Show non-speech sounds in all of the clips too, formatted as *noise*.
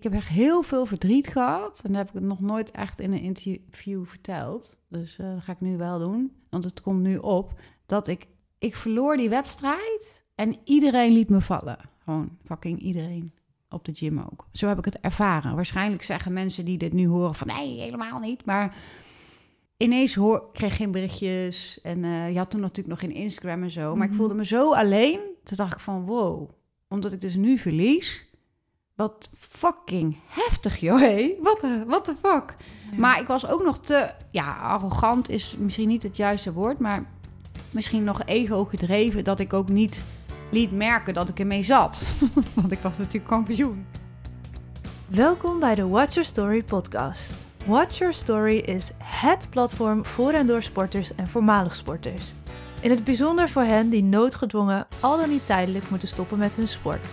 ik heb echt heel veel verdriet gehad. En dat heb ik het nog nooit echt in een interview verteld. Dus eh, dat ga ik nu wel doen. Want het komt nu op. Dat ik, ik verloor die wedstrijd. En iedereen liet me vallen. Gewoon fucking iedereen. Op de gym ook. Zo heb ik het ervaren. Waarschijnlijk zeggen mensen die dit nu horen van... Nee, helemaal niet. Maar ineens hoor, kreeg geen berichtjes. En uh, je had toen natuurlijk nog geen Instagram en zo. Maar ik Mhm. voelde me zo alleen. Toen dacht ik van wow. Omdat ik dus nu verlies. Wat fucking heftig, joh. Hé. Wat de what the fuck. Maar ik was ook nog te... Ja, arrogant is misschien niet het juiste woord. Maar misschien nog ego gedreven. Dat ik ook niet liet merken dat ik ermee zat. *laughs* Want ik was natuurlijk kampioen. Welkom bij de Watch Your Story podcast. Watch Your Story is HET platform voor en door sporters en voormalig sporters. In het bijzonder voor hen die noodgedwongen al dan niet tijdelijk moeten stoppen met hun sport.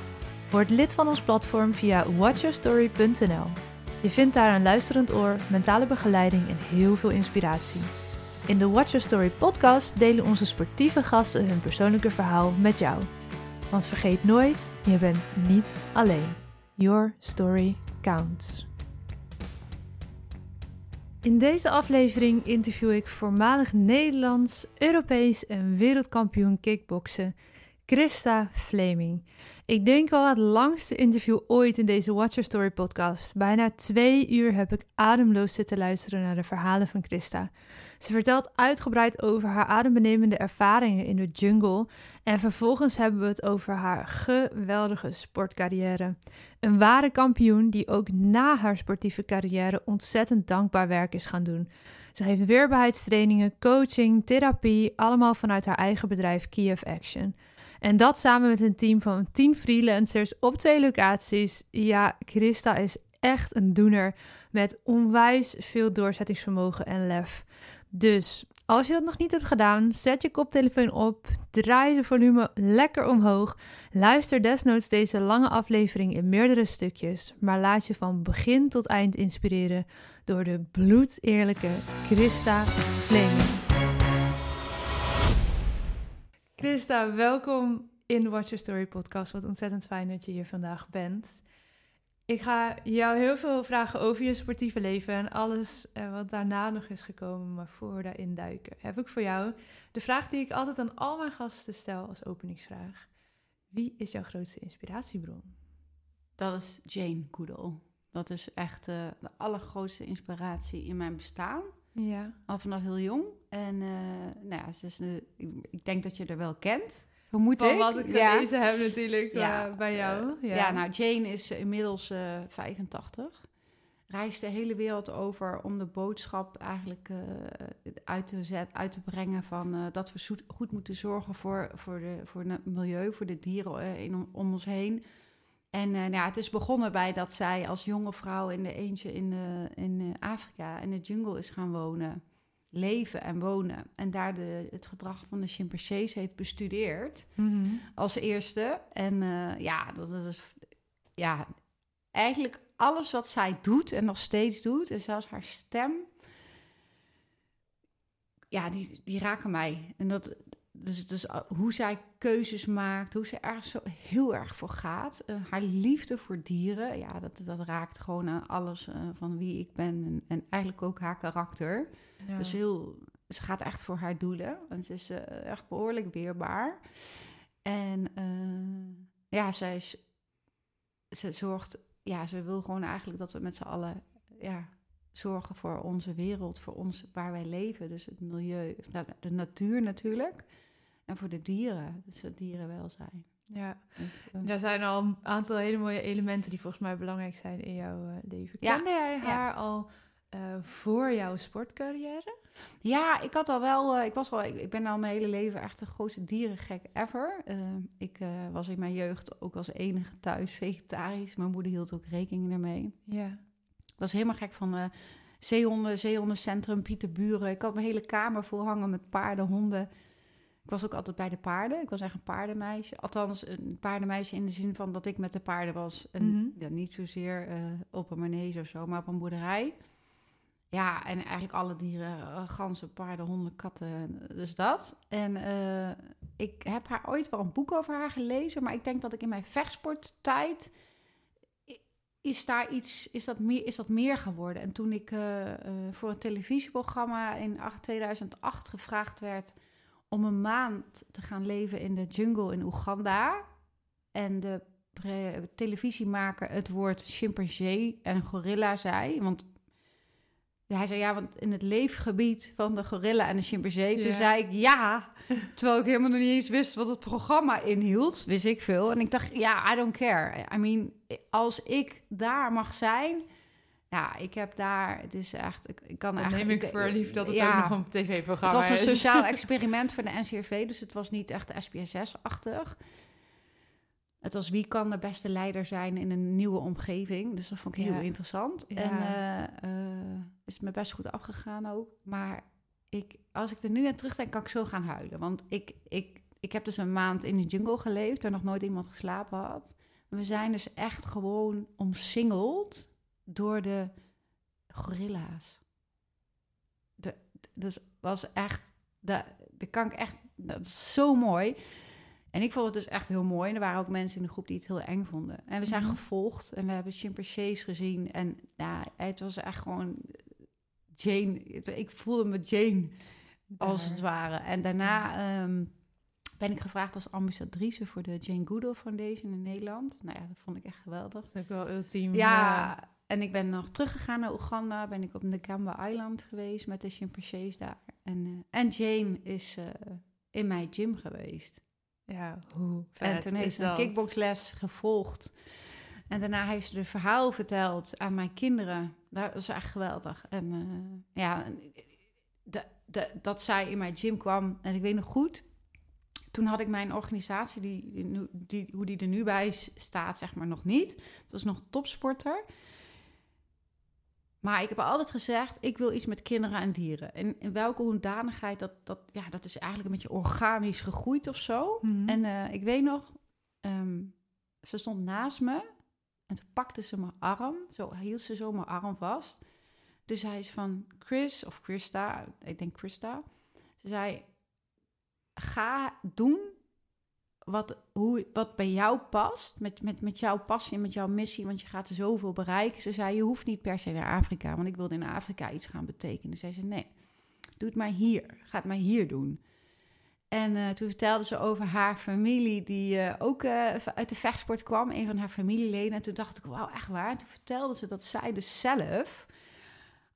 Word lid van ons platform via watchyourstory.nl. Je vindt daar een luisterend oor, mentale begeleiding en heel veel inspiratie. In de Watch Your Story podcast delen onze sportieve gasten hun persoonlijke verhaal met jou. Want vergeet nooit, je bent niet alleen. Your story counts. In deze aflevering interview ik voormalig Nederlands, Europees en wereldkampioen kickboksen Christa Fleming. Ik denk wel het langste interview ooit in deze Watch Your Story podcast. Bijna twee uur heb ik ademloos zitten luisteren naar de verhalen van Christa. Ze vertelt uitgebreid over haar adembenemende ervaringen in de jungle. En vervolgens hebben we het over haar geweldige sportcarrière. Een ware kampioen die ook na haar sportieve carrière ontzettend dankbaar werk is gaan doen. Ze geeft weerbaarheidstrainingen, coaching, therapie, allemaal vanuit haar eigen bedrijf Kiev Action. En dat samen met een team van 10 freelancers op twee locaties. Ja, Christa is echt een doener met onwijs veel doorzettingsvermogen en lef. Dus als je dat nog niet hebt gedaan, zet je koptelefoon op, draai de volume lekker omhoog, luister desnoods deze lange aflevering in meerdere stukjes, maar laat je van begin tot eind inspireren door de bloedeerlijke Christa Fleming. Christa, welkom in de Watch Your Story podcast. Wat ontzettend fijn dat je hier vandaag bent. Ik ga jou heel veel vragen over je sportieve leven en alles eh, wat daarna nog is gekomen. Maar voor we daarin duiken, heb ik voor jou de vraag die ik altijd aan al mijn gasten stel als openingsvraag. Wie is jouw grootste inspiratiebron? Dat is Jane Goodall. Dat is echt eh, de allergrootste inspiratie in mijn bestaan. Ja. Al vanaf heel jong. En eh, nou ja, ze is ik, denk dat je er wel kent. Vermoed Van ik. wat ik Ja. gelezen heb natuurlijk Ja, eh, bij jou. Ja. ja, nou, Jane is eh, inmiddels eh 85. Reist de hele wereld over om de boodschap eigenlijk eh, uit, te zet, uit te brengen van eh, dat we zoet- goed moeten zorgen voor, voor, de, voor het milieu, voor de dieren in, om ons heen. En eh, nou ja, het is begonnen bij dat zij als jonge vrouw in de eentje in, de, in eh, Afrika in de jungle is gaan wonen. Leven en wonen. En daar de, het gedrag van de chimpansees heeft bestudeerd Mhm. als eerste. En eh, ja, dat is ja, eigenlijk alles wat zij doet en nog steeds doet, en zelfs haar stem, ja, die, die raken mij. En dat, dus, dus hoe zij keuzes maakt, hoe ze er zo heel erg voor gaat. Eh, haar liefde voor dieren, ja, dat, dat raakt gewoon aan alles eh, van wie ik ben en, en eigenlijk ook haar karakter. Ja. Dus heel, ze gaat echt voor haar doelen. En ze is eh, echt behoorlijk weerbaar. En eh, ja, zij is, ze zorgt, ja, ze wil gewoon eigenlijk dat we met z'n allen ja, zorgen voor onze wereld, voor ons waar wij leven. Dus het milieu, nou, de natuur natuurlijk. En voor de dieren, dus het dierenwelzijn. ja. Dus, eh, Er zijn al een aantal hele mooie elementen die volgens mij belangrijk zijn in jouw eh, leven. Ja, Kende jij ja. haar al eh, voor jouw sportcarrière? Ja, ik had al wel, ik was al, ik, ik ben al mijn hele leven echt de grootste dierengek ever. Ik was in mijn jeugd ook als enige thuis vegetarisch. Mijn moeder hield ook rekening ermee. Ja. Ik was helemaal gek van eh zeehonden, zeehondencentrum, Pieterburen. Ik had mijn hele kamer vol hangen met paarden, honden. Ik was ook altijd bij de paarden. Ik was echt een paardenmeisje. Althans, een paardenmeisje in de zin van dat ik met de paarden was. En Mhm. ja, niet zozeer eh, op een manege of zo, maar op een boerderij. Ja, en eigenlijk alle dieren, eh, ganzen, paarden, honden, katten, dus dat. En eh, ik heb haar ooit wel een boek over haar gelezen, maar ik denk dat ik in mijn vechtsporttijd... is daar iets, is dat meer, is dat meer geworden? En toen ik voor een televisieprogramma in 2008 gevraagd werd om een maand te gaan leven in de jungle in Oeganda. En de televisiemaker het woord chimpansee en gorilla zei. Want hij zei ja, want in het leefgebied van de gorilla en de chimpansee. Toen zei ik ja, *laughs* terwijl ik helemaal nog niet eens wist wat het programma inhield. Wist ik veel. En ik dacht ja, I don't care. I mean, als ik daar mag zijn... Ja, ik heb daar, het is echt, ik, ik kan eigenlijk... neem ik voor lief dat het ook nog een tv-programma is. Het was een sociaal *laughs* experiment voor de NCRV, dus het was niet echt SPSS-achtig. Het was wie kan de beste leider zijn in een nieuwe omgeving. Dus dat vond ik heel interessant. Ja. En uh, is me best goed afgegaan ook. Maar ik, als ik er nu aan terugdenk, kan ik zo gaan huilen. Want ik, ik, ik heb dus een maand in de jungle geleefd, waar nog nooit iemand geslapen had. We zijn dus echt gewoon omsingeld door de gorilla's. De, dus was echt, dat, dat kan ik echt, dat is zo mooi. En ik vond het dus echt heel mooi. En er waren ook mensen in de groep die het heel eng vonden. En we zijn mhm. gevolgd en we hebben chimpansees gezien. En ja, het was echt gewoon Jane. Ik voelde me Jane, als het ware. En daarna ehm, ben ik gevraagd als ambassadrice voor de Jane Goodall Foundation in Nederland. Nou ja, dat vond ik echt geweldig. Dat is ook wel ultiem. Ja, en ik ben nog teruggegaan naar Oeganda. Ben ik op de Gamba Island geweest met de chimpansees daar. En, uh, en Jane is uh, in mijn gym geweest. Ja, hoe vet En toen heeft ze een kickboxles gevolgd. En daarna heeft ze de verhaal verteld aan mijn kinderen. Dat was echt geweldig. En uh, ja, de, de, dat zij in mijn gym kwam. En ik weet nog goed, toen had ik mijn organisatie, die, die, die, hoe die er nu bij staat, zeg maar nog niet. Het was nog topsporter. Maar ik heb altijd gezegd, ik wil iets met kinderen en dieren. En in welke hoedanigheid, dat, dat, ja, dat is eigenlijk een beetje organisch gegroeid of zo. Mhm. En uh, ik weet nog, um, ze stond naast me en toen pakte ze mijn arm. Zo hield ze zo mijn arm vast. Dus hij is van Chris of Christa, ik denk Christa. Ze zei, ga doen wat, hoe, wat bij jou past, met, met, met jouw passie en met jouw missie, want je gaat er zoveel bereiken. Ze zei, je hoeft niet per se naar Afrika, want ik wilde in Afrika iets gaan betekenen. Zei ze, nee, doe het maar hier, ga het maar hier doen. En uh, toen vertelde ze over haar familie, die uh, ook uh, uit de vechtsport kwam, een van haar familieleden. En toen dacht ik, wauw, echt waar. En toen vertelde ze dat zij dus zelf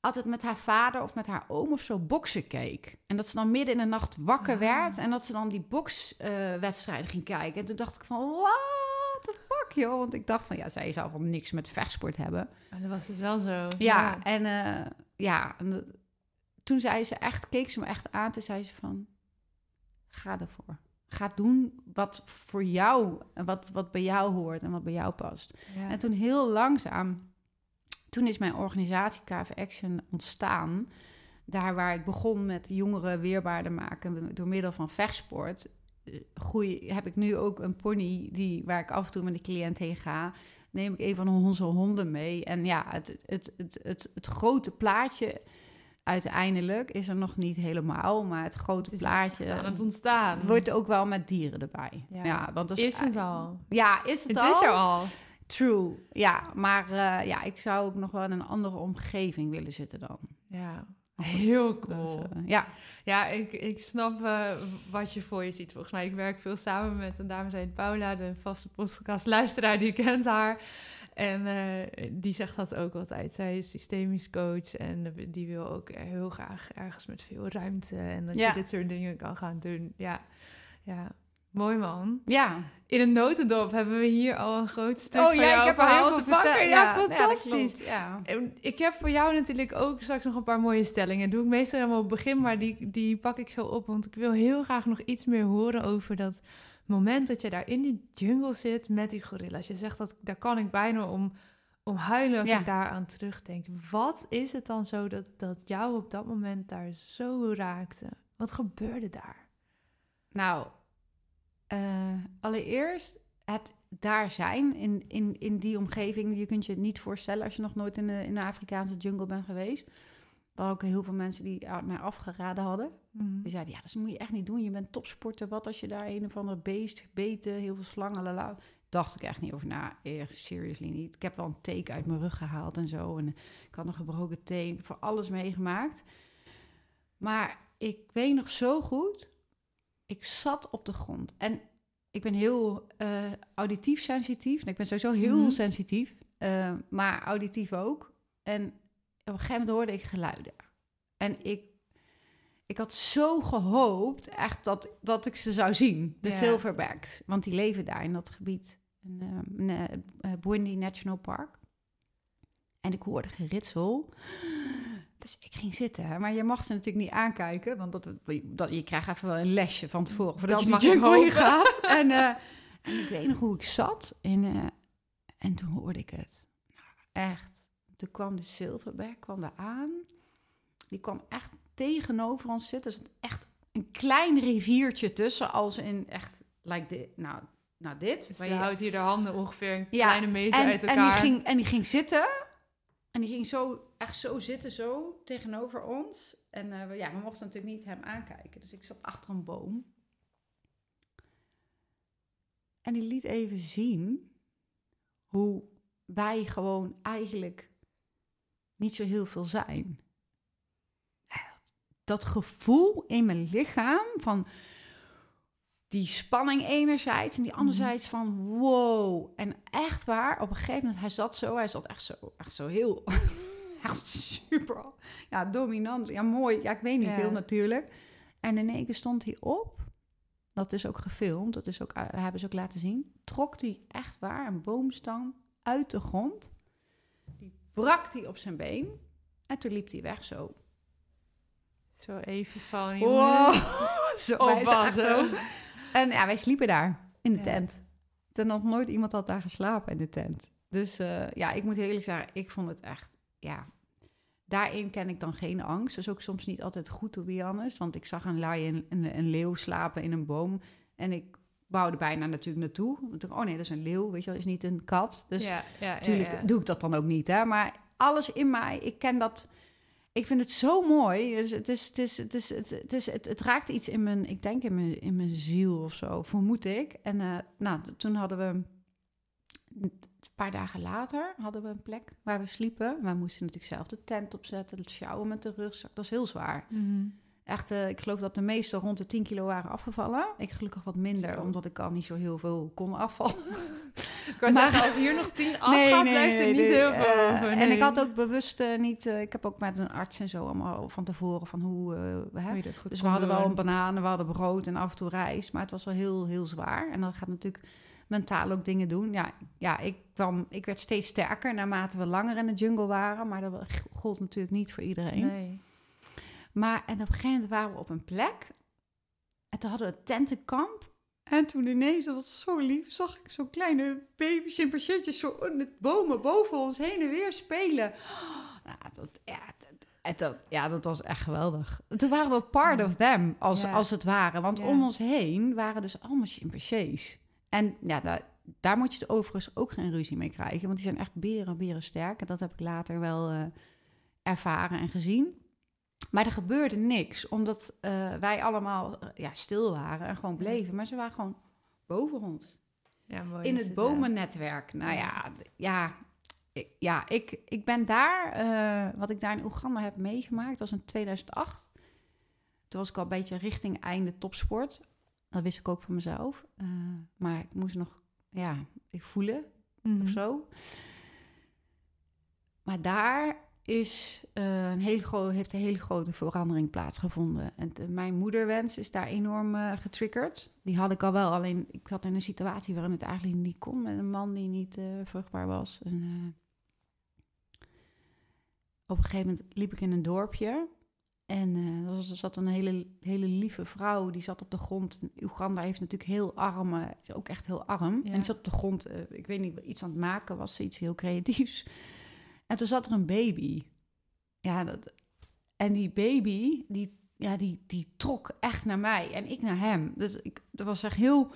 altijd met haar vader of met haar oom of zo boksen keek. En dat ze dan midden in de nacht wakker ah. werd en dat ze dan die bokswedstrijden ging kijken. En toen dacht ik van, what the fuck, joh. Want ik dacht van, ja, zij zou van niks met vechtsport hebben. Maar dat was het wel zo. Ja, en ja, en toen zei ze echt, keek ze me echt aan. Toen zei ze van, ga ervoor. Ga doen wat voor jou, en wat, wat bij jou hoort en wat bij jou past. En toen heel langzaam, toen is mijn organisatie KV Action ontstaan. Daar waar ik begon met jongeren weerbaarder maken door middel van vechtsport. Eh, groei, heb ik nu ook een pony die, waar ik af en toe met de cliënt heen ga. Neem ik een van onze honden mee. En ja, het, het, het, het, het grote plaatje uiteindelijk is er nog niet helemaal, maar het grote het plaatje aan het ontstaan. wordt ook wel met dieren erbij. Ja, want dat is, is het al. Ja, is het, het al? Het is er al. True, ja. Maar uh, ja, ik zou ook nog wel in een andere omgeving willen zitten dan. Ja, heel cool. Uh, ja, ja ik, ik snap uh, wat je voor je ziet. Volgens mij, ik werk veel samen met een dame, zei Paula, de vaste podcastluisteraar, die kent haar. En die zegt dat ook altijd. Zij is systemisch coach en die wil ook heel graag ergens met veel ruimte en dat ja. je dit soort dingen kan gaan doen. Ja, ja. Mooi man. Ja. In een notendop hebben we hier al een groot stuk oh, ja, ik heb al heel veel te pakken. Ja, ja fantastisch. Ja, en ik heb voor jou natuurlijk ook straks nog een paar mooie stellingen. doe ik meestal helemaal op het begin, maar die, die pak ik zo op. Want ik wil heel graag nog iets meer horen over dat moment dat je daar in die jungle zit met die gorilla's. Je zegt dat daar kan ik bijna om, om huilen als ik daar aan terugdenk. Wat is het dan zo dat, dat jou op dat moment daar zo raakte? Wat gebeurde daar? Nou, allereerst het daar zijn in, in, in die omgeving. Je kunt je het niet voorstellen als je nog nooit in de, in de Afrikaanse jungle bent geweest. Waren ook heel veel mensen die mij afgeraden hadden. Mm. Die zeiden, ja, dat moet je echt niet doen. Je bent topsporter. Wat als je daar een of ander beest, beten, heel veel slangen, lala. dacht ik echt niet over na. Echt seriously niet. Ik heb wel een teken uit mijn rug gehaald en zo. En ik had een gebroken teen. Voor alles meegemaakt. Maar ik weet nog zo goed. Ik zat op de grond. En ik ben heel uh, auditief sensitief. Ik ben sowieso heel Mhm. sensitief. eh, maar auditief ook. En op een gegeven moment hoorde ik geluiden. En ik, ik had zo gehoopt echt dat, dat ik ze zou zien. De Ja. silverbacks. Want die leven daar in dat gebied. In, eh, in, eh, eh, National Park. En ik hoorde geritsel. Dus ik ging zitten. hè. Maar je mag ze natuurlijk niet aankijken. Want dat, dat, je krijgt even wel een lesje van tevoren. Voordat Dat je die jungle in gaat. *laughs* En, eh, en ik weet nog hoe ik zat. En, eh, en toen hoorde ik het. Nou, echt. Toen kwam de silverback kwam er aan. Die kwam echt tegenover ons zitten. Er zat echt een klein riviertje tussen. Als in echt, like dit. Nou, nou dit. Dus je je- houdt hier de handen ongeveer een Ja, kleine meter en, uit en, elkaar. die ging, en die ging zitten. En die ging zo, echt zo zitten, zo tegenover ons. En eh, we, ja, we mochten natuurlijk niet hem aankijken. Dus ik zat achter een boom. En die liet even zien hoe wij gewoon eigenlijk niet zo heel veel zijn. Dat gevoel in mijn lichaam van die spanning enerzijds en die anderzijds van wow. En echt waar, op een gegeven moment, hij zat zo, hij zat echt zo, echt zo heel, *laughs* echt super, ja, dominant, ja, mooi, ja, ik weet niet, Ja. heel natuurlijk. En in één keer stond hij op, dat is ook gefilmd, dat is ook, eh, hebben ze ook laten zien, trok hij echt waar een boomstang uit de grond, die brak hij op zijn been en toen liep hij weg zo. Zo even van, Wow. jongens. *laughs* zo, wij zagen zo. En ja, wij sliepen daar in de tent. Er nog nooit iemand had daar geslapen in de tent. Dus eh, ja, ik moet eerlijk zeggen, ik vond het echt, ja. Daarin ken ik dan geen angst. Dat is ook soms niet altijd goed, to be honest. Want ik zag een lion, een, een leeuw slapen in een boom. En ik bouwde bijna natuurlijk naartoe. Want oh nee, dat is een leeuw, weet je wel, is niet een kat. Dus ja, ja, ja, Natuurlijk ja. doe ik dat dan ook niet, hè. Maar alles in mij, ik ken dat... Ik vind het zo mooi. Dus het, is, het, is, het, is, het, het, is, het, het raakt iets in mijn, ik denk in mijn, in mijn ziel of zo, vermoed ik. En eh, nou, toen hadden we, een paar dagen later, hadden we een plek waar we sliepen. Wij moesten natuurlijk zelf de tent opzetten, het sjouwen met de rugzak. Dat is heel zwaar. Mhm. Echt, eh, ik geloof dat de meeste rond de 10 kilo waren afgevallen. Ik gelukkig wat minder, Zo. omdat ik al niet zo heel veel kon afvallen. *laughs* Ik wou Maar- zeggen, als hier nog tien *laughs* afgaat, blijft er niet nee. heel veel Eh, over. En nee. ik had ook bewust eh, niet... eh, ik heb ook met een arts en zo allemaal van tevoren van hoe... hè? je dat goed Dus we hadden wel een banaan, we hadden brood en af en toe rijst. Maar het was wel heel, heel zwaar. En dat gaat natuurlijk mentaal ook dingen doen. Ja, ja ik, kwam, ik werd steeds sterker naarmate we langer in de jungle waren. Maar dat gold natuurlijk niet voor iedereen. Nee. Maar en op een gegeven moment waren we op een plek. En toen hadden we een tentenkamp. En toen ineens, dat was zo lief, zag ik zo'n kleine baby chimpanseetjes zo met bomen boven ons heen en weer spelen. Oh, *gasps* nou, dat, ja, dat, dat, ja, dat was echt geweldig. Toen waren we part of them, als, Ja. als het ware. Want Ja. om ons heen waren dus allemaal chimpansees. En ja, daar, daar moet je het overigens ook geen ruzie mee krijgen. Want die zijn echt beren, beren sterk. En dat heb ik later wel eh, ervaren en gezien. Maar er gebeurde niks, omdat eh, wij allemaal eh, ja, stil waren en gewoon bleven. Maar ze waren gewoon boven ons. Ja, mooi In het bomennetwerk. Nou ja, ja, ik, ja ik, ik ben daar, eh, wat ik daar in Oeganda heb meegemaakt, was in 2008. Toen was ik al een beetje richting einde topsport. Dat wist ik ook van mezelf. Maar ik moest nog, ja, ik voelen Mhm. of zo. Maar daar is, eh, een hele heeft een hele grote verandering plaatsgevonden. En mijn moederwens is daar enorm eh, getriggerd. Die had ik al wel, alleen ik zat in een situatie waarin het eigenlijk niet kon... met een man die niet eh, vruchtbaar was. En, op een gegeven moment liep ik in een dorpje... En er was- zat een hele, hele lieve vrouw, die zat op de grond. Oeganda heeft natuurlijk heel arm, is ook echt heel arm. Ja. En die zat op de grond, ik weet niet, iets aan het maken was, iets heel creatiefs. En toen zat er een baby. Ja, dat, en die baby, die, ja, die, die trok echt naar mij en ik naar hem. Dus ik, dat was echt heel...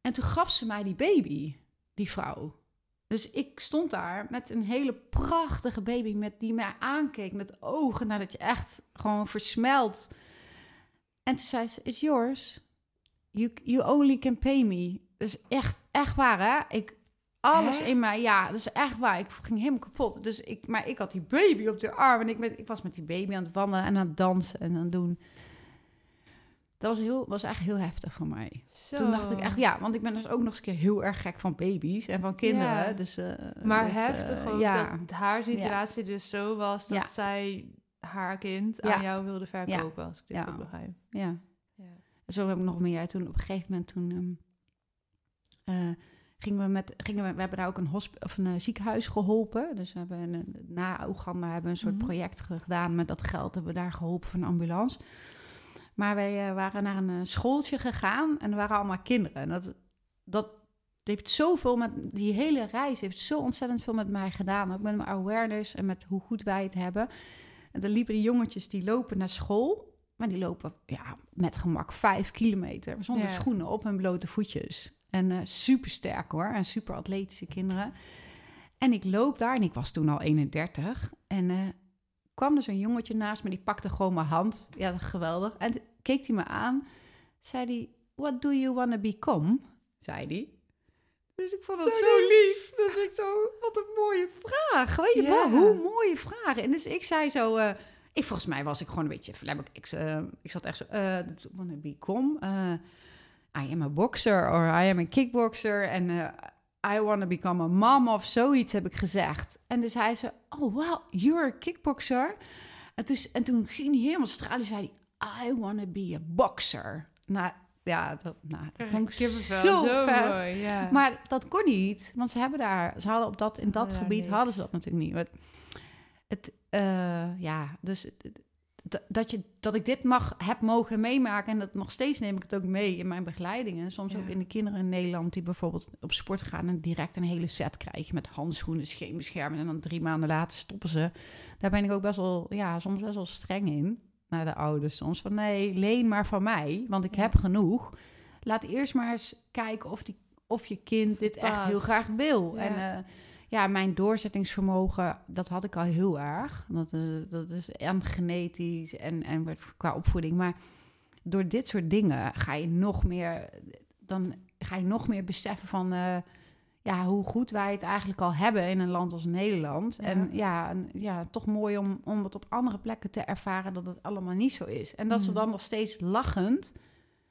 En toen gaf ze mij die baby, die vrouw. Dus ik stond daar met een hele prachtige baby met, die mij aankeek met ogen nadat je echt gewoon versmelt. En toen zei ze, it's yours. You, you only can pay me Dus echt, echt waar, hè? Ik, alles Hè? in mij, ja, dat is echt waar. Ik ging helemaal kapot. Dus ik, maar ik had die baby op de arm en ik, met, ik was met die baby aan het wandelen en aan het dansen en aan het doen. Dat was, heel, was echt heel heftig voor mij. Zo. Toen dacht ik echt, ja, want ik ben dus ook nog eens een keer heel erg gek van baby's en van kinderen. Ja. Dus, eh, Maar dus, heftig ook ja. dat haar situatie dus zo was dat zij haar kind aan jou wilde verkopen, als ik dit Ja. goed begrijp. Ja. Ja. Zo heb ik nog meer. Toen op een gegeven moment toen ehm, eh, gingen we met gingen we, we hebben daar ook een hosp of een eh, ziekenhuis geholpen. Dus we hebben een, na Oeganda hebben we een soort Mhm. project ge- gedaan met dat geld hebben we daar geholpen voor een ambulance. Maar wij eh, waren naar een eh, schooltje gegaan en er waren allemaal kinderen. En dat dat heeft zoveel met die hele reis heeft zo ontzettend veel met mij gedaan, ook met mijn awareness en met hoe goed wij het hebben. En dan liepen die jongetjes die lopen naar school. Maar die lopen ja, met gemak vijf kilometer zonder Ja. schoenen op hun blote voetjes. En eh super sterk hoor. En super atletische kinderen. En ik loop daar en ik was toen al 31. En eh, kwam er zo'n jongetje naast me, die pakte gewoon mijn hand. Ja, geweldig. En keek hij me aan. Zei hij, what do you want to become? Zei hij. Dus ik vond dat Zo zo lief. Dus ik zo, wat een mooie vraag. Weet je wel, hoe mooie vraag. En dus ik zei zo... eh, ik, volgens mij was ik gewoon een beetje. Ik, eh, ik zat echt zo, eh wanna become? I am a boxer or I am a kickboxer. En eh, I want to become a mom of zoiets heb ik gezegd. En dus hij zei, oh wow, you're a kickboxer. En toen, en toen ging hij helemaal stralen. zei hij, I want to be a boxer. Nou, ja, dat, nou, dat vond ik zo, vet. mooi, ja. Maar dat kon niet, want ze hebben daar, ze hadden op dat, in dat gebied niks. hadden ze dat natuurlijk niet. Het, het eh, ja, dus dat- je, dat ik dit mag, heb mogen meemaken en dat nog steeds neem ik het ook mee in mijn begeleidingen. Soms Ja. ook in de kinderen in Nederland die bijvoorbeeld op sport gaan en direct een hele set krijgen met handschoenen, scheenbescherming en dan drie maanden later stoppen ze. Daar ben ik ook best wel, ja, soms best wel streng in naar de ouders soms. Van nee, leen maar van mij, want ik Ja. heb genoeg. Laat eerst maar eens kijken of, die, of je kind dit echt heel graag wil. Ja. En eh, ja, mijn doorzettingsvermogen, dat had ik al heel erg. Dat, eh, dat is en genetisch en, en qua opvoeding. Maar door dit soort dingen ga je nog meer, dan ga je nog meer beseffen van eh, ja, hoe goed wij het eigenlijk al hebben in een land als Nederland. Ja. En ja, en, ja, toch mooi om, om het op andere plekken te ervaren dat het allemaal niet zo is. En dat ze Mm. dan nog steeds lachend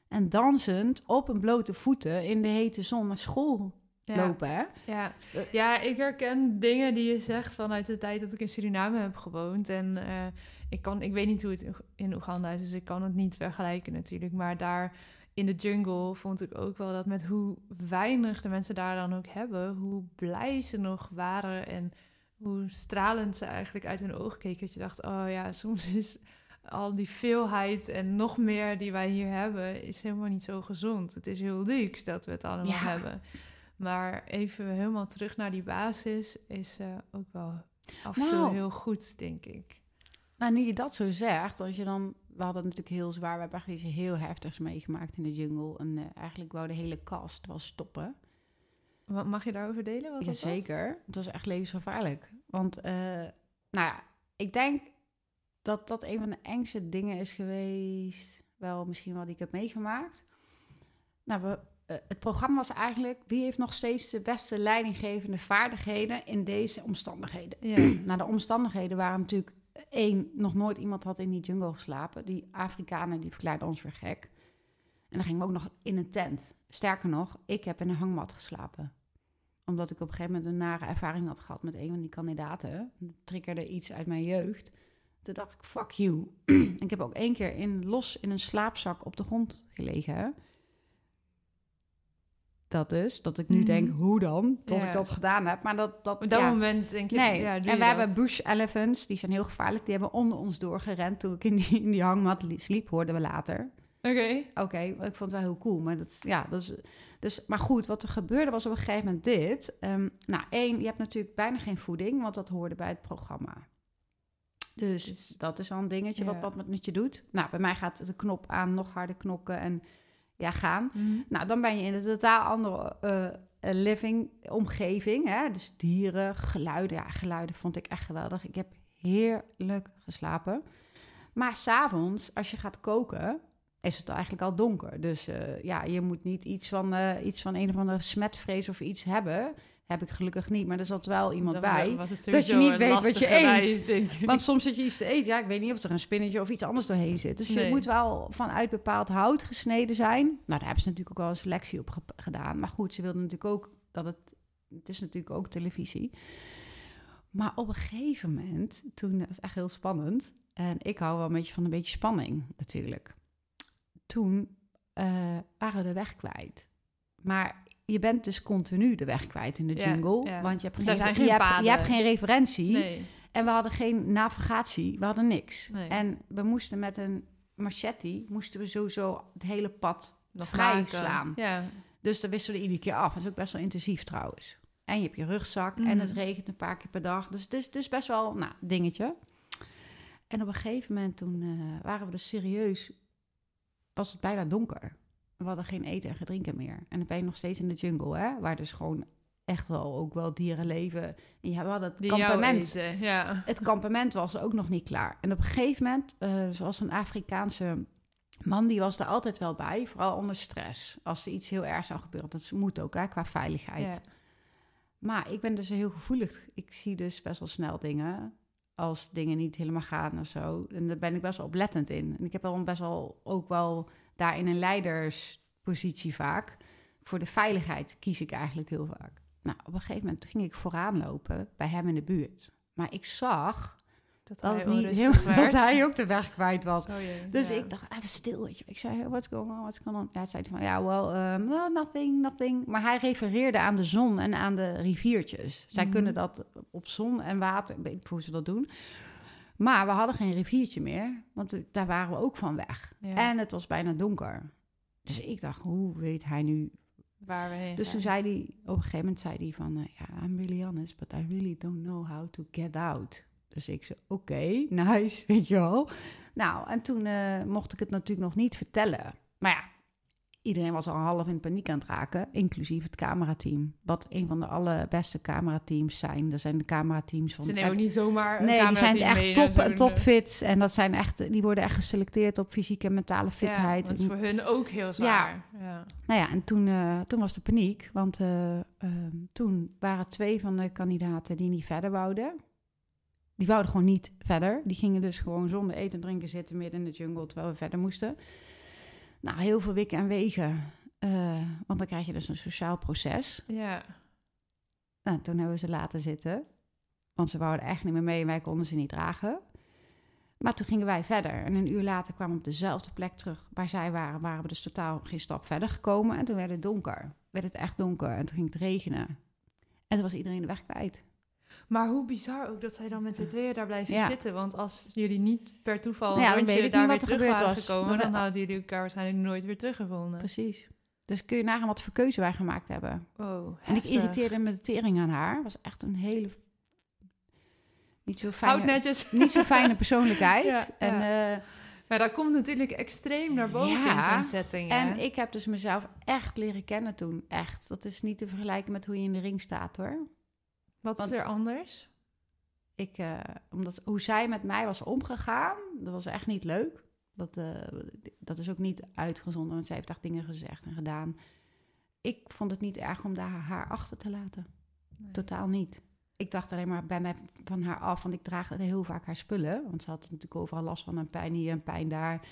en dansend op een blote voeten in de hete zon naar school Ja. lopen. Hè? Ja. ja, ik herken dingen die je zegt vanuit de tijd dat ik in Suriname heb gewoond. En eh, ik, kan, ik weet niet hoe het in- in Oeganda is, dus ik kan het niet vergelijken natuurlijk. Maar daar in de jungle vond ik ook wel dat met hoe weinig de mensen daar dan ook hebben, hoe blij ze nog waren en hoe stralend ze eigenlijk uit hun ogen keken. Dat je dacht, oh ja, soms is al die veelheid en nog meer die wij hier hebben, is helemaal niet zo gezond. Het is heel luxe dat we het allemaal Ja. hebben. Maar even helemaal terug naar die basis is eh, ook wel af en toe Nou. heel goed, denk ik. Nou, nu je dat zo zegt, als je dan... We hadden natuurlijk heel zwaar. We hebben echt iets heel heftigs meegemaakt in de jungle. En eh, eigenlijk wou de hele kast wel stoppen. Wat, mag je daarover delen? Wat dat was? Jazeker. Het was echt levensgevaarlijk. Want, eh, nou ja, ik denk dat dat een van de engste dingen is geweest. Wel misschien wel die ik heb meegemaakt. Nou, we, eh, het programma was eigenlijk... Wie heeft nog steeds de beste leidinggevende vaardigheden in deze omstandigheden? Ja. *clears throat* Nou, de omstandigheden waren natuurlijk... één, nog nooit iemand had in die jungle geslapen. Die Afrikanen, die verklaarden ons weer gek. En dan gingen we ook nog in een tent. Sterker nog, ik heb in een hangmat geslapen. Omdat ik op een gegeven moment een nare ervaring had gehad met een van die kandidaten. Dat triggerde iets uit mijn jeugd. Toen dacht ik, fuck you. *clears throat* ik heb ook één keer in, los in een slaapzak op de grond gelegen. Dat dus, dat ik nu Mhm. denk, hoe dan? Tot Ja. ik dat gedaan heb. Maar dat, dat, Op dat ja. moment denk je, Nee, ja, en we dat. hebben bush elephants, die zijn heel gevaarlijk. Die hebben onder ons doorgerend toen ik in die, in die hangmat li- sliep, hoorden we later. Oké. Oké, ik vond het wel heel cool. Maar, dat, is- ja, dat is, dus, maar goed, wat er gebeurde was op een gegeven moment dit. Ehm, nou, één, je hebt natuurlijk bijna geen voeding, want dat hoorde bij het programma. Dus, Dus- dat is al een dingetje wat, wat met je doet. Nou, bij mij gaat de knop aan, nog harder knokken en ja, gaan. Mhm. Nou, dan ben je in een totaal andere eh, eh, living omgeving. Hè? Dus dieren, geluiden. Ja, geluiden vond ik echt geweldig. Ik heb heerlijk geslapen. Maar s'avonds, als je gaat koken, is het eigenlijk al donker. Dus eh, ja, je moet niet iets van, iets van een of andere smetvrees of iets hebben. Heb ik gelukkig niet, maar er zat wel iemand Dan bij. was dat je niet weet wat je eet. reis. Want soms zit je iets te eten. Ja, ik weet niet of er een spinnetje of iets anders doorheen zit. Dus je moet wel vanuit bepaald hout gesneden zijn. Nou, daar hebben ze natuurlijk ook wel een selectie op ge- gedaan. Maar goed, ze wilden natuurlijk ook dat het... Het is natuurlijk ook televisie. Maar op een gegeven moment, toen... Dat is echt heel spannend. En ik hou wel een beetje van een beetje spanning, natuurlijk. Toen eh, waren we de weg kwijt. Maar je bent dus continu de weg kwijt in de jungle. ja. Want je hebt, geen, geen je, hebt, je hebt geen referentie. Nee. En we hadden geen navigatie, we hadden niks. Nee. En we moesten met een machete, moesten we sowieso het hele pad Nog vrij maken. slaan. Ja. Dus dat wisselen we iedere keer af. Dat is ook best wel intensief trouwens. En je hebt je rugzak en Mhm. het regent een paar keer per dag. Dus het is dus best wel, nou, dingetje. En op een gegeven moment toen eh, waren we dus serieus, was het bijna donker. We hadden geen eten en drinken meer. En dan ben je nog steeds in de jungle, hè? Waar dus gewoon echt wel ook wel dieren leven. En ja, we hadden het Die kampement eten, Ja. het kampement was ook nog niet klaar. En op een gegeven moment, eh, zoals een Afrikaanse man, die was er altijd wel bij. Vooral onder stress. Als er iets heel ergs zou gebeuren. Dat moet ook, hè, qua veiligheid. Ja. Maar ik ben dus heel gevoelig. Ik zie dus best wel snel dingen. Als dingen niet helemaal gaan of zo. En daar ben ik best wel oplettend in. En ik heb wel best wel ook wel daar in een leiderspositie vaak. Voor de veiligheid kies ik eigenlijk heel vaak. Nou, op een gegeven moment ging ik vooraan lopen bij hem in de buurt. Maar ik zag Dat, dat, hij niet helemaal, *laughs* dat hij ook de weg kwijt was. Oh jee, Dus ja. ik dacht, even stil, weet je. Ik zei, what's going on, what's going on? Ja, zei hij van, ja, well, um, well, nothing, nothing. Maar hij refereerde aan de zon en aan de riviertjes. Zij Mhm. kunnen dat op zon en water, ik weet niet hoe ze dat doen. Maar we hadden geen riviertje meer, want daar waren we ook van weg. Ja. En het was bijna donker. Dus ik dacht, hoe weet hij nu? Waar we heen Dus toen zei hij, op een gegeven moment zei hij van, eh, ja, I'm really honest, but I really don't know how to get out. Dus ik zei, oké, *laughs* nice, weet je wel. Nou, en toen eh, mocht ik het natuurlijk nog niet vertellen. Maar ja, iedereen was al half in paniek aan het raken, inclusief het camerateam. Wat een van de allerbeste camerateams zijn. Dat zijn de camerateams van... Ze nemen ook niet zomaar een Nee, die zijn echt top, zo'n, topfit. En dat zijn echt, die worden echt geselecteerd op fysieke en mentale Ja, fitheid. want het is voor hun ook heel zwaar. Ja. Nou ja, en toen, eh, toen was de paniek. Want eh, ehm, toen waren twee van de kandidaten die niet verder wouden. Die wouden gewoon niet verder. Die gingen dus gewoon zonder eten en drinken zitten midden in de jungle terwijl we verder moesten. Nou, heel veel wikken en wegen. eh, want dan krijg je dus een sociaal proces. ja. Nou, toen hebben we ze laten zitten. Want ze wouden echt niet meer mee en wij konden ze niet dragen. Maar toen gingen wij verder. En een uur later kwamen we op dezelfde plek terug waar zij waren. Waren we dus totaal geen stap verder gekomen. En toen werd het donker. Werd het echt donker. En toen ging het regenen. En toen was iedereen de weg kwijt. Maar hoe bizar ook dat zij dan met z'n tweeën daar blijven Ja. zitten. Want als jullie niet per toeval Ja, een weet rondje daar weer er terug waren was. gekomen... Dan hadden jullie elkaar waarschijnlijk nooit weer teruggevonden. Precies. Dus kun je nagaan wat voor keuze wij gemaakt hebben. Wow, En ik irriteerde me de tering aan haar. Was echt een hele... Niet zo fijne, niet zo fijne *laughs* persoonlijkheid. Ja, en, ja. eh, Maar dat komt natuurlijk extreem naar boven Ja, in zo'n setting. hè? En ik heb dus mezelf echt leren kennen toen. Echt. Dat is niet te vergelijken met hoe je in de ring staat hoor. Wat want- is er anders? Ik, eh, omdat hoe zij met mij was omgegaan, dat was echt niet leuk. Dat, eh, dat is ook niet uitgezonden, want zij heeft echt dingen gezegd en gedaan. Ik vond het niet erg om daar haar achter te laten. Nee. Totaal niet. Ik dacht alleen maar bij mij van haar af, want ik draag heel vaak haar spullen. Want ze had natuurlijk overal last van een pijn hier en pijn daar.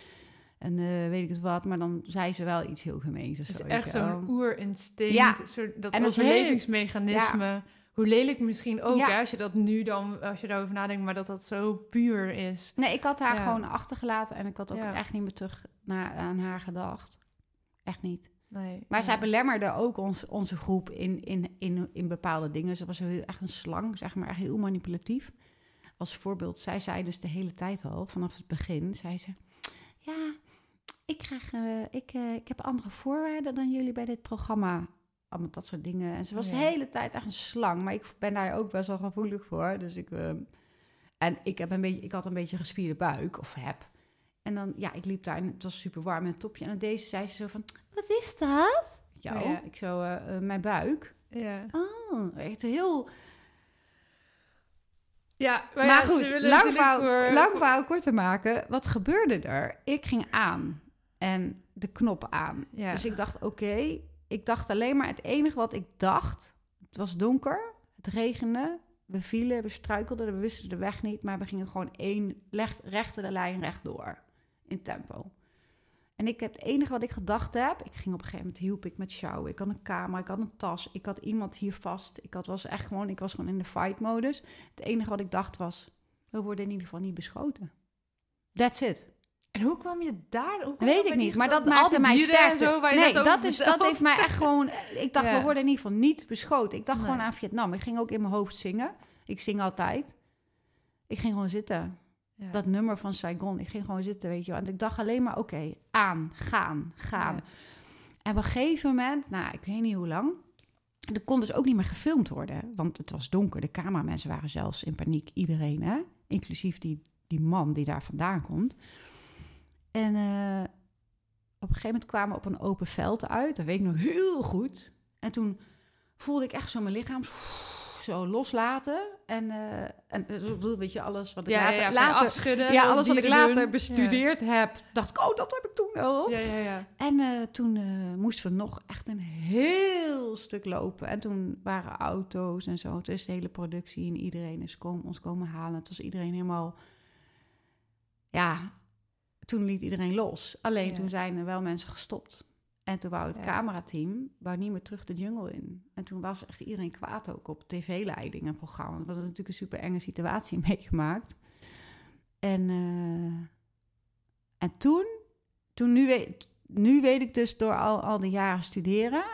En eh, weet ik het wat, maar dan zei ze wel iets heel gemeens. Het is echt zo'n oerinstinct, Ja. soort, dat En overlevingsmechanisme. Hoe lelijk misschien ook, Ja. hè, als je dat nu dan, als je daarover nadenkt, maar dat dat zo puur is. Nee, ik had haar Ja. gewoon achtergelaten en ik had ook Ja. echt niet meer terug naar, aan haar gedacht. Echt niet. Nee, Maar zij belemmerde ook ons, onze groep in, in, in, in bepaalde dingen. Ze was heel, echt een slang, zeg maar, echt heel manipulatief. Als voorbeeld, zij zei dus de hele tijd al, vanaf het begin, zei ze... Ja, ik, krijg, eh, ik, eh, ik heb andere voorwaarden dan jullie bij dit programma. Allemaal dat soort dingen. En ze was Ja. de hele tijd echt een slang. Maar ik ben daar ook best wel gevoelig voor. Dus ik... eh, en ik, heb een beetje, ik had een beetje gespierde buik, of heb. En dan, ja, ik liep daar en het was super warm in een topje. En dan deze zei ze zo van, wat is dat? Ja, Ja. ik zo, eh, eh, mijn buik. Ja, Oh, echt heel... ja maar, Maar, ja, goed, lang verhaal, voor... lang verhaal kort te maken. Wat gebeurde er? Ik ging aan. en de knop aan. Ja. Dus ik dacht, oké. Ik dacht alleen maar, het enige wat ik dacht... Het was donker, het regende, we vielen, we struikelden, we wisten de weg niet... maar we gingen gewoon één recht, rechte de lijn rechtdoor in tempo. En ik, het enige wat ik gedacht heb... Ik ging op een gegeven moment, hielp ik met sjouwen. Ik had een camera, ik had een tas, ik had iemand hier vast. Ik had, was echt gewoon, ik was gewoon in de fight-modus. Het enige wat ik dacht was, we worden in ieder geval niet beschoten. That's it. En hoe kwam je daar? Hoe kwam Weet ik niet, maar dat maakte mij sterker. Zo, waar je nee, dat, is, dat heeft mij echt gewoon... Ik dacht, *laughs* Ja. we worden in ieder geval niet beschoten. Ik dacht Nee. gewoon aan Vietnam. Ik ging ook in mijn hoofd zingen. Ik zing altijd. Ik ging gewoon zitten. Ja. Dat nummer van Saigon. Ik ging gewoon zitten, weet je wel. En ik dacht alleen maar, oké, aan, gaan, gaan. Ja. En op een gegeven moment, nou, ik weet niet hoe lang... Er kon dus ook niet meer gefilmd worden. Want het was donker. De cameramensen waren zelfs in paniek. Iedereen, hè? Inclusief die, die man die daar vandaan komt. En eh, op een gegeven moment kwamen we op een open veld uit. Dat weet ik nog heel goed. En toen voelde ik echt zo mijn lichaam zo loslaten. En, eh en eh, weet je, alles wat ik ja, later... ja, ja, later afschudden. ja, alles wat ik later doen. bestudeerd heb, dacht ik, oh, dat heb ik toen al. Ja, ja, ja. ja. En toen moesten we nog echt een heel stuk lopen. En toen waren auto's en zo. Toen is de hele productie en iedereen is kom, ons komen halen. Het was iedereen helemaal... Ja, toen liet iedereen los. Alleen Ja. toen zijn er wel mensen gestopt. En toen wou het Ja. camerateam wou niet meer terug de jungle in. En toen was echt iedereen kwaad ook op tv-leiding en programma. We hadden natuurlijk een super enge situatie *laughs* meegemaakt. En, eh, en toen, toen nu, weet, nu weet ik dus door al, al die jaren studeren.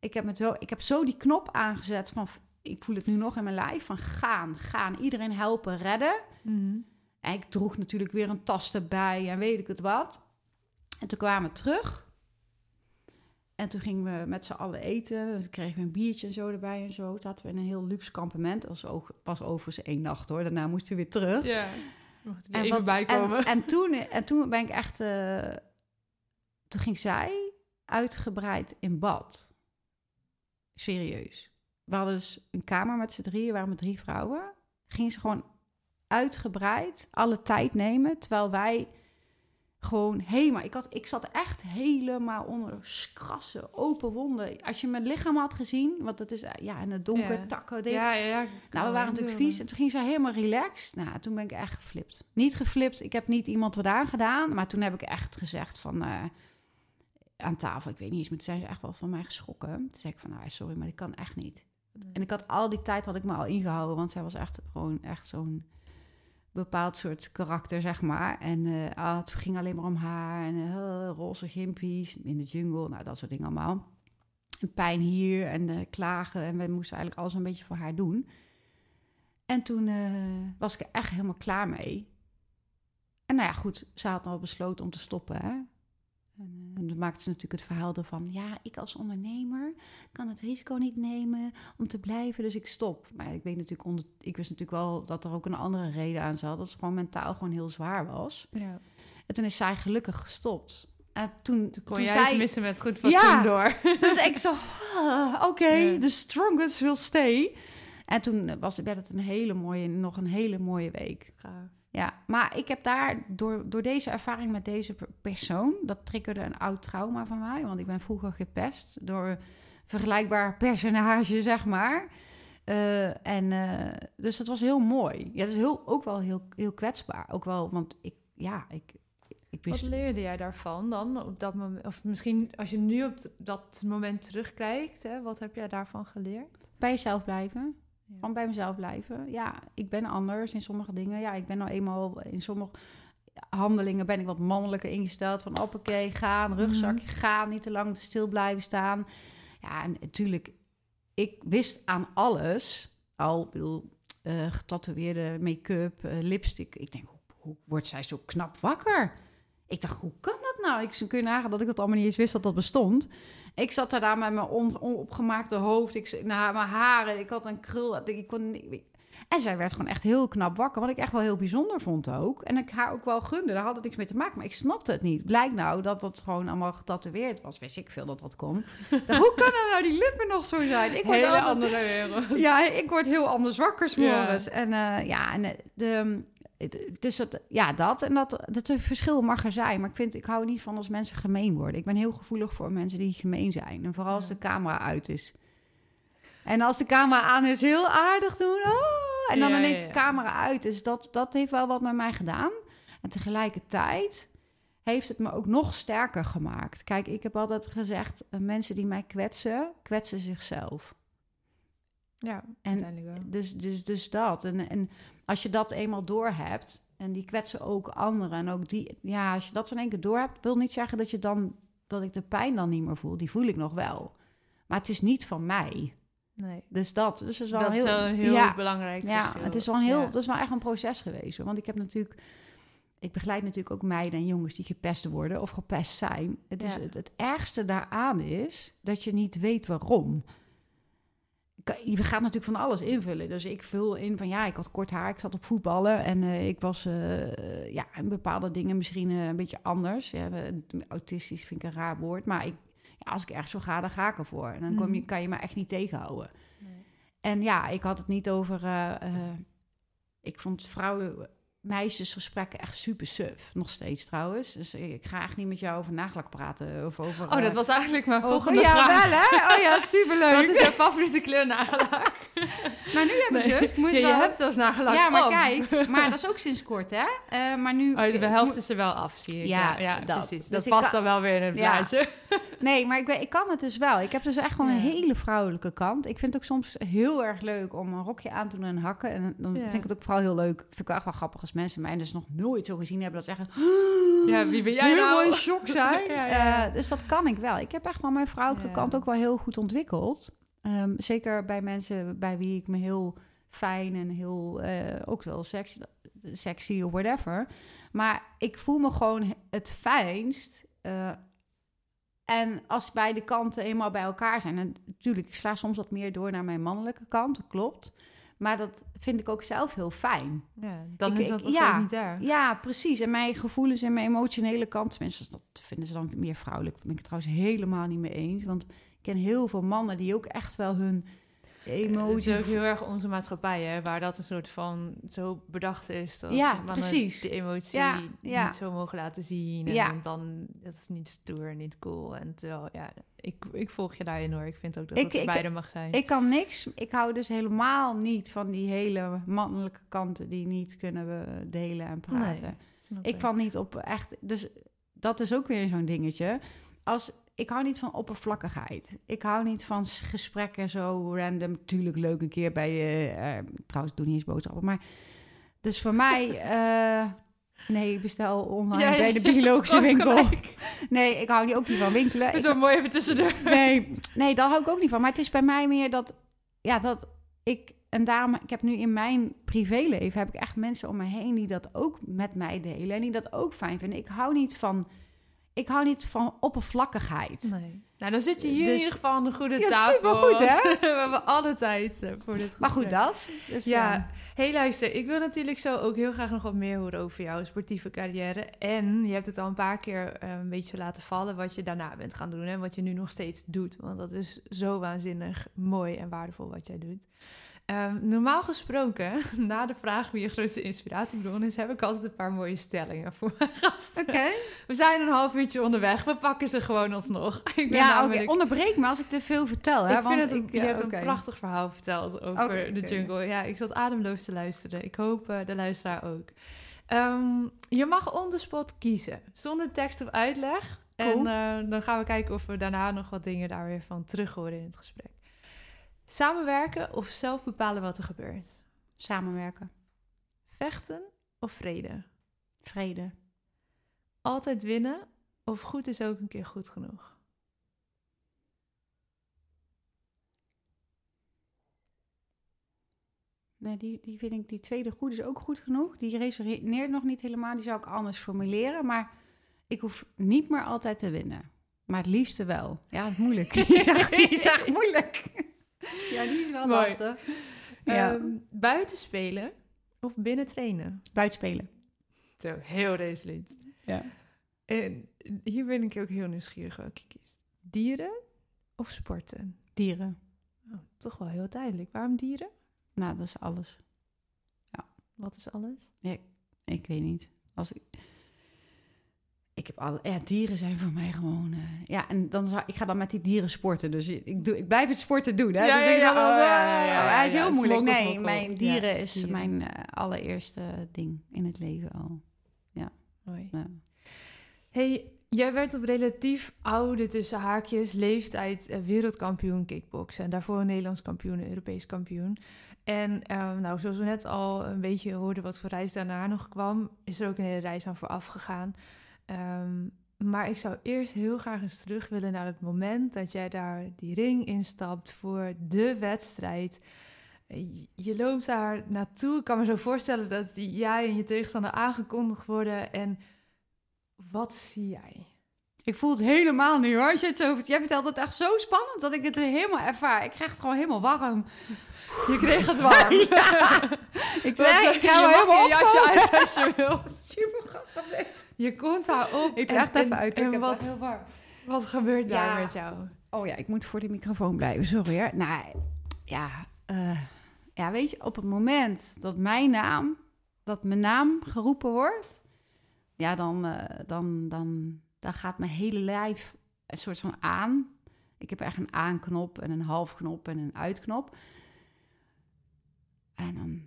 Ik heb, met zo, ik heb zo die knop aangezet van, ik voel het nu nog in mijn lijf, van gaan, gaan. Iedereen helpen, redden. Mhm. En ik droeg natuurlijk weer een tas erbij en weet ik het wat. En toen kwamen we terug. En toen gingen we met z'n allen eten. Dus kregen we een biertje en zo erbij en zo. Toen zaten we in een heel luxe kampement. Dat was, ook, was overigens één nacht hoor. Daarna moesten we weer terug. Ja. Mocht er En even wat- bij komen. En, en, toen, en toen ben ik echt... eh, toen ging zij uitgebreid in bad. Serieus. We hadden dus een kamer met z'n drieën. Waren met drie vrouwen. Ging ze gewoon uitgebreid alle tijd nemen. Terwijl wij gewoon helemaal... Ik, had, ik zat echt helemaal onder krassen, open wonden. Als je mijn lichaam had gezien... Want het is eh, ja, in het donker, Ja. takken... ja, ja, ja. nou, we waren natuurlijk vies. En toen ging zij helemaal relaxed. Nou, toen ben ik echt geflipt. Niet geflipt. Ik heb niet iemand wat aangedaan. Maar toen heb ik echt gezegd van... eh, aan tafel, ik weet niet eens, maar toen zijn ze echt wel van mij geschrokken. Toen zei ik van, nou, sorry, maar ik kan echt niet. En ik had al die tijd had ik me al ingehouden, want zij was echt gewoon echt zo'n bepaald soort karakter, zeg maar. En eh, ah, het ging alleen maar om haar en eh, roze gimpies in de jungle, nou, dat soort dingen allemaal. Pijn hier en eh, klagen en we moesten eigenlijk alles een beetje voor haar doen. En toen was ik er echt helemaal klaar mee. En nou ja, goed, ze had al besloten om te stoppen, hè. En, eh, dan maakte ze natuurlijk het verhaal ervan... ja, ik als ondernemer kan het risico niet nemen om te blijven, dus ik stop. Maar ik, weet natuurlijk onder, ik wist natuurlijk wel dat er ook een andere reden aan zat... dat het gewoon mentaal gewoon heel zwaar was. Ja. En toen is zij gelukkig gestopt. En toen, Toen kon toen jij zij... tenminste met goed fatsoen Ja. door. *laughs* Dus ik zo, ah, oké, Ja. the strongest will stay. En toen was, werd het een hele mooie, nog een hele mooie week. Ja, maar ik heb daar door, door deze ervaring met deze per- persoon, dat triggerde een oud trauma van mij, want ik ben vroeger gepest door een vergelijkbaar personage, zeg maar. Eh, en uh, dus dat was heel mooi. Ja, dat is heel, ook wel heel, heel kwetsbaar. Ook wel, want ik, ja, ik, ik wist. Wat leerde jij daarvan dan op dat moment? Of misschien als je nu op dat moment terugkijkt, hè, wat heb jij daarvan geleerd? Bij jezelf blijven. Ja. Gewoon bij mezelf blijven. Ja, ik ben anders in sommige dingen. Ja, ik ben nou eenmaal in sommige handelingen ben ik wat mannelijker ingesteld. Van oké, gaan, rugzakje, Mhm. gaan, niet te lang stil blijven staan. Ja, en natuurlijk, ik wist aan alles al, bedoel, uh, getatoeëerde make-up, uh, lipstick. Ik denk, hoe, hoe wordt zij zo knap wakker? Ik dacht, hoe kan nou? Ik kun je nagaan dat ik dat allemaal niet eens wist dat dat bestond. Ik zat daar, daar met mijn on, onopgemaakte hoofd, ik, nou, mijn haren, ik had een krul. Ik kon, ik, en zij werd gewoon echt heel knap wakker, wat ik echt wel heel bijzonder vond ook. En ik haar ook wel gunde, daar had het niks mee te maken, maar ik snapte het niet. Blijkt nou dat dat gewoon allemaal getatoeëerd was. Wist ik veel dat dat kon. Dan, *laughs* hoe kan nou die lippen nog zo zijn? Ik word Hele andere wereld. Ja, ik word heel anders wakker s'morgens. Ja. En uh, ja, en de, het- dus dat, ja, dat en dat, dat het verschil mag er zijn. Maar ik vind, ik hou niet van als mensen gemeen worden. Ik ben heel gevoelig voor mensen die gemeen zijn. En vooral als de camera uit is. En als de camera aan is, heel aardig doen. Oh, en dan Ja, denk ik de camera uit. Dus dat, dat heeft wel wat met mij gedaan. En tegelijkertijd heeft het me ook nog sterker gemaakt. Kijk, ik heb altijd gezegd, eh, mensen die mij kwetsen, kwetsen zichzelf. Ja, En uiteindelijk wel. Dus, dus, dus dat. En, en als je dat eenmaal doorhebt, en die kwetsen ook anderen, en ook die, ja, als je dat in één keer doorhebt, wil niet zeggen dat je dan, dat ik de pijn dan niet meer voel. Die voel ik nog wel. Maar het is niet van mij. Nee. Dus dat, dus dat is wel Dat heel, is wel een heel ja, belangrijk ja, verschil. het is wel heel, Ja. dat is wel echt een proces geweest. Want ik heb natuurlijk, ik begeleid natuurlijk ook meiden en jongens die gepest worden of gepest zijn. Het, is, het, het ergste daaraan is dat je niet weet waarom. Je gaat natuurlijk van alles invullen. Dus ik vul in van ja, ik had kort haar, ik zat op voetballen en eh, ik was eh, ja, in bepaalde dingen misschien eh, een beetje anders. Ja, autistisch vind ik een raar woord, maar ik, ja, als ik ergens voor ga, dan ga ik ervoor. En dan kom je, Mhm. kan je me echt niet tegenhouden. Nee. En ja, ik had het niet over. ik vond vrouwen, meisjesgesprekken echt super suf. Nog steeds trouwens. Dus ik, ga echt niet met jou over nagelak praten. Of over. Oh, dat was eigenlijk mijn volgende ja, vraag. wel hè? Oh ja, *laughs* superleuk. Wat is jouw favoriete kleur nagellak? *laughs* Maar nu heb ik Nee. dus. Ik moet Ja, je wel- hebt zelfs nagellak ja, maar kijk, *laughs* maar dat is ook sinds kort, hè? Eh, maar nu. Oh, de helft is er wel af, zie ik. Ja, Ja, ja, dat. precies. Dus Dat ik past kan- dan wel weer in het plaatje. Nee, maar ik, ben, ik kan het dus wel. Ik heb dus echt wel een hele vrouwelijke kant. Ik vind het ook soms heel erg leuk om een rokje aan te doen en hakken. En dan vind ik het ook vooral heel leuk. Vind ik echt wel grappig als mensen mij dus nog nooit zo gezien hebben. Dat ze zeggen, *gasps* Ja, wie ben jij helemaal nou? in shock zijn. *laughs* Ja, ja. Eh, dus dat kan ik wel. Ik heb echt wel mijn vrouwelijke Ja. kant ook wel heel goed ontwikkeld. Ehm, zeker bij mensen bij wie ik me heel fijn en heel eh, ook wel sexy, sexy of whatever. Maar ik voel me gewoon het fijnst. eh, en als beide kanten eenmaal bij elkaar zijn. En natuurlijk, ik sla soms wat meer door naar mijn mannelijke kant, klopt. Maar dat vind ik ook zelf heel fijn. Ja, dan Ik- is dat ik- ja. ook niet erg. Ja, precies. En mijn gevoelens en mijn emotionele kant, tenminste, dat vinden ze dan meer vrouwelijk. Daar ben ik het trouwens helemaal niet mee eens. Want ik ken heel veel mannen die ook echt wel hun Het emoties... is ook heel erg onze maatschappij, hè, waar dat een soort van zo bedacht is. Dat Ja, precies. De emotie Ja, ja. niet zo mogen laten zien. En Ja. dan, dat is niet stoer, niet cool. En terwijl, ja, ik, ik volg je daarin hoor. Ik vind ook dat Ik- het beide mag zijn. Ik kan niks. Ik hou dus helemaal niet van die hele mannelijke kanten die niet kunnen eh, delen en praten. Nee, Ik val niet op echt. Dus dat is ook weer zo'n dingetje. Als ik hou niet van oppervlakkigheid. Ik hou niet van gesprekken zo random. Tuurlijk leuk een keer bij je. eh, trouwens, doe niet eens boodschappen. Maar dus voor mij. *laughs* eh, nee, ik bestel online Ja, bij de *laughs* biologische winkel. gelijk. Nee, ik hou niet ook niet van winkelen. Ik- Zo mooi even tussendoor. *laughs* nee, nee, daar hou ik ook niet van. Maar het is bij mij meer dat, ja, dat ik, en daarom, ik heb nu in mijn privéleven, heb ik echt mensen om me heen die dat ook met mij delen en die dat ook fijn vinden. Ik hou niet van, ik hou niet van oppervlakkigheid. Nee. Nou, dan zit je hier in Dus- ieder geval aan de goede Ja, tafel. supergoed, hè? *laughs* We hebben alle tijd eh, voor dit Maar goed, dat. Dus, Ja, ja. hey luister, ik wil natuurlijk zo ook heel graag nog wat meer horen over jouw sportieve carrière. En je hebt het al een paar keer eh, een beetje laten vallen wat je daarna bent gaan doen en wat je nu nog steeds doet. Want dat is zo waanzinnig mooi en waardevol wat jij doet. Ehm, normaal gesproken, *laughs* na de vraag wie je grootste inspiratiebron is, heb ik altijd een paar mooie stellingen voor mijn gasten. Oké. We zijn een half uurtje onderweg, we pakken ze gewoon alsnog. *laughs* Ik ben Ja, Onderbreek me als ik te veel vertel. Hè? ik want vind het, ik- je ja, hebt een prachtig verhaal verteld over de jungle. Ja, ik zat ademloos te luisteren. Ik hoop eh, de luisteraar ook. Ehm, je mag on the spot kiezen, zonder tekst of uitleg. Cool. En eh, dan gaan we kijken of we daarna nog wat dingen daar weer van terug horen in het gesprek. Samenwerken of zelf bepalen wat er gebeurt? Samenwerken. Vechten of vrede? Vrede. Altijd winnen of goed is ook een keer goed genoeg? Nee, die, die vind ik, die tweede goed is ook goed genoeg. Die resoneert nog niet helemaal. Die zou ik anders formuleren. Maar ik hoef niet meer altijd te winnen. Maar het liefste wel. Ja, is moeilijk. Echt, *laughs* die is echt moeilijk. *laughs* Ja, die is wel Mooi. lastig. Ja. Ehm, buiten spelen of binnen trainen? Buitenspelen. Zo, heel resoluut. Ja. En hier ben ik ook heel nieuwsgierig welke je kiest. Dieren of sporten? Dieren. Oh, toch wel heel duidelijk. Waarom dieren? Nou, dat is alles. Wat is alles? Ik weet niet. Als ik, ik heb alle, ja, dieren zijn voor mij gewoon. eh, ja, en dan zou, ik ga dan met die dieren sporten. Dus ik, doe, ik blijf het sporten doen. Hè? Ja, dus ja, ik ja, hij is heel moeilijk. smokkel, Nee, smokkel. mijn dieren is dieren. mijn eh, allereerste ding in het leven al. Mooi. Ja. Hey, jij werd op relatief oude tussen haakjes leeftijd eh, wereldkampioen kickboksen. En daarvoor een Nederlands kampioen, een Europees kampioen. En nou, zoals we net al een beetje hoorden wat voor reis daarna nog kwam, is er ook een hele reis aan vooraf gegaan. Ehm, maar ik zou eerst heel graag eens terug willen naar het moment dat jij daar die ring instapt voor de wedstrijd. Eh, Je loopt daar naartoe. Ik kan me zo voorstellen dat jij en je tegenstander aangekondigd worden. En wat zie jij? Ik voel het helemaal nu hoor. Als je het zo, jij vertelt het echt zo spannend dat ik het helemaal ervaar. Ik krijg het gewoon helemaal warm. Je kreeg het warm. *laughs* *laughs* Ik zeg, is- ik helemaal je jasje uit als je wil. *laughs* Super grappig dit. Je komt daar op. Ik het even en- uit. En ik heb wat, het heel warm. wat gebeurt daar met jou? Oh ja, ik moet voor de microfoon blijven. Sorry hoor. Nou, ja, eh, ja, weet je, op het moment dat mijn naam, dat mijn naam geroepen wordt, ja, dan, eh, dan, dan, dan gaat mijn hele lijf een soort van aan. Ik heb echt een aanknop en een halfknop en een uitknop. En dan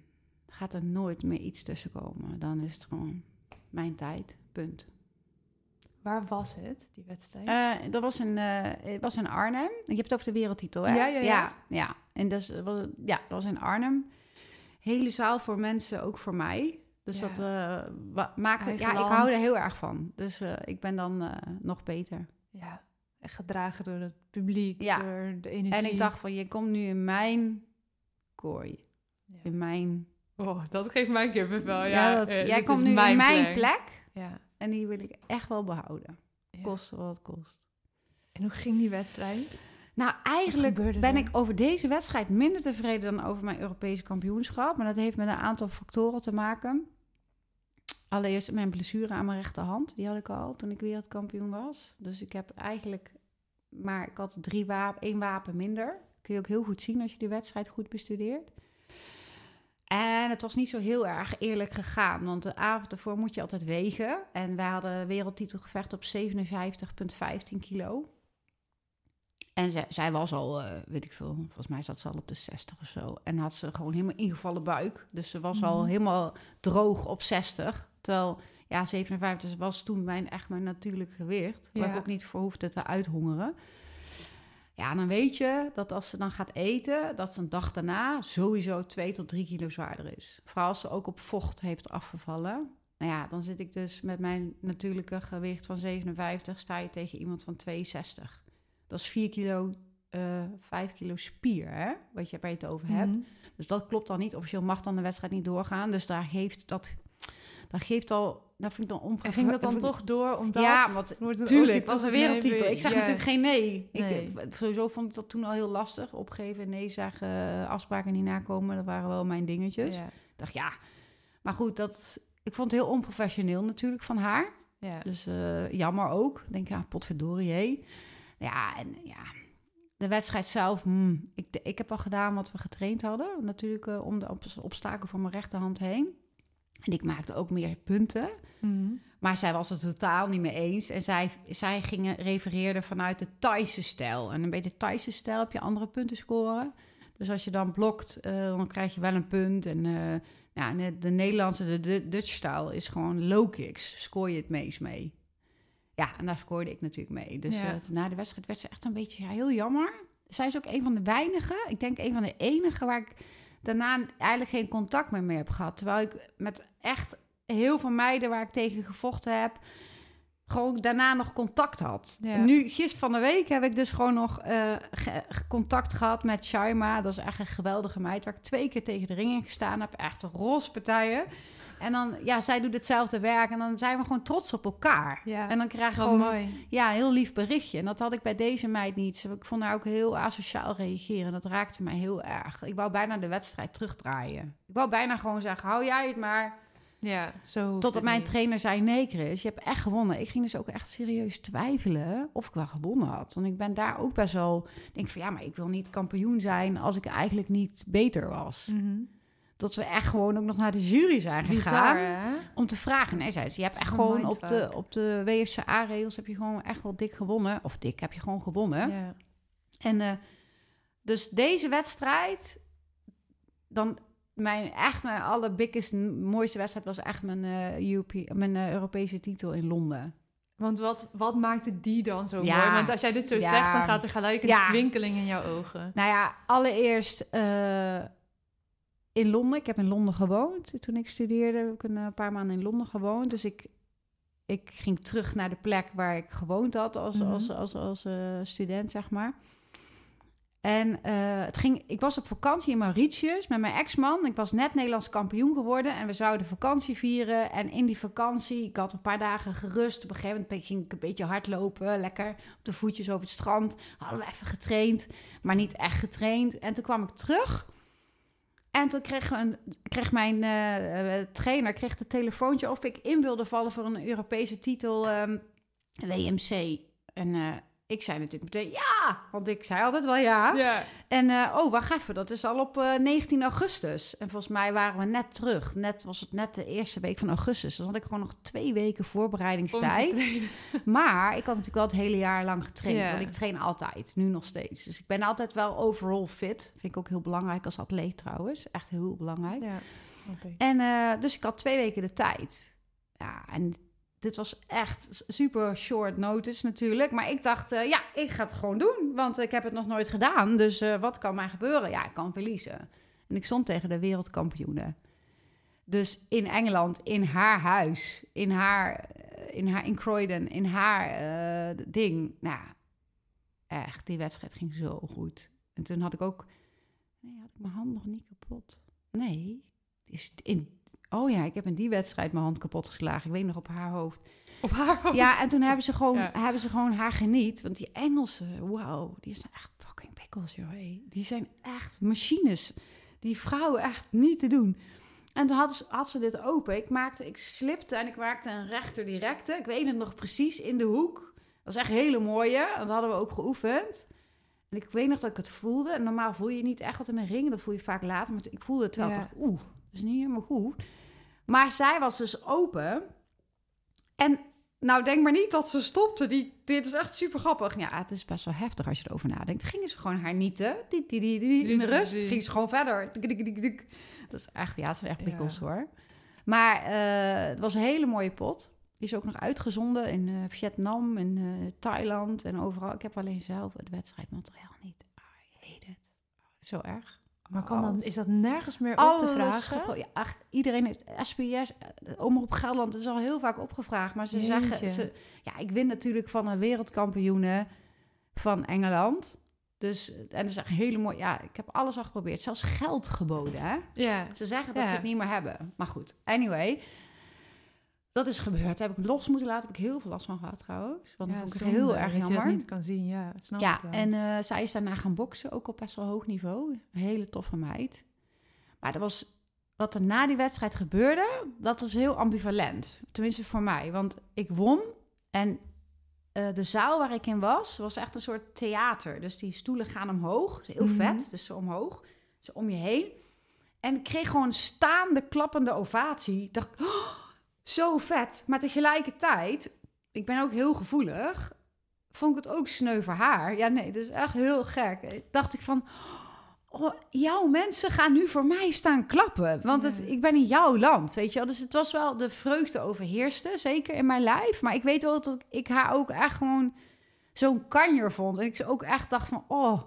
gaat er nooit meer iets tussen komen. Dan is het gewoon mijn tijd, punt. Waar was het, die wedstrijd? Eh, dat was een, eh, het was in Arnhem. Je hebt het over de wereldtitel, hè? Ja, ja, ja. ja, ja. En dat, was, ja, dat was in Arnhem. Hele zaal voor mensen, ook voor mij. Dus Ja. dat maakte... Eigen Ja, ik hou er heel erg van. Dus eh, ik ben dan eh, nog beter. ja, echt gedragen door het publiek, Ja. door de energie. En ik dacht van, je komt nu in mijn kooi. Ja. In mijn... Oh, dat geeft mij kippenvel. Ja, Ja, dat, jij komt nu in mijn plek. plek. Ja. En die wil ik echt wel behouden. ja. Koste wat het kost. En hoe ging die wedstrijd? Nou, eigenlijk ben er? ik over deze wedstrijd minder tevreden dan over mijn Europese kampioenschap. Maar dat heeft met een aantal factoren te maken. Allereerst mijn blessure aan mijn rechterhand. Die had ik al toen ik wereldkampioen was. Dus ik heb eigenlijk... Maar ik had drie wapen, één wapen minder. Kun je ook heel goed zien als je die wedstrijd goed bestudeert. En het was niet zo heel erg eerlijk gegaan. Want de avond ervoor moet je altijd wegen. En wij hadden wereldtitelgevecht op 57,15 kilo. En zij, zij was al, eh, weet ik veel, volgens mij zat ze al op de 60 of zo. En had ze gewoon helemaal ingevallen buik. Dus ze was al Mhm. helemaal droog op 60. Terwijl, ja, 57 was toen mijn, echt mijn natuurlijk gewicht. Waar Ja. ik ook niet voor hoefde te uithongeren. Ja, dan weet je dat als ze dan gaat eten, dat ze een dag daarna sowieso 2 tot 3 kilo zwaarder is. Vooral als ze ook op vocht heeft afgevallen. Nou ja, dan zit ik dus met mijn natuurlijke gewicht van 57, sta je tegen iemand van 62. Dat is 4 kilo, eh 5 kilo spier, hè? Wat je, waar je het over hebt. Mhm. Dus dat klopt dan niet. Officieel mag dan de wedstrijd niet doorgaan. Dus daar geeft dat, dat geeft al, dat vind ik dan onprofessioneel. ging dat dan toch door? Omdat Ja, want wordt een Tuurlijk, olie het was een nee, wereldtitel. Ik zeg ja. natuurlijk geen nee. Nee. eh, Sowieso vond ik dat toen al heel lastig. Opgeven, nee zeggen, eh, afspraken niet nakomen. Dat waren wel mijn dingetjes. Ja, Ik dacht, ja. Maar goed, dat, ik vond het heel onprofessioneel natuurlijk van haar. ja. Dus eh, jammer ook. Ik denk, ja, potverdorie, hé. Ja, en ja, de wedstrijd zelf... hmm, ik, ik heb wel gedaan wat we getraind hadden. Natuurlijk om de ob- obstakel van mijn rechterhand heen. En ik maakte ook meer punten. Mhm. Maar zij was het totaal niet mee eens. En zij, zij gingen, refereerden vanuit de Thaise stijl. En bij de Thaise stijl heb je andere punten scoren. Dus als je dan blokt, eh, dan krijg je wel een punt. En eh, ja, en de, de Nederlandse, de, de Dutch stijl is gewoon low kicks. Scoor je het meest mee. Ja, en daar scoorde ik natuurlijk mee. Dus Ja. eh, na de wedstrijd werd ze echt een beetje ja, heel jammer. Zij is ook een van de weinigen, ik denk een van de enige waar ik daarna eigenlijk geen contact meer mee heb gehad. Terwijl ik met echt heel veel meiden waar ik tegen gevochten heb, gewoon daarna nog contact had. Ja. Nu, gisteren van de week, heb ik dus gewoon nog eh, ge- contact gehad met Shaima. Dat is echt een geweldige meid, waar ik twee keer tegen de ring in gestaan heb. Echt rospartijen. En dan, ja, zij doet hetzelfde werk en dan zijn we gewoon trots op elkaar. Ja, En dan krijg je Wat gewoon mooi. ja, een heel lief berichtje. En dat had ik bij deze meid niet. Ik vond haar ook heel asociaal reageren. Dat raakte mij heel erg. Ik wou bijna de wedstrijd terugdraaien. Ik wou bijna gewoon zeggen, hou jij het maar. Ja, zo Totdat mijn niet. trainer zei, nee Chris, je hebt echt gewonnen. Ik ging dus ook echt serieus twijfelen of ik wel gewonnen had. Want ik ben daar ook best wel... denk van, ja, maar ik wil niet kampioen zijn als ik eigenlijk niet beter was. Mhm. Dat we echt gewoon ook nog naar de jury zijn gegaan. Bizar? Om te vragen. Nee, zei ze, je hebt echt gewoon op de, op de WFCA-regels heb je gewoon echt wel dik gewonnen. Of dik, heb je gewoon gewonnen. Ja. En eh, dus deze wedstrijd, dan mijn echt mijn allerbiggest, mooiste wedstrijd was echt mijn, eh, Europe- mijn eh, Europese titel in Londen. Want wat, wat maakte die dan zo Ja. mooi? Want als jij dit zo Ja. zegt, dan gaat er gelijk een Ja. twinkeling in jouw ogen. Nou ja, allereerst in Londen. Ik heb in Londen gewoond. Toen ik studeerde, heb ik een eh, paar maanden in Londen gewoond. Dus ik, ik ging terug naar de plek waar ik gewoond had als, Mhm. als, als, als eh, student, zeg maar. En eh, het ging, ik was op vakantie in Mauritius met mijn ex-man. Ik was net Nederlands kampioen geworden en we zouden vakantie vieren. En in die vakantie, ik had een paar dagen gerust. Op een gegeven moment ging ik een beetje hardlopen, lekker op de voetjes over het strand. Hadden we even getraind, maar niet echt getraind. En toen kwam ik terug. En toen kreeg, een, kreeg mijn eh, eh, trainer kreeg de telefoontje of ik in wilde vallen voor een Europese titel ehm, WMC. En eh, ik zei natuurlijk meteen ja, want ik zei altijd wel ja. Ja. En eh, oh, wacht even, dat is al op eh, 19 augustus. En volgens mij waren we net terug. Net was het net de eerste week van augustus. Dus had ik gewoon nog twee weken voorbereidingstijd. *laughs* Maar ik had natuurlijk wel het hele jaar lang getraind. Ja. Want ik train altijd, nu nog steeds. Dus ik ben altijd wel overall fit. Vind ik ook heel belangrijk als atleet trouwens. Echt heel belangrijk. Ja. En eh, dus ik had twee weken de tijd. Ja, en dit was echt super short notice natuurlijk. Maar ik dacht, eh, ja, ik ga het gewoon doen. Want ik heb het nog nooit gedaan. Dus eh, wat kan mij gebeuren? Ja, ik kan verliezen. En ik stond tegen de wereldkampioenen. Dus in Engeland, in haar huis, in haar, eh, in haar in Croydon, in haar ding. Nou, echt, die wedstrijd ging zo goed. En toen had ik ook, nee, had ik mijn hand nog niet kapot. Nee, is in, oh ja, ik heb in die wedstrijd mijn hand kapot geslagen. Ik weet nog op haar hoofd. Op haar hoofd. Ja, en toen hebben ze *laughs* gewoon, Ja. hebben ze gewoon haar geniet. Want die Engelsen, wauw, die zijn echt fucking pikkels, joh. hé. Die zijn echt machines. Die vrouwen echt niet te doen. En toen had ze, had ze dit open. Ik maakte, ik slipte en ik maakte een rechter directe. Ik weet het nog precies, in de hoek. Dat was echt een hele mooie. Dat hadden we ook geoefend. En ik weet nog dat ik het voelde. En normaal voel je niet echt wat in een ring. Dat voel je vaak later. Maar ik voelde het wel. Ja. Dacht, oeh, dat is niet helemaal goed. Maar zij was dus open. En nou, denk maar niet dat ze stopte. Die, dit is echt super grappig. Ja, het is best wel heftig als je erover nadenkt. Gingen ze gewoon haar nieten. Die, die, die, die, in de rust ging ze gewoon verder. Dat is echt, ja, het zijn echt pikkels hoor. Maar eh, het was een hele mooie pot. Die is ook nog uitgezonden in eh, Vietnam, in eh, Thailand en overal. Ik heb alleen zelf het wedstrijdmateriaal niet. I hate it. Zo erg. Maar kan dan, is dat nergens meer op te vragen? Ja, echt, iedereen heeft SBS, eh, Omroep Gelderland is al heel vaak opgevraagd. Maar ze Jeetje. zeggen, ze, ja, ik win natuurlijk van een wereldkampioene van Engeland. Dus, en dat is echt hele mooi. Ja, ik heb alles al geprobeerd. Zelfs geld geboden, hè. Ja. Ze zeggen dat Ja. ze het niet meer hebben. Maar goed, anyway. Dat is gebeurd. Heb ik los moeten laten. Heb ik heel veel last van gehad trouwens. Want dat vond ik zonde heel erg dat je jammer. dat niet kan zien, ja. Snap Ja, ik en eh, zij is daarna gaan boksen, ook op best wel hoog niveau. Een hele toffe meid. Maar er was, wat er na die wedstrijd gebeurde, dat was heel ambivalent. Tenminste voor mij, want ik won en eh, de zaal waar ik in was, was echt een soort theater. Dus die stoelen gaan omhoog, heel Mhm. vet, dus zo omhoog, zo om je heen. En ik kreeg gewoon staande, klappende ovatie. Ik dacht, oh, zo vet. Maar tegelijkertijd, ik ben ook heel gevoelig vond ik het ook sneu voor haar. Ja, nee, dat is echt heel gek. Dacht ik van, oh, jouw mensen gaan nu voor mij staan klappen. Want het, ik ben in jouw land, weet je wel. Dus het was wel, de vreugde overheerste, zeker in mijn lijf. Maar ik weet wel dat ik haar ook echt gewoon zo'n kanjer vond. En ik ook echt dacht van, oh,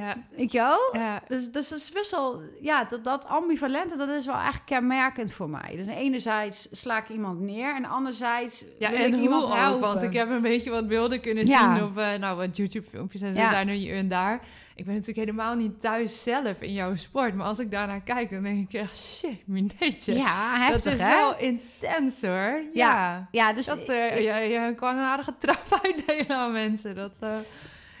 Ja, wel? ja. Dus, dus dat is best wel, ja, dat, dat ambivalente, dat is wel echt kenmerkend voor mij. Dus enerzijds sla ik iemand neer en anderzijds Ja, wil en ik iemand ook, helpen. want ik heb een beetje wat beelden kunnen Ja. zien op eh, nou, wat YouTube-filmpjes en zo Ja. zijn er hier en daar. Ik ben natuurlijk helemaal niet thuis zelf in jouw sport, maar als ik daarnaar kijk, dan denk ik echt, shit, minetje. Ja, heftig dat is hè? wel intens hoor. Ja. Ja, dus Dat, eh, je, je kan een aardige trap *laughs* uitdelen aan mensen. Dat, eh,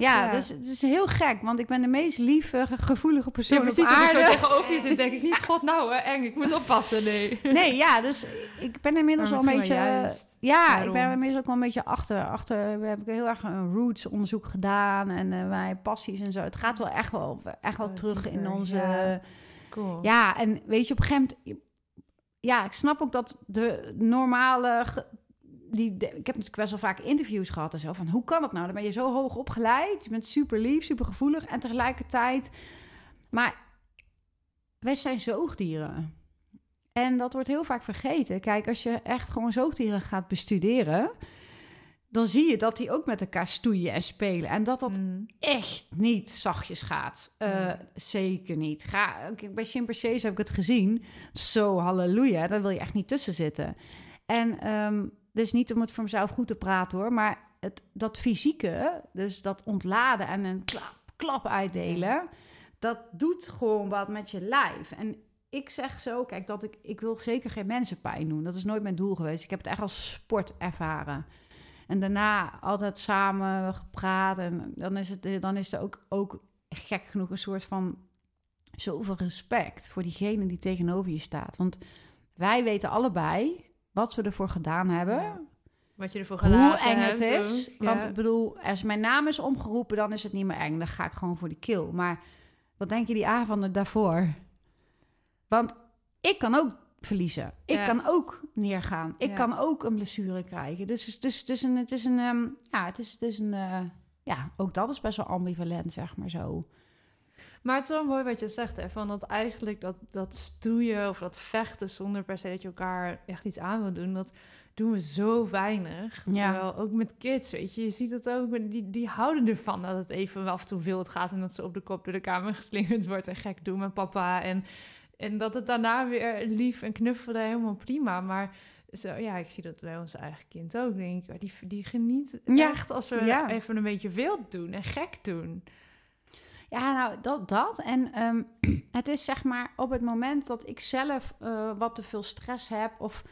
Ja, Ja. Dus, het is heel gek, want ik ben de meest lieve, gevoelige ja, persoon precies. op Als ik zo aarde. tegenover je zit, denk ik niet, *laughs* god nou, hè, eng, ik moet oppassen. Nee. Nee, ja, dus ik ben inmiddels wel een beetje... Ja, ik ben inmiddels ook wel een beetje achter. achter we hebben heel erg een roots onderzoek gedaan en eh, mijn passies en zo. Het gaat wel echt wel, echt wel Oh, terug in onze... ja. Cool. Ja, en weet je, op een gegeven moment... Ja, ik snap ook dat de normale... Die, ik heb natuurlijk best wel vaak interviews gehad en zo. Van, hoe kan het nou? Dan ben je zo hoog opgeleid. Je bent super lief, super gevoelig. En tegelijkertijd... Maar wij zijn zoogdieren. En dat wordt heel vaak vergeten. Kijk, als je echt gewoon zoogdieren gaat bestuderen... dan zie je dat die ook met elkaar stoeien en spelen. En dat dat Mm. echt niet zachtjes gaat. Eh, Nee. Zeker niet. Ga, bij chimpansees heb ik het gezien. Zo, halleluja, daar wil je echt niet tussen zitten. En ehm dus niet om het voor mezelf goed te praten hoor, maar het, dat fysieke, dus dat ontladen en een klap, klap uitdelen, dat doet gewoon wat met je lijf. En ik zeg zo, kijk, dat ik, ik wil zeker geen mensen pijn doen. Dat is nooit mijn doel geweest. Ik heb het echt als sport ervaren. En daarna altijd samen gepraat. En dan is, het, dan is er ook, ook gek genoeg een soort van zoveel respect voor diegene die tegenover je staat. Want wij weten allebei wat we ervoor gedaan hebben. Ja. Wat je ervoor gedaan Hoe eng het hebt is. Want ik bedoel, als mijn naam is omgeroepen, dan is het niet meer eng. Dan ga ik gewoon voor de kill. Maar wat denk je die avonden daarvoor? Want ik kan ook verliezen. Ik Ja. kan ook neergaan. Ik kan ook een blessure krijgen. Dus, dus het is een, het is een, ehm, ja, het is, het is een, eh, ja, ook dat is best wel ambivalent, zeg maar zo. Maar het is wel mooi wat je zegt, hè, van dat eigenlijk dat, dat stoeien of dat vechten zonder per se dat je elkaar echt iets aan wil doen, dat doen we zo weinig. Ja. Terwijl ook met kids, weet je, je ziet het ook, die, die houden ervan dat het even af en toe wild gaat en dat ze op de kop door de kamer *laughs* geslingerd wordt en gek doen met papa. En, en dat het daarna weer lief en knuffelen, helemaal prima. Maar zo, ja, ik zie dat bij ons eigen kind ook, denk ik. Die, die geniet Ja. echt als we Ja. even een beetje wild doen en gek doen. Ja, nou, dat, dat. En ehm, *clears throat* het is zeg maar op het moment dat ik zelf eh, wat te veel stress heb... of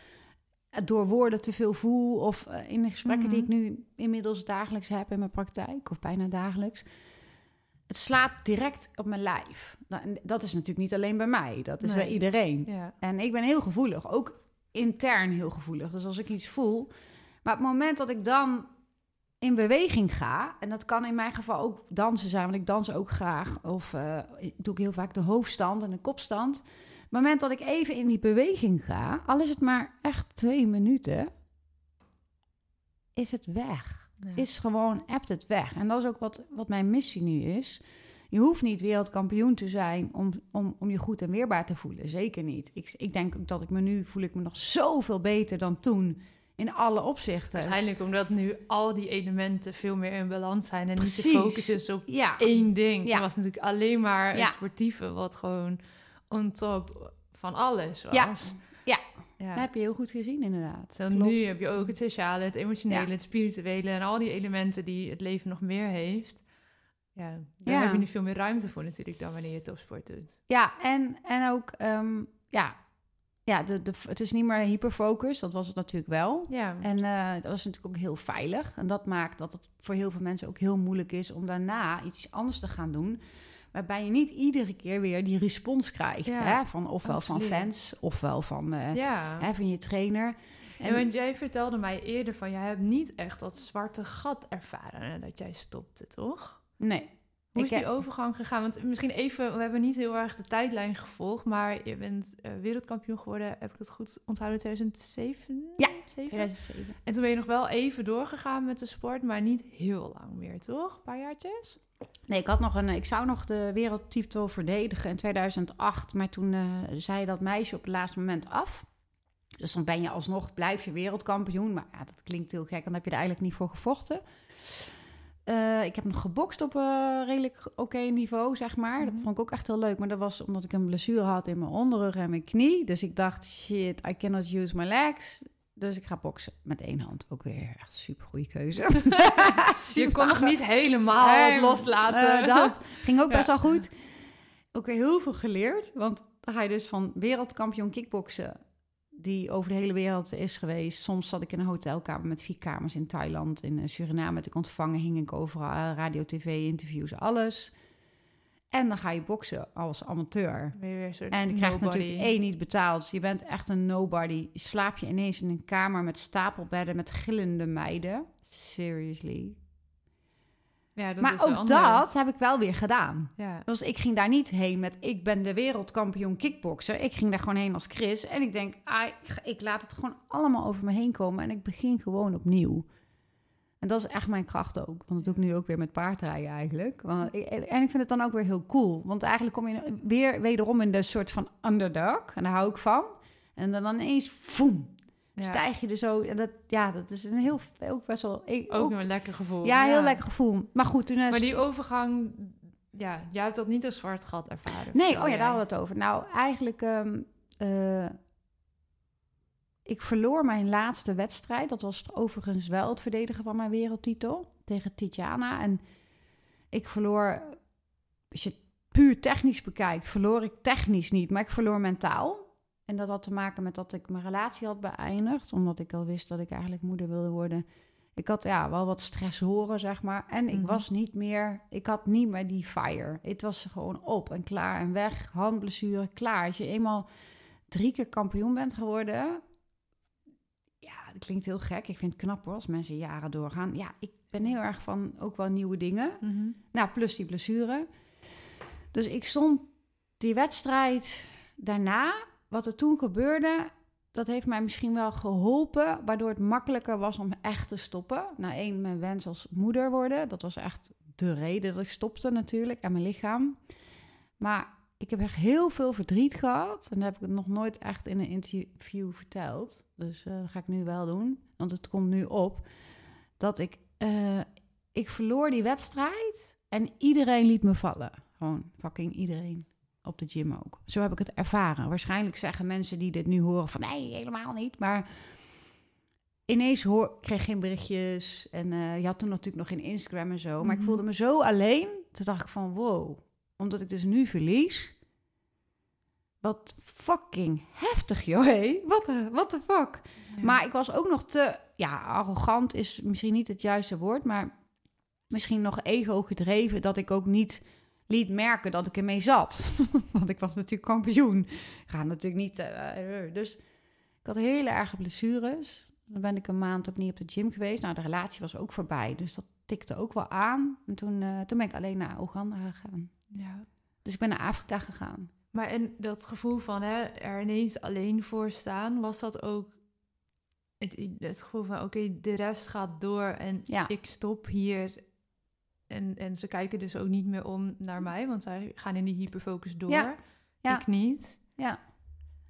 het door woorden te veel voel... of eh, in de gesprekken die ik Mhm. nu inmiddels dagelijks heb in mijn praktijk... of bijna dagelijks... het slaat direct op mijn lijf. Nou, dat is natuurlijk niet alleen bij mij. Dat is Nee. bij iedereen. Ja. En ik ben heel gevoelig, ook intern heel gevoelig. Dus als ik iets voel. Maar op het moment dat ik dan in beweging ga, en dat kan in mijn geval ook dansen zijn, want ik dans ook graag. Of eh, doe ik heel vaak de hoofdstand en de kopstand. Op het moment dat ik even in die beweging ga, al is het maar echt twee minuten, is het weg Ja. is gewoon, appt het weg. En dat is ook wat, wat mijn missie nu is. Je hoeft niet wereldkampioen te zijn om, om, om je goed en weerbaar te voelen. Zeker niet. Ik, ik denk ook dat ik me nu voel ik me nog zoveel beter dan toen. In alle opzichten. Waarschijnlijk omdat nu al die elementen veel meer in balans zijn en niet Precies. de focus is op Ja, één ding. Ja. Het was natuurlijk alleen maar Ja. het sportieve wat gewoon on top van alles was. Ja. Ja. ja. dat heb je heel goed gezien inderdaad. Dan Klopt. nu heb je ook het sociale, het emotionele, het spirituele en al die elementen die het leven nog meer heeft. Ja, daar heb je nu veel meer ruimte voor natuurlijk dan wanneer je topsport doet. Ja, en, en ook, ehm, ja, ja de, de, het is niet meer hyperfocus. Dat was het natuurlijk wel. Ja, En eh, dat is natuurlijk ook heel veilig. En dat maakt dat het voor heel veel mensen ook heel moeilijk is om daarna iets anders te gaan doen. Waarbij je niet iedere keer weer die respons krijgt. Ja, hè? Van, ofwel van fans, ofwel van, eh, ja. hè, van je trainer. En want jij vertelde mij eerder van, jij hebt niet echt dat zwarte gat ervaren nadat jij stopte, toch? Nee. Hoe is die heb- overgang gegaan? Want misschien even, we hebben niet heel erg de tijdlijn gevolgd, maar je bent eh, wereldkampioen geworden, heb ik het goed onthouden, 2007? Ja, Zeven? 2007. En toen ben je nog wel even doorgegaan met de sport, maar niet heel lang meer, toch? Een paar jaartjes? Nee, ik, had nog een, ik zou nog de wereldtitel verdedigen in 2008. Maar toen eh, zei dat meisje op het laatste moment af. Dus dan ben je alsnog, blijf je wereldkampioen. Maar ja, dat klinkt heel gek, dan heb je er eigenlijk niet voor gevochten. Eh, ik heb nog gebokst op een redelijk oké niveau, zeg maar. Dat Mhm. vond ik ook echt heel leuk. Maar dat was omdat ik een blessure had in mijn onderrug en mijn knie. Dus ik dacht, shit, I cannot use my legs. Dus ik ga boksen met één hand. Ook weer echt een super goede keuze. *laughs* Je kon nog niet helemaal Hey, *laughs* loslaten. Eh, dat ging ook *laughs* Ja. best wel goed. Ook weer heel veel geleerd. Want dan ga je dus van wereldkampioen kickboksen... die over de hele wereld is geweest. Soms zat ik in een hotelkamer met vier kamers in Thailand. In eh, Suriname werd ik ontvangen. Hing ik overal. eh, Radio, tv, interviews, alles. En dan ga je boksen als amateur. Je En je krijgt nobody. natuurlijk één niet betaald. Je bent echt een nobody. Slaap je ineens in een kamer met stapelbedden met gillende meiden. Seriously. Ja, dat maar is ook dat heb ik wel weer gedaan. Ja. Dus ik ging daar niet heen met ik ben de wereldkampioen kickbokser. Ik ging daar gewoon heen als Chris. En ik denk, ah, ik, laat het gewoon allemaal over me heen komen. En ik begin gewoon opnieuw. En dat is echt mijn kracht ook. Want dat doe ik nu ook weer met paardrijden eigenlijk. Want ik, en ik vind het dan ook weer heel cool. Want eigenlijk kom je weer wederom in de soort van underdog. En daar hou ik van. En dan ineens, foem, Ja. stijg je er zo. En dat, ja, dat is een heel, ook best wel... Ik, Ook ook- een lekker gevoel. ja, heel lekker gevoel. Maar goed, toen... eh, Maar die overgang, ja, jij hebt dat niet als zwart gat ervaren. Nee, oh ja, jij. daar hadden we het over. Nou, eigenlijk... ehm, eh, ik verloor mijn laatste wedstrijd. Dat was overigens wel het verdedigen van mijn wereldtitel. Tegen Titiana. En ik verloor... Als je het puur technisch bekijkt, verloor ik technisch niet. Maar ik verloor mentaal. En dat had te maken met dat ik mijn relatie had beëindigd. Omdat ik al wist dat ik eigenlijk moeder wilde worden. Ik had ja, wel wat stressoren, zeg maar. En ik Mhm. was niet meer... Ik had niet meer die fire. Het was gewoon op en klaar en weg. Handblessure, klaar. Als je eenmaal drie keer kampioen bent geworden... Ja, dat klinkt heel gek. Ik vind het knap hoor, als mensen jaren doorgaan. Ja, ik ben heel erg van ook wel nieuwe dingen. Mhm. Nou, plus die blessure. Dus ik stond die wedstrijd daarna, wat er toen gebeurde, dat heeft mij misschien wel geholpen, waardoor het makkelijker was om echt te stoppen. Nou, één, mijn wens als moeder worden, dat was echt de reden dat ik stopte natuurlijk, en mijn lichaam. Maar ik heb echt heel veel verdriet gehad, en dat heb ik nog nooit echt in een interview verteld. Dus eh, dat ga ik nu wel doen, want het komt nu op, dat ik, eh, ik verloor die wedstrijd en iedereen liet me vallen. Gewoon fucking iedereen. Op de gym ook. Zo heb ik het ervaren. Waarschijnlijk zeggen mensen die dit nu horen van nee, helemaal niet. Maar ineens hoor, ik kreeg geen berichtjes. En eh, je had toen natuurlijk nog geen Instagram en zo. Maar ik Mhm. voelde me zo alleen. Toen dacht ik van wow. Omdat ik dus nu verlies. Wat fucking heftig, joh. Hé. Wat de what the fuck. Ja. Maar ik was ook nog te, ja, arrogant is misschien niet het juiste woord, maar misschien nog ego gedreven dat ik ook niet liet merken dat ik ermee zat. *laughs* Want ik was natuurlijk kampioen. Ga natuurlijk niet. eh, eh, dus ik had hele erge blessures. Dan ben ik een maand ook niet op de gym geweest. Nou, de relatie was ook voorbij, dus dat tikte ook wel aan. En toen, eh, toen ben ik alleen naar Oeganda gegaan. ja. Dus ik ben naar Afrika gegaan. Maar en dat gevoel van hè, er ineens alleen voor staan, was dat ook het, het gevoel van oké, de rest gaat door en Ja. ik stop hier. En, en ze kijken dus ook niet meer om naar mij, want zij gaan in die hyperfocus door. Ja. Ja. Ik niet. Ja.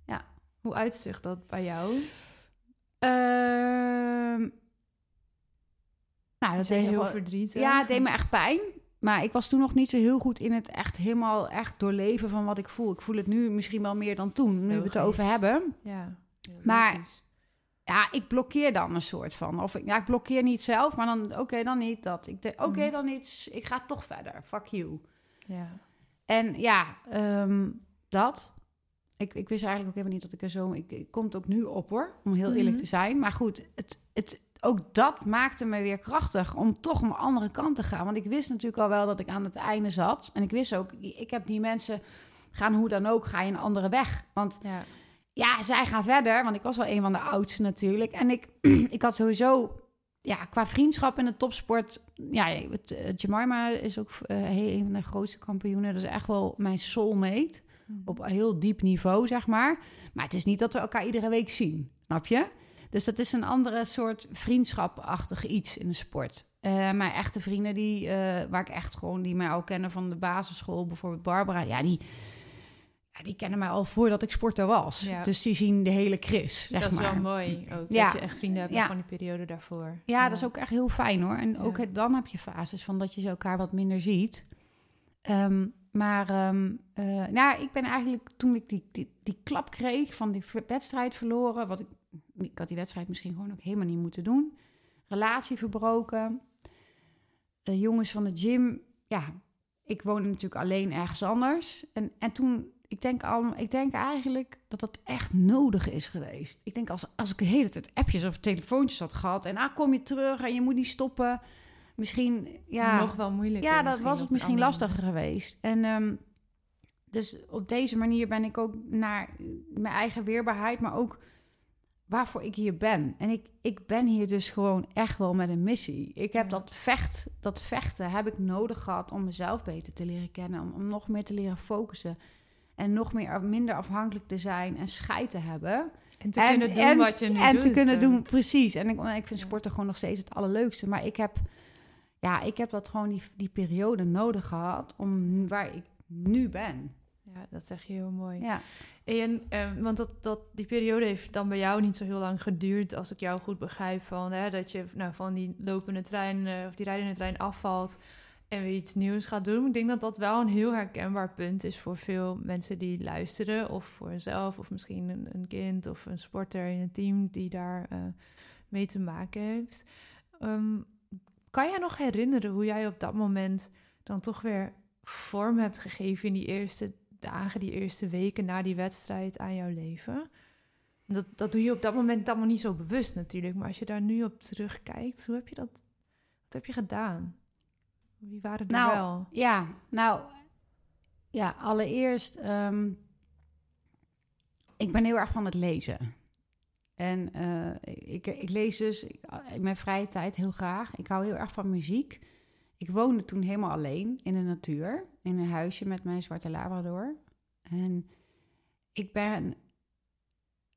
Ja. Hoe uitzicht dat bij jou? Ehm, nou, dat deed heel wel- verdrietig. Ja, het deed me echt pijn. Maar ik was toen nog niet zo heel goed in het echt helemaal echt doorleven van wat ik voel. Ik voel het nu misschien wel meer dan toen, nu we het erover hebben. Ja. Maar-. Ja, ik blokkeer dan een soort van. Of ik, ja, ik blokkeer niet zelf, maar dan, oké, dan niet dat. Ik denk, oké, Mhm. dan niet. Ik ga toch verder. Fuck you. Ja. En ja, ehm, dat. Ik, ik wist eigenlijk ook helemaal niet dat ik er zo... Ik, ik kom het ook nu op hoor, om heel eerlijk Mhm. te zijn. Maar goed, het, het, ook dat maakte me weer krachtig om toch een andere kant te gaan. Want ik wist natuurlijk al wel dat ik aan het einde zat. En ik wist ook, ik heb die mensen... Gaan hoe dan ook, ga je een andere weg. Want ja. Ja, zij gaan verder. Want ik was wel een van de oudste natuurlijk. En ik, *clears throat* ik had sowieso... Ja, qua vriendschap in de topsport... Ja, het, eh, Jemima is ook eh, een van de grootste kampioenen. Dat is echt wel mijn soulmate op een heel diep niveau, zeg maar. Maar het is niet dat we elkaar iedere week zien, snap je? Dus dat is een andere soort vriendschapachtig iets in de sport. Eh, mijn echte vrienden, die, waar ik echt gewoon, die mij al kennen van de basisschool, bijvoorbeeld Barbara, ja, die, ja, die kennen mij al voordat ik sporter was. Ja. Dus die zien de hele Chris, zeg dat is maar. wel mooi ook, Ja. dat je echt vrienden hebt Ja. van die periode daarvoor. Ja, dat is ook echt heel fijn hoor. En ook het- dan heb je fases van dat je elkaar wat minder ziet. Ehm, maar ehm, eh, nou, ik ben eigenlijk toen ik die, die, die klap kreeg van die wedstrijd verloren, wat ik, ik had die wedstrijd misschien gewoon ook helemaal niet moeten doen. Relatie verbroken. Eh, jongens van de gym, ja, ik woonde natuurlijk alleen ergens anders. En, en toen, ik denk, al, ik denk eigenlijk dat dat echt nodig is geweest. Ik denk als, als ik de hele tijd appjes of telefoontjes had gehad en ah, kom je terug en je moet niet stoppen. Misschien, ja, nog wel moeilijk. ja, dat was het misschien lastiger geweest. En ehm, dus op deze manier ben ik ook naar mijn eigen weerbaarheid, maar ook waarvoor ik hier ben. En ik, ik ben hier dus gewoon echt wel met een missie. Ik heb Ja. dat, vecht, dat vechten heb ik nodig gehad om mezelf beter te leren kennen. Om, om nog meer te leren focussen. En nog meer, minder afhankelijk te zijn en scheid te hebben. En te kunnen doen wat je nu en doet. te kunnen doen, precies. En ik, ik vind sporten gewoon nog steeds het allerleukste. Maar ik heb, ja, ik heb dat gewoon die, die periode nodig gehad om waar ik nu ben. Ja, dat zeg je heel mooi. Ja, En, eh, want dat, dat, die periode heeft dan bij jou niet zo heel lang geduurd, als ik jou goed begrijp, van, hè, dat je nou, van die lopende trein eh, of die rijdende trein afvalt en weer iets nieuws gaat doen. Ik denk dat dat wel een heel herkenbaar punt is voor veel mensen die luisteren, of voor jezelf, of misschien een, een kind of een sporter in een team die daar eh, mee te maken heeft. Ehm, kan jij nog herinneren hoe jij op dat moment dan toch weer vorm hebt gegeven in die eerste dagen, die eerste weken na die wedstrijd aan jouw leven? Dat, dat doe je op dat moment allemaal niet zo bewust natuurlijk. Maar als je daar nu op terugkijkt, hoe heb je dat? Wat heb je gedaan? Wie waren er Nou, wel? ja nou, ja, allereerst, ehm, ik ben heel erg van het lezen. En eh, ik, ik lees dus in mijn vrije tijd heel graag. Ik hou heel erg van muziek. Ik woonde toen helemaal alleen in de natuur, in een huisje met mijn zwarte labrador. En ik ben,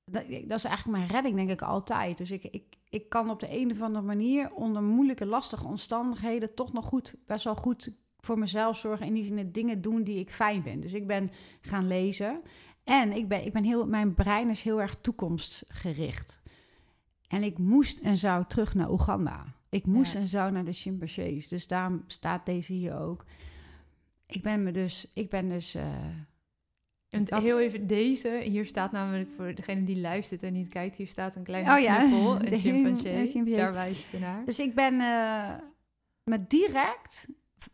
dat, dat is eigenlijk mijn redding, denk ik altijd. Dus ik, ik, ik kan op de een of andere manier onder moeilijke, lastige omstandigheden toch nog goed, best wel goed voor mezelf zorgen. In die zin dingen doen die ik fijn vind. Dus ik ben gaan lezen. En ik ben, ik ben heel, mijn brein is heel erg toekomstgericht. En ik moest en zou terug naar Oeganda. Ik moest Ja. en zou naar de chimpansees. Dus daarom staat deze hier ook. Ik ben me dus, ik ben dus. eh, En dat- heel even deze. Hier staat namelijk voor degene die luistert en niet kijkt, hier staat een klein Oh ja, knuffel, *laughs* de een chimpansee. Daar wijst ze naar. Dus ik ben eh, me direct,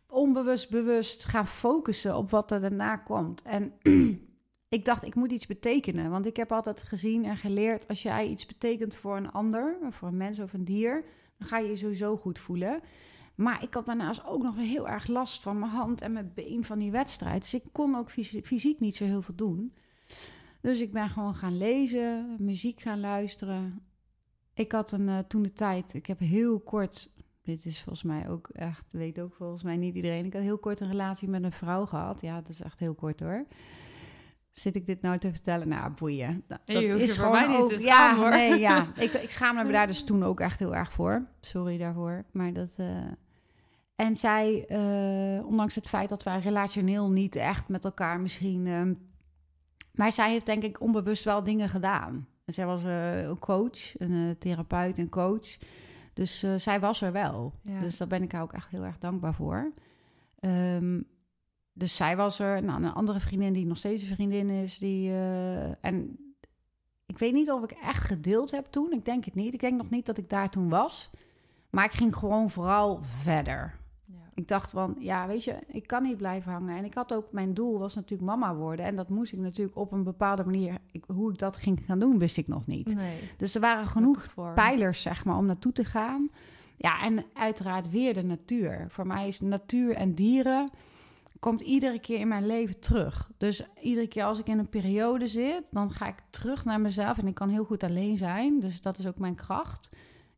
onbewust, bewust gaan focussen op wat er daarna komt. En *clears throat* ik dacht, ik moet iets betekenen. Want ik heb altijd gezien en geleerd, als jij iets betekent voor een ander, voor een mens of een dier, dan ga je je sowieso goed voelen. Maar ik had daarnaast ook nog heel erg last van mijn hand en mijn been van die wedstrijd. Dus ik kon ook fysi- fysiek niet zo heel veel doen. Dus ik ben gewoon gaan lezen, muziek gaan luisteren. Ik had een, eh, toen de tijd, ik heb heel kort, dit is volgens mij ook echt, weet ook volgens mij niet iedereen. Ik had heel kort een relatie met een vrouw gehad. Ja, dat is echt heel kort hoor. Zit ik dit nou te vertellen? Nou, boeien. Dat, je is voor gewoon mij niet ook. te ja, hoor. nee, ja. *laughs* Ik, ik schaamde me daar dus toen ook echt heel erg voor. Sorry daarvoor. Maar dat. eh, En zij, eh, ondanks het feit dat wij relationeel niet echt met elkaar misschien. ehm, maar zij heeft denk ik onbewust wel dingen gedaan. En zij was eh, een coach, een eh, therapeut en coach. Dus zij was er wel. Ja. Dus daar ben ik haar ook echt heel erg dankbaar voor. Ehm, dus zij was er. Nou, een andere vriendin die nog steeds een vriendin is. Die, en ik weet niet of ik echt gedeeld heb toen. Ik denk het niet. Ik denk nog niet dat ik daar toen was. Maar ik ging gewoon vooral verder. Ik dacht van, ja, weet je, ik kan niet blijven hangen. En ik had ook, mijn doel was natuurlijk mama worden. En dat moest ik natuurlijk op een bepaalde manier, ik, hoe ik dat ging gaan doen, wist ik nog niet. Nee. Dus er waren genoeg voor. pijlers, zeg maar, om naartoe te gaan. Ja, en uiteraard weer de natuur. Voor mij is natuur en dieren komt iedere keer in mijn leven terug. Dus iedere keer als ik in een periode zit, dan ga ik terug naar mezelf. En ik kan heel goed alleen zijn. Dus dat is ook mijn kracht.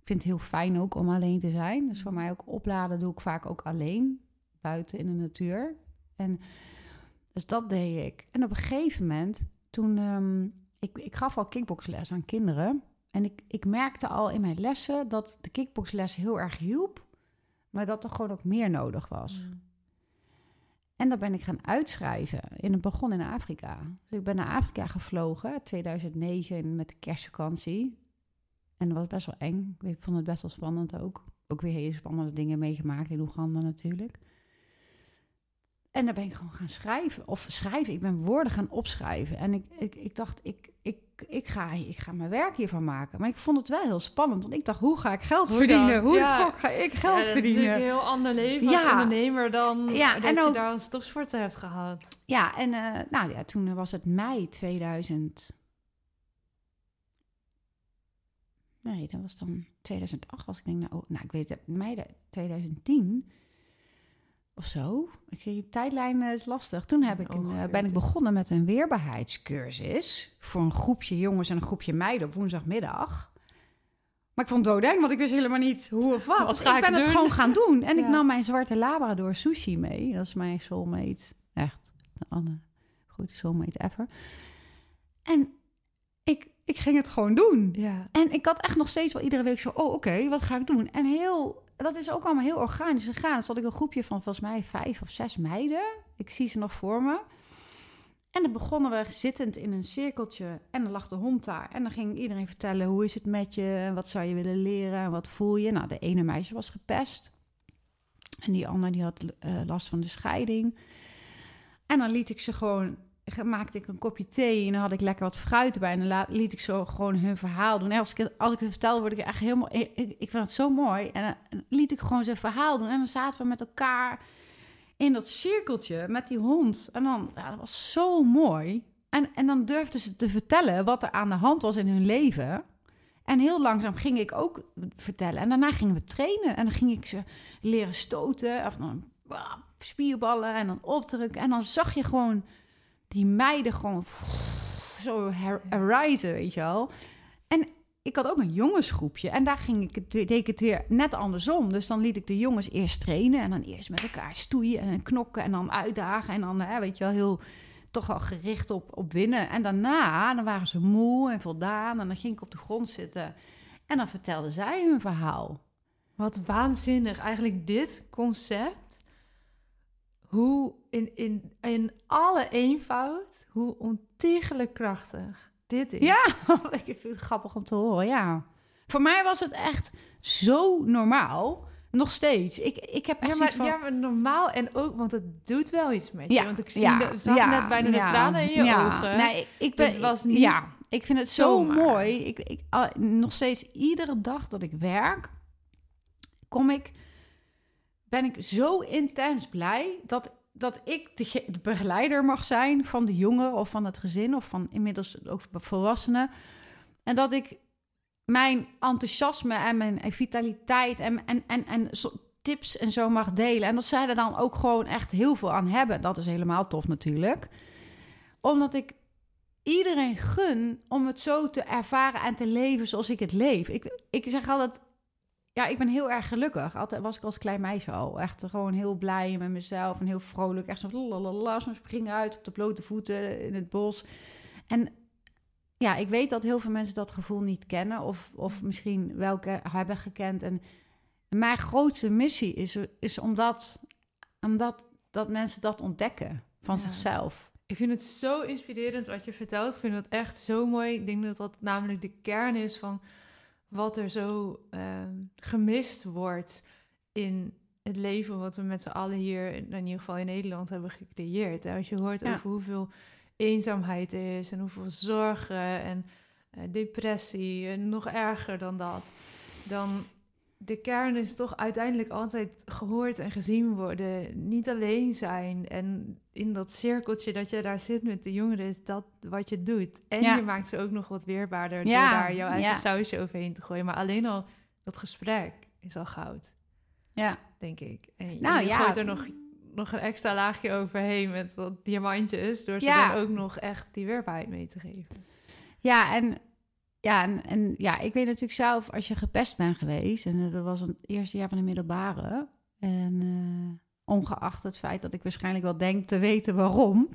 Ik vind het heel fijn ook om alleen te zijn. Dus voor mij ook opladen doe ik vaak ook alleen. Buiten in de natuur. En dus dat deed ik. En op een gegeven moment, toen... ehm, ik, ik gaf al kickboxles aan kinderen. En ik, ik merkte al in mijn lessen dat de kickboxles heel erg hielp. Maar dat er gewoon ook meer nodig was. Mm. En dat ben ik gaan uitschrijven. En het begon in Afrika. Dus ik ben naar Afrika gevlogen, 2009 met de kerstvakantie. En dat was best wel eng. Ik vond het best wel spannend ook. Ook weer hele spannende dingen meegemaakt in Oeganda natuurlijk. En daar ben ik gewoon gaan schrijven. Of schrijven, ik ben woorden gaan opschrijven. En ik, ik, ik dacht, ik, ik, ik, ga, ik ga mijn werk hiervan maken. Maar ik vond het wel heel spannend. Want ik dacht, hoe ga ik geld Hoe verdienen? dan? Hoe Ja. de fuck ga ik geld Ja, dat is verdienen? natuurlijk een heel ander leven als ondernemer dan Ja, dat en je ook- daar als topsporter hebt gehad. Ja, en eh, nou ja, toen was het mei 2000. Nee, dat was dan 2008 was ik denk, nou, oh, nou ik weet het, mei de- 2010 of zo. Ik zeg, die tijdlijn eh, is lastig. Toen heb ik een, Oh, eh, ben ik begonnen met een weerbaarheidscursus voor een groepje jongens en een groepje meiden op woensdagmiddag. Maar ik vond het doodeng, want ik wist helemaal niet hoe of wat. Wat Dus ga ik ik ben het doen? gewoon gaan doen. En ik nam mijn zwarte Labrador sushi mee. Dat is mijn soulmate. Echt. De Anne. Grote soulmate ever. En ik, ik ging het gewoon doen. Ja. En ik had echt nog steeds wel iedere week zo, oh oké, wat ga ik doen? En heel, dat is ook allemaal heel organisch gegaan. Dus had ik een groepje van volgens mij vijf of zes meiden. Ik zie ze nog voor me. En dan begonnen we zittend in een cirkeltje en dan lag de hond daar. En dan ging iedereen vertellen, hoe is het met je? Wat zou je willen leren? En wat voel je? Nou, de ene meisje was gepest. En die andere die had eh, last van de scheiding. En dan liet ik ze gewoon, maakte ik een kopje thee en dan had ik lekker wat fruit erbij. En dan liet ik zo gewoon hun verhaal doen. En als ik, het- als ik het vertel, word ik echt helemaal, ik, ik, vind het zo mooi. En dan liet ik gewoon zijn verhaal doen. En dan zaten we met elkaar in dat cirkeltje met die hond. En dan, ja, dat was zo mooi. En, en dan durfden ze te vertellen wat er aan de hand was in hun leven. En heel langzaam ging ik ook vertellen. En daarna gingen we trainen. En dan ging ik ze leren stoten. Of spierballen en dan opdrukken. En dan zag je gewoon die meiden gewoon zo her- arisen, weet je wel. En ik had ook een jongensgroepje. En daar ging ik het, deed ik het weer net andersom. Dus dan liet ik de jongens eerst trainen. En dan eerst met elkaar stoeien en knokken. En dan uitdagen. En dan, hè, weet je wel, heel toch al gericht op, op winnen. En daarna, dan waren ze moe en voldaan. En dan ging ik op de grond zitten. En dan vertelden zij hun verhaal. Wat waanzinnig. Eigenlijk dit concept. Hoe in, in, in alle eenvoud, hoe ontiegelijk krachtig dit is. Ja, *laughs* ik vind het grappig om te horen, ja. Voor mij was het echt zo normaal. Nog steeds. Ik, ik heb echt Ja, maar, van... ja, maar normaal en ook, want het doet wel iets met je. Ja, want ik zie ja, de, zag ja, net bijna de tranen in je ja. ogen. Nee, ik, ik ben, was niet Ja, ik vind het zo mooi. Ik, ik, nog steeds iedere dag dat ik werk, kom ik, ben ik zo intens blij dat, dat ik de, de begeleider mag zijn van de jongeren of van het gezin of van inmiddels ook volwassenen. En dat ik mijn enthousiasme en mijn vitaliteit en, en, en, en tips en zo mag delen. En dat zij er dan ook gewoon echt heel veel aan hebben. Dat is helemaal tof natuurlijk. Omdat ik iedereen gun om het zo te ervaren en te leven zoals ik het leef. Ik, ik zeg altijd, ja, ik ben heel erg gelukkig. Altijd was ik als klein meisje al. Echt gewoon heel blij met mezelf en heel vrolijk. Echt zo lalalala, zo springen uit op de blote voeten in het bos. En ja, ik weet dat heel veel mensen dat gevoel niet kennen of, of misschien wel hebben gekend. En mijn grootste missie is, is omdat, omdat dat mensen dat ontdekken van Ja. zichzelf. Ik vind het zo inspirerend wat je vertelt. Ik vind het echt zo mooi. Ik denk dat dat namelijk de kern is van wat er zo ehm, gemist wordt in het leven wat we met z'n allen hier, in ieder geval in Nederland, hebben gecreëerd. Als je hoort Ja. over hoeveel eenzaamheid er is en hoeveel zorgen en eh, depressie en nog erger dan dat, dan de kern is toch uiteindelijk altijd gehoord en gezien worden. Niet alleen zijn. En in dat cirkeltje dat je daar zit met de jongeren, is dat wat je doet. En Ja. je maakt ze ook nog wat weerbaarder Ja, door daar jouw eigen ja. sausje overheen te gooien. Maar alleen al dat gesprek is al goud, Ja, denk ik. En Nou, je gooit er nog, nog een extra laagje overheen met wat diamantjes, door ze dan ook nog echt die weerbaarheid mee te geven. ja en, ja, en, ja, ik weet natuurlijk zelf, als je gepest bent geweest, en eh, dat was het eerste jaar van de middelbare, en eh, ongeacht het feit dat ik waarschijnlijk wel denk te weten waarom.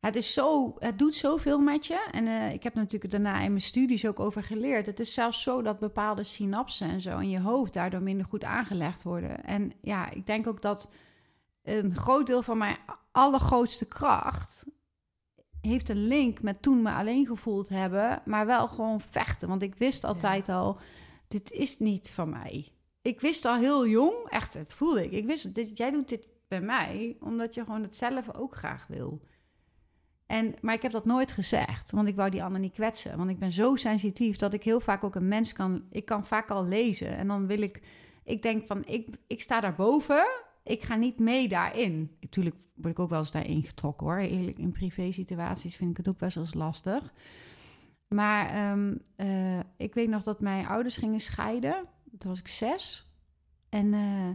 Het, is zo, het doet zoveel met je. En eh, ik heb natuurlijk daarna in mijn studies ook over geleerd. Het is zelfs zo dat bepaalde synapsen en zo in je hoofd daardoor minder goed aangelegd worden. En ja, ik denk ook dat een groot deel van mijn allergrootste kracht heeft een link met toen me alleen gevoeld hebben, maar wel gewoon vechten. Want ik wist altijd al, dit is niet van mij. Ik wist al heel jong, echt, het voelde ik. Ik wist, dit, jij doet dit bij mij, omdat je gewoon het zelf ook graag wil. En, maar ik heb dat nooit gezegd, want ik wou die ander niet kwetsen. Want ik ben zo sensitief dat ik heel vaak ook een mens kan... Ik kan vaak al lezen en dan wil ik... Ik denk van, ik, ik sta daarboven, ik ga niet mee daarin. Natuurlijk word ik ook wel eens daarin getrokken hoor. Eerlijk, in privé situaties vind ik het ook best wel eens lastig. Maar ehm, eh, ik weet nog dat mijn ouders gingen scheiden. Toen was ik zes. En eh,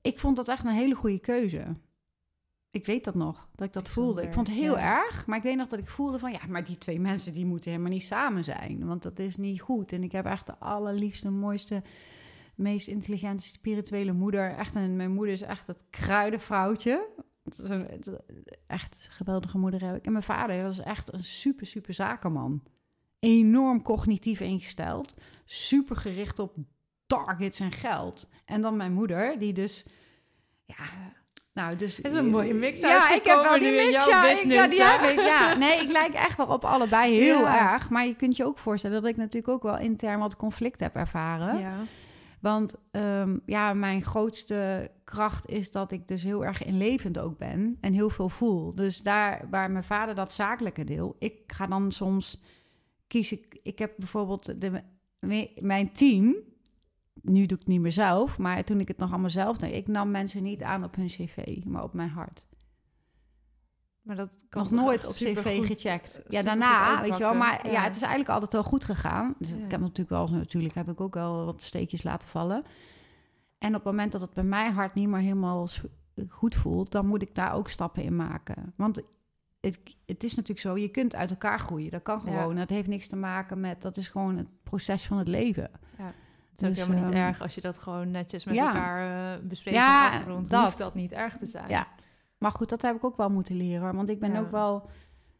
ik vond dat echt een hele goede keuze. Ik weet dat nog, dat ik dat voelde. Ik vond het heel ja. erg, maar ik weet nog dat ik voelde van... ja, maar die twee mensen die moeten helemaal niet samen zijn. Want dat is niet goed. En ik heb echt de allerliefste, mooiste, meest intelligente, spirituele moeder. Echt een, mijn moeder is echt het kruidenvrouwtje. Echt een geweldige moeder heb ik. En mijn vader was echt een super, super zakenman. Enorm cognitief ingesteld. Super gericht op targets en geld. En dan mijn moeder, die dus... Ja, nou, dus... Het is een mooie mix Ja, ik heb wel die mix, ja, ik- business, ja, die hè? heb ik, ja. Nee, ik lijk echt wel op allebei heel Ja. erg. Maar je kunt je ook voorstellen dat ik natuurlijk ook wel intern wat conflict heb ervaren. Ja. Want ehm, ja, mijn grootste kracht is dat ik dus heel erg inlevend ook ben en heel veel voel. Dus daar waar mijn vader dat zakelijke deel, ik ga dan soms kiezen. Ik heb bijvoorbeeld mijn team. Nu doe ik het niet meer zelf, maar toen ik het nog allemaal zelf deed, ik nam mensen niet aan op hun cv, maar op mijn hart. Maar dat kan Nog nooit op cv gecheckt. *laughs* Ja, daarna, weet je wel. Maar ja. het is eigenlijk altijd wel goed gegaan. Dus Ja. ik heb natuurlijk wel, natuurlijk heb ik ook wel wat steekjes laten vallen. En op het moment dat het bij mijn hart niet meer helemaal goed voelt, dan moet ik daar ook stappen in maken. Want het, het is natuurlijk zo, je kunt uit elkaar groeien. Dat kan Ja. gewoon. Dat heeft niks te maken met, dat is gewoon het proces van het leven. Het is ook Dus, helemaal niet ehm, erg als je dat gewoon netjes met ja. elkaar uh, bespreekt Ja, dat. Hoeft dat niet erg te zijn. Ja. Maar goed, dat heb ik ook wel moeten leren. Want ik ben Ja. ook wel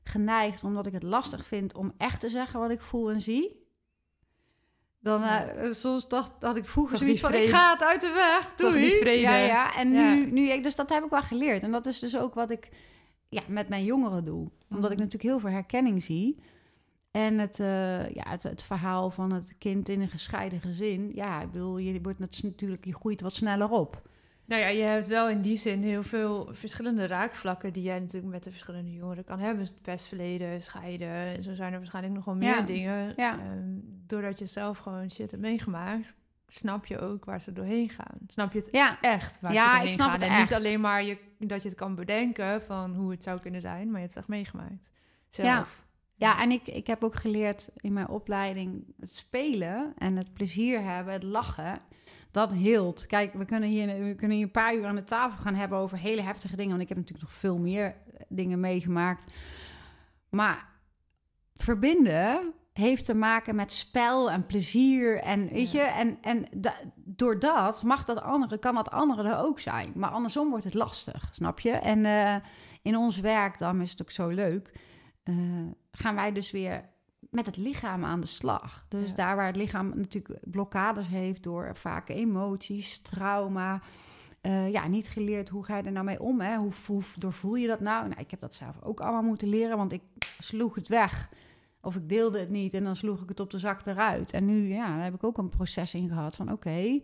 geneigd, omdat ik het lastig vind om echt te zeggen wat ik voel en zie. Dan Ja. eh, soms dacht dat ik vroeger Toch zoiets van, ik ga het uit de weg, Toch doei. Ja, ja. En Ja. nu, nu, ik- dus dat heb ik wel geleerd. En dat is dus ook wat ik ja, met mijn jongeren doe. Omdat ik Mhm. natuurlijk heel veel herkenning zie. En het, eh, ja, het, het verhaal van het kind in een gescheiden gezin. Ja, ik bedoel, je wordt natuurlijk, je groeit wat sneller op. Nou ja, je hebt wel in die zin heel veel verschillende raakvlakken die jij natuurlijk met de verschillende jongeren kan hebben. Het pestverleden, scheiden, en zo zijn er waarschijnlijk nog wel meer Ja. dingen. Ja. Ehm, doordat je zelf gewoon shit hebt meegemaakt, snap je ook waar ze doorheen gaan. Snap je het Ja, echt waar Ja, ze ik doorheen snap gaan. het en niet alleen maar je, dat je het kan bedenken van hoe het zou kunnen zijn, maar je hebt het echt meegemaakt. Zelf. Ja, en ik, ik heb ook geleerd in mijn opleiding het spelen en het plezier hebben, het lachen. Dat hield. Kijk, we kunnen, hier, we kunnen hier een paar uur aan de tafel gaan hebben over hele heftige dingen. Want ik heb natuurlijk nog veel meer eh, dingen meegemaakt. Maar verbinden heeft te maken met spel en plezier. En weet Ja. je, en, en da- door dat mag dat andere, kan dat andere er ook zijn. Maar andersom wordt het lastig, snap je? En eh, in ons werk, dan is het ook zo leuk, eh, gaan wij dus weer met het lichaam aan de slag. Dus Ja. daar waar het lichaam natuurlijk blokkades heeft door vaak emoties, trauma. eh, ja, niet geleerd hoe ga je er nou mee om? Hè? Hoe, hoe doorvoel je dat nou? Nou, ik heb dat zelf ook allemaal moeten leren, want ik sloeg het weg. Of ik deelde het niet en dan sloeg ik het op de zak eruit. En nu, ja, daar heb ik ook een proces in gehad van oké,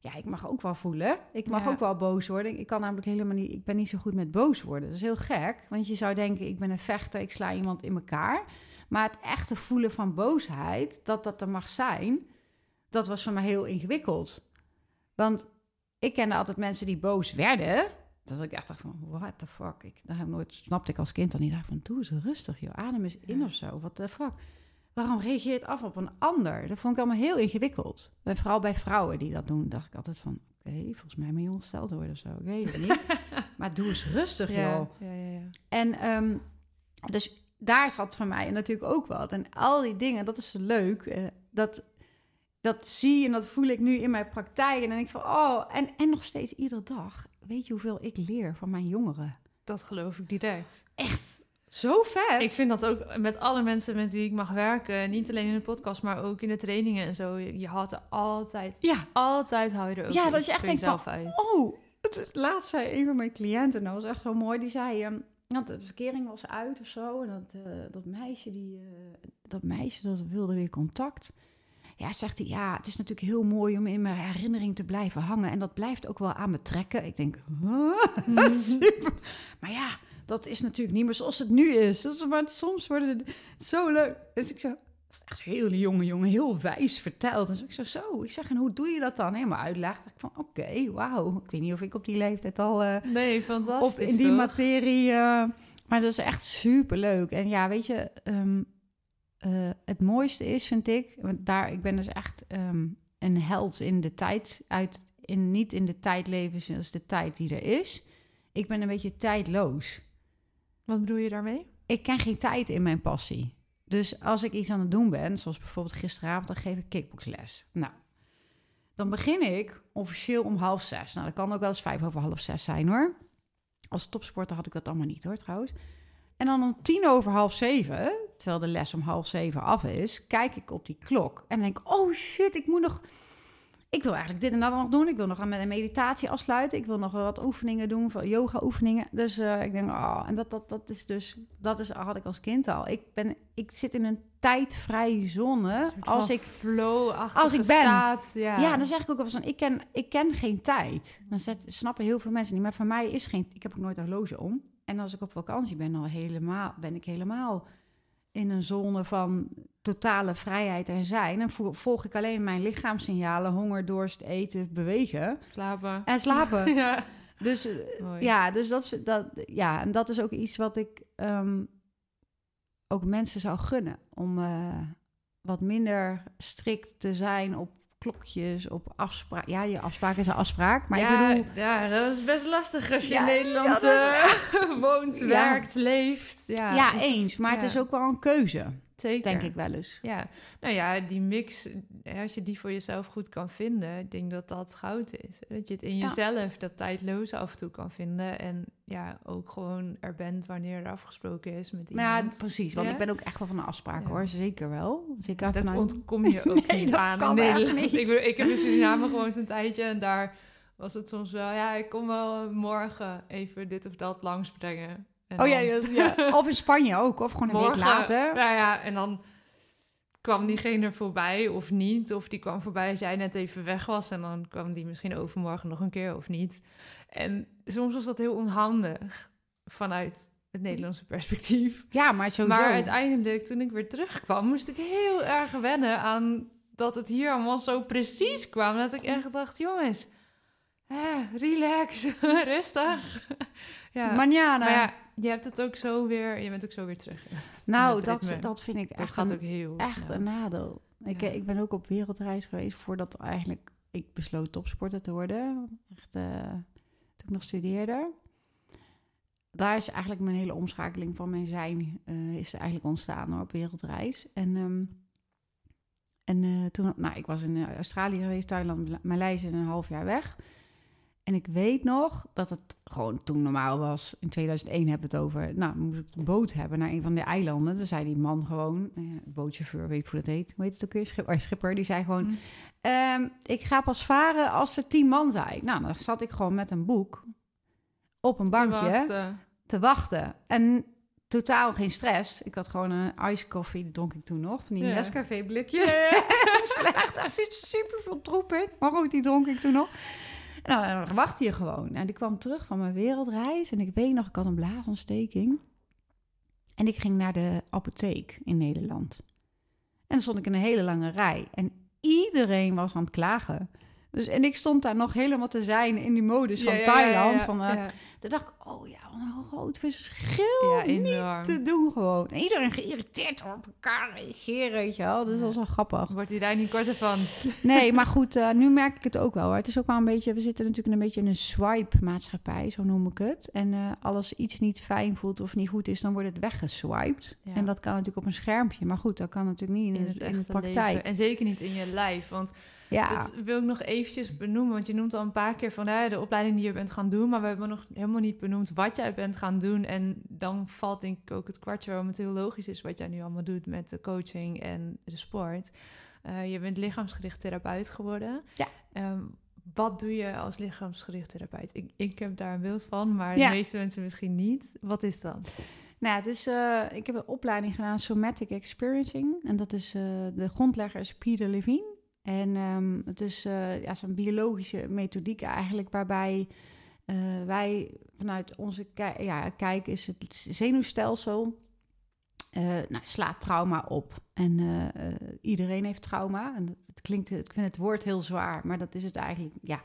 ja, ik mag ook wel voelen. Ik mag Ja. ook wel boos worden. Ik kan namelijk helemaal niet, ik ben niet zo goed met boos worden. Dat is heel gek, want je zou denken, ik ben een vechter, ik sla iemand in elkaar. Maar het echte voelen van boosheid, dat dat er mag zijn, dat was voor mij heel ingewikkeld. Want ik kende altijd mensen die boos werden. Dat ik echt dacht van, what the fuck? Ik, dat heb ik nooit, snapte ik als kind dan niet. Dacht van, doe eens rustig, joh. Adem eens in Ja. of zo. What the fuck? Waarom reageer je het af op een ander? Dat vond ik allemaal heel ingewikkeld. Bij, vooral bij vrouwen die dat doen, dacht ik altijd van... Oké, volgens mij ben je ongesteld worden of zo. Ik weet het niet. *laughs* maar doe eens rustig, joh. Ja, ja, ja, ja. En ehm, dus daar zat van mij natuurlijk ook wat. En al die dingen, dat is leuk. eh, dat, dat zie en dat voel ik nu in mijn praktijk. En dan denk ik van, oh, en, en nog steeds iedere dag. Weet je hoeveel ik leer van mijn jongeren? Dat geloof ik direct. Echt zo vet. Ik vind dat ook met alle mensen met wie ik mag werken, niet alleen in de podcast, maar ook in de trainingen en zo. Je had er altijd, Ja, altijd hou je er ook Ja, dat je echt denkt van, uit. oh, het laatst zei een van mijn cliënten, nou, dat was echt zo mooi, die zei, ehm, want de verkering was uit of zo, en dat, eh, dat meisje, die, eh, dat meisje, dat wilde weer contact. Ja, zegt hij, ja, het is natuurlijk heel mooi om in mijn herinnering te blijven hangen, en dat blijft ook wel aan me trekken. Ik denk, huh? *laughs* super. Maar ja, dat is natuurlijk niet meer zoals het nu is- Maar soms worden het zo leuk. Dus ik zeg, dat is echt heel jonge jongen, heel wijs verteld. Dus ik zo, zo. Ik zeg, en hoe doe je dat dan? Helemaal uitleg. Ik van, oké, wauw. Ik weet niet of ik op die leeftijd al eh, Nee, op fantastisch. in die toch? materie. eh, maar dat is echt super leuk. En ja, weet je, ehm, eh, het mooiste is, vind ik, want daar, ik ben dus echt ehm, een held in de tijd uit in, niet in de tijd leven zoals de tijd die er is. Ik ben een beetje tijdloos. Wat bedoel je daarmee? Ik ken geen tijd in mijn passie. Dus als ik iets aan het doen ben, zoals bijvoorbeeld gisteravond, dan geef ik kickboxles. Nou, dan begin ik officieel om half zes. Nou, dat kan ook wel eens vijf over half zes zijn hoor. Als topsporter had ik dat allemaal niet hoor trouwens. En dan om tien over half zeven, terwijl de les om half zeven af is, kijk ik op die klok en denk: oh shit, ik moet nog. Ik wil eigenlijk dit en dat nog doen. Ik wil nog met een meditatie afsluiten. Ik wil nog wat oefeningen doen, van yoga oefeningen. Dus uh, ik denk, oh, en dat, dat, dat is dus, dat is, had ik als kind al. Ik, ben, ik zit in een tijdvrije zone. Als ik flow als ik ben. Staat, ja. ja, dan zeg ik ook wel van, ik ken, ik ken geen tijd. Dan zet, snappen heel veel mensen niet. Maar voor mij is geen, ik heb ook nooit een horloge om. En als ik op vakantie ben, dan helemaal, ben ik helemaal in een zone van totale vrijheid en zijn. En volg ik alleen mijn lichaamssignalen, honger, dorst, eten, bewegen. Slapen. En slapen. *laughs* ja. Dus ja, dus dat is, dat, ja, en dat is ook iets wat ik um, ook mensen zou gunnen. Om uh, wat minder strikt te zijn op klokjes, op afspraak. Ja, je afspraak is een afspraak, maar ja, ik bedoel... Ja, dat is best lastig als je in Nederland uh, *laughs* woont, werkt, leeft. Ja, ja eens. Maar het is ook wel een keuze. Zeker. Denk ik wel eens. Ja, nou ja, die mix, als je die voor jezelf goed kan vinden, ik denk dat dat goud is. Dat je het in jezelf, dat tijdloze af en toe kan vinden. En ja, ook gewoon er bent wanneer er afgesproken is met iemand. Ja, precies. Want ik ben ook echt wel van de afspraak hoor. Zeker wel. Zeker Daar ontkom je ook *laughs* nee, niet aan Nederland. *laughs* Niet. Ik, ik heb in Suriname gewoond een tijdje en daar was het soms wel... Ja, ik kom wel morgen even dit of dat langsbrengen oh ja, ja, *laughs* of in Spanje ook, of gewoon een week later. Nou ja, en dan kwam diegene voorbij of niet. Of die kwam voorbij als jij net even weg was. En dan kwam die misschien overmorgen nog een keer of niet. En soms was dat heel onhandig vanuit het Nederlandse perspectief. Ja, maar sowieso. Maar uiteindelijk, toen ik weer terugkwam, moest ik heel erg wennen aan dat het hier allemaal zo precies kwam. Dat ik echt dacht, jongens, hè, relax, *laughs* rustig. *laughs* ja. Manjana. Maar ja, je hebt het ook zo weer, je bent ook zo weer terug. Nou, dat, dat vind ik dat echt, gaat een, ook heel echt een nadeel. Ik, ik ben ook op wereldreis geweest voordat eigenlijk ik besloot topsporter te worden. Echt, uh, toen ik nog studeerde. Daar is eigenlijk mijn hele omschakeling van mijn zijn uh, is eigenlijk ontstaan hoor, op wereldreis. En, um, en uh, toen, nou, ik was in Australië geweest, Thailand, Maleisië een half jaar weg. En ik weet nog dat het gewoon toen normaal was. In 2001 hebben we het over. Nou, moest ik een boot hebben naar een van de eilanden. Dan zei die man gewoon, eh, bootchauffeur, weet ik hoe dat heet. Hoe heet het ook weer? Schipper, oh, schipper die zei gewoon: mm. ehm, Ik ga pas varen als er tien man zijn. Nou, dan zat ik gewoon met een boek op een bankje te wachten. Te wachten. En totaal geen stress. Ik had gewoon een ice coffee, dronk ik toen nog. Van die ja. Nescafé blikjes. Ja, *laughs* Slecht, daar zit super veel troep in. Maar goed, die dronk ik toen nog. Nou, dan wacht je gewoon. En die kwam terug van mijn wereldreis. En ik weet nog, ik had een blaasontsteking. En ik ging naar de apotheek in Nederland. En dan stond ik in een hele lange rij. En iedereen was aan het klagen. Dus, en ik stond daar nog helemaal te zijn in die modus van Thailand. van, uh, Toen dacht ik, oh ja, een groot verschil. Ja, niet te doen gewoon. En iedereen geïrriteerd op elkaar reageren, weet je wel. Dus dat was wel grappig. Wordt hij daar niet korter van? *laughs* Nee, maar goed, uh, nu merk ik het ook wel. Hoor. Het is ook wel een beetje, we zitten natuurlijk een beetje in een swipe-maatschappij, zo noem ik het. En uh, als iets niet fijn voelt of niet goed is, dan wordt het weggeswiped. En dat kan natuurlijk op een schermpje. Maar goed, dat kan natuurlijk niet in, in, het, in de praktijk. Leven. En zeker niet in je lijf, want... Ja. Dat wil ik nog eventjes benoemen, want je noemt al een paar keer van de opleiding die je bent gaan doen, maar we hebben nog helemaal niet benoemd wat jij bent gaan doen. En dan valt denk ik ook het kwartje waarom het heel logisch is wat jij nu allemaal doet met de coaching en de sport. Uh, je bent lichaamsgericht therapeut geworden. Ja. Um, wat doe je als lichaamsgericht therapeut? Ik, ik heb daar een beeld van, maar de meeste mensen misschien niet. Wat is dat? Nou, het is, uh, ik heb een opleiding gedaan, Somatic Experiencing. En dat is uh, de grondlegger is Peter Levine. En um, het is uh, ja, zo'n biologische methodiek eigenlijk, waarbij uh, wij vanuit onze ja, kijk is het zenuwstelsel uh, nou, slaat trauma op. En uh, iedereen heeft trauma. En het klinkt, ik vind het woord heel zwaar, maar dat is het eigenlijk. Ja,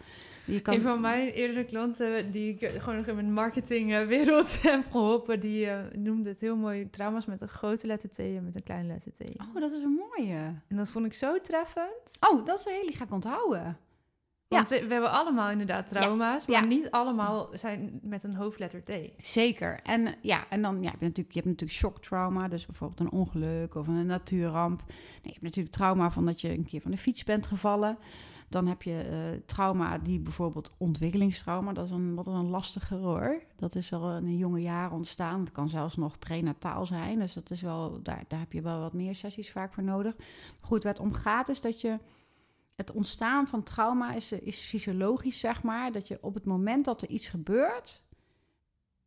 je kan... Een van mijn eerdere klanten, die ik gewoon nog in mijn marketingwereld *laughs* heb geholpen, die uh, noemde het heel mooi trauma's met een grote letter T en met een kleine letter T. Oh, dat is een mooie. En dat vond ik zo treffend. Oh, dat is een hele, die ga ik onthouden. Want we, we hebben allemaal inderdaad trauma's, maar Ja. niet allemaal zijn met een hoofdletter T. Zeker. En ja, en dan ja, heb je natuurlijk, je hebt natuurlijk shocktrauma, dus bijvoorbeeld een ongeluk of een natuurramp. Nee, je hebt natuurlijk trauma van dat je een keer van de fiets bent gevallen. Dan heb je eh, trauma die bijvoorbeeld ontwikkelingstrauma, dat is een wat een lastiger hoor. Dat is al in de jonge jaren ontstaan. Dat kan zelfs nog prenataal zijn. Dus dat is wel, daar, daar heb je wel wat meer sessies vaak voor nodig. Goed, waar het om gaat is dat je het ontstaan van trauma is, eh, is fysiologisch, zeg maar. Dat je op het moment dat er iets gebeurt,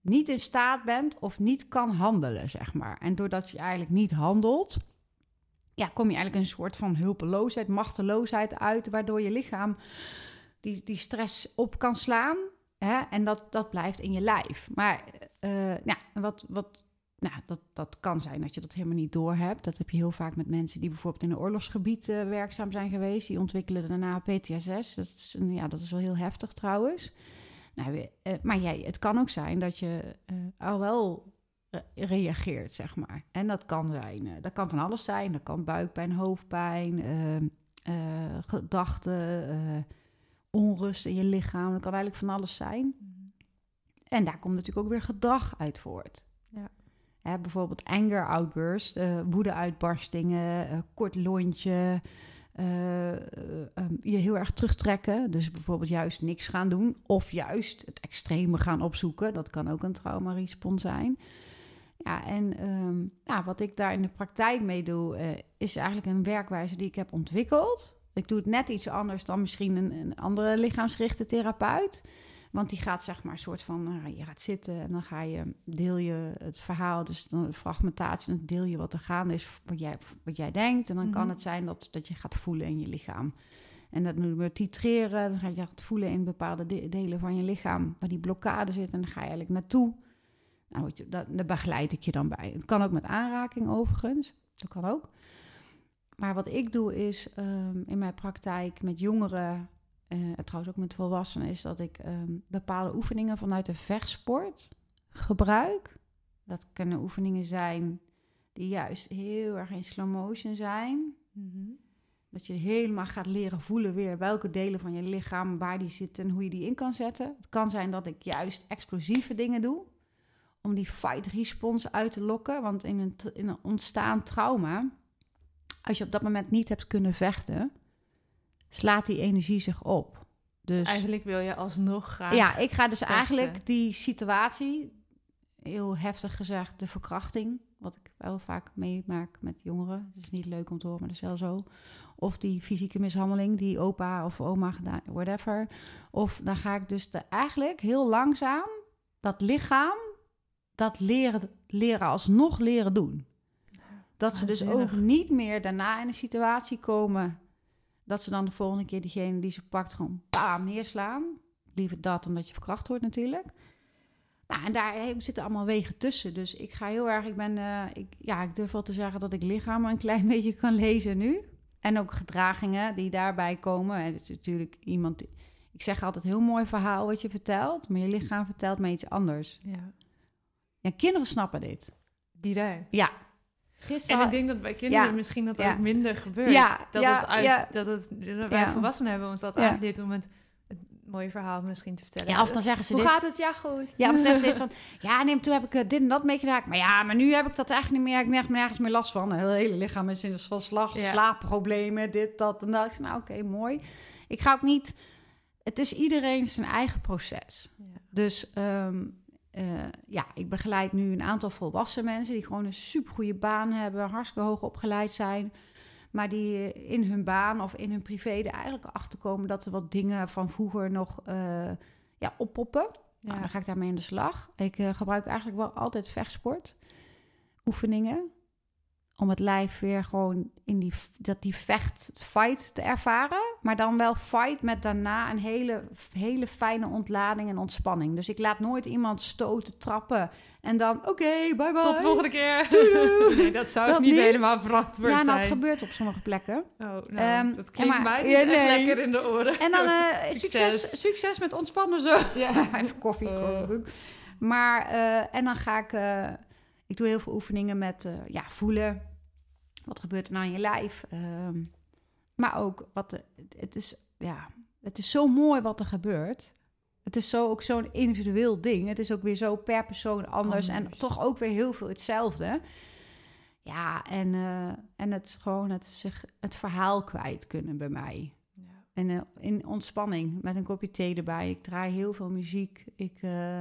niet in staat bent of niet kan handelen, zeg maar. En doordat je eigenlijk niet handelt, ja, kom je eigenlijk een soort van hulpeloosheid, machteloosheid uit, waardoor je lichaam die, die stress op kan slaan. Hè? En dat, dat blijft in je lijf. Maar eh, ja, wat, wat, nou, dat, dat kan zijn dat je dat helemaal niet doorhebt. Dat heb je heel vaak met mensen die bijvoorbeeld in een oorlogsgebied eh, werkzaam zijn geweest. Die ontwikkelen daarna PTSS. Dat is, ja, dat is wel heel heftig trouwens. Nou, eh, maar jij, het kan ook zijn dat je eh, al wel reageert, zeg maar. En dat kan zijn, dat kan van alles zijn. Dat kan buikpijn, hoofdpijn, eh, eh, gedachten, onrust in je lichaam. Dat kan eigenlijk van alles zijn. En daar komt natuurlijk ook weer gedrag uit voort. Bijvoorbeeld anger outburst, eh woede-uitbarstingen, eh, kort lontje, eh, eh, ehm, je heel erg terugtrekken. Dus bijvoorbeeld juist niks gaan doen of juist het extreme gaan opzoeken. Dat kan ook een traumarespons zijn. Ja, en ehm, wat ik daar in de praktijk mee doe, is eigenlijk een werkwijze die ik heb ontwikkeld. Ik doe het net iets anders dan misschien een, een andere lichaamsgerichte therapeut. Want die gaat zeg maar een soort van, nou, je gaat zitten en dan ga je, deel je het verhaal, dus dan de fragmentatie, dan deel je wat er gaande is, wat jij, wat jij denkt. En dan kan Mhm. het zijn dat, dat je gaat voelen in je lichaam. En dat noemen we titreren, dan ga je het voelen in bepaalde de- delen van je lichaam, waar die blokkade zit. En dan ga je eigenlijk naartoe. Nou, dat, daar begeleid ik je dan bij. Het kan ook met aanraking overigens, dat kan ook. Maar wat ik doe is ehm, in mijn praktijk met jongeren, eh, trouwens ook met volwassenen, is dat ik ehm, bepaalde oefeningen vanuit de vechtsport gebruik. Dat kunnen oefeningen zijn die juist heel erg in slow motion zijn. Mhm. Dat je helemaal gaat leren voelen weer welke delen van je lichaam, waar die zitten en hoe je die in kan zetten. Het kan zijn dat ik juist explosieve dingen doe om die fight response uit te lokken. Want in een, in een ontstaan trauma, als je op dat moment niet hebt kunnen vechten, slaat die energie zich op. Dus Eigenlijk wil je alsnog graag... ja, ik ga dus vechten. eigenlijk die situatie, heel heftig gezegd, de verkrachting, wat ik wel vaak meemaak met jongeren. Het is niet leuk om te horen, maar dat is wel zo. Of die fysieke mishandeling die opa of oma gedaan, whatever. Of dan ga ik dus de, eigenlijk heel langzaam dat lichaam, dat leren, leren alsnog leren doen. Dat ze dus ook niet meer daarna in een situatie komen dat ze dan de volgende keer diegene die ze pakt gewoon bam neerslaan. Liever dat dan dat je verkracht wordt natuurlijk. Nou, en daar zitten allemaal wegen tussen. Dus ik ga heel erg, ik ben, eh, ik, ja, ik durf wel te zeggen dat ik lichaam een klein *laughs* beetje kan lezen nu. En ook gedragingen die daarbij komen. En het is natuurlijk iemand, die- ik zeg altijd heel mooi verhaal wat je vertelt, maar je lichaam vertelt me iets anders. Ja, Ja, kinderen snappen dit. direct. Ja. En Gisteren, ik denk dat bij kinderen Ja. misschien dat Ja. ook minder gebeurt. Ja, dat het uit, dat het, wij volwassenen hebben ons dat aangeleerd om het, het mooie verhaal misschien te vertellen. ja, of dan zeggen ze Hoe dit. gaat het? Ja, goed. Ja, of dan zeggen ze dit *laughs* van, ja, nee, maar toen heb ik eh, dit en dat meegemaakt. Maar ja, maar nu heb ik dat eigenlijk niet meer. Ik heb nergens meer last van. Het hele lichaam is in van slag, slaapproblemen, dit, dat en dat. Ik nou, oké, mooi. Ik ga ook niet... Het is iedereen zijn eigen proces. Dus ehm, eh, ja, ik begeleid nu een aantal volwassen mensen... die gewoon een supergoeie baan hebben, hartstikke hoog opgeleid zijn... maar die in hun baan of in hun privé er eigenlijk achter komen... dat er wat dingen van vroeger nog eh, ja, oppoppen. Nou, Ja. dan ga ik daarmee in de slag. Ik eh, gebruik eigenlijk wel altijd vechtsport. Oefeningen. Om het lijf weer gewoon in die, dat die vecht, fight te ervaren. Maar dan wel fight met daarna een hele, hele fijne ontlading en ontspanning. Dus ik laat nooit iemand stoten, trappen. En dan, oké, bye bye. Tot de volgende keer. *laughs* Doei, nee, dat zou Dat ik niet niet. helemaal verantwoord Ja, nou, zijn. gebeurt op sommige plekken. Oh, nou, Ehm, dat klinkt maar- mij niet Ja, echt lekker in de oren. En dan eh, *laughs* Succes. succes. succes met ontspannen zo. Ja. *laughs* Even koffie. Oh. Maar, eh, en dan ga ik... eh, ik doe heel veel oefeningen met ja, voelen. Wat gebeurt er nou in je lijf? Ehm, maar ook, wat de, het is... Ja, het is zo mooi wat er gebeurt. Het is zo, ook zo'n individueel ding. Het is ook weer zo per persoon anders. En toch ook weer heel veel hetzelfde. Ja, en, eh, en het is gewoon het, zich, het verhaal kwijt kunnen bij mij. Ja. En eh, in ontspanning met een kopje thee erbij. Ik draai heel veel muziek. Ik, eh,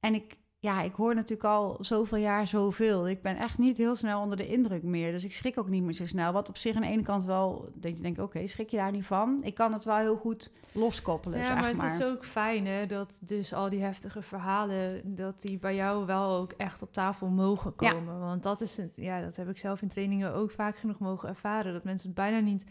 en ik, ja, ik hoor natuurlijk al zoveel jaar zoveel. Ik ben echt niet heel snel onder de indruk meer. Dus ik schrik ook niet meer zo snel. Wat op zich aan de ene kant wel... Dat je denkt, oké, schrik je daar niet van? Ik kan het wel heel goed loskoppelen, Ja, zeg maar maar. het is ook fijn hè, dat dus al die heftige verhalen, dat die bij jou wel ook echt op tafel mogen Ja. komen. Want dat is het, ja, dat heb ik zelf in trainingen ook vaak genoeg mogen ervaren. Dat mensen het bijna niet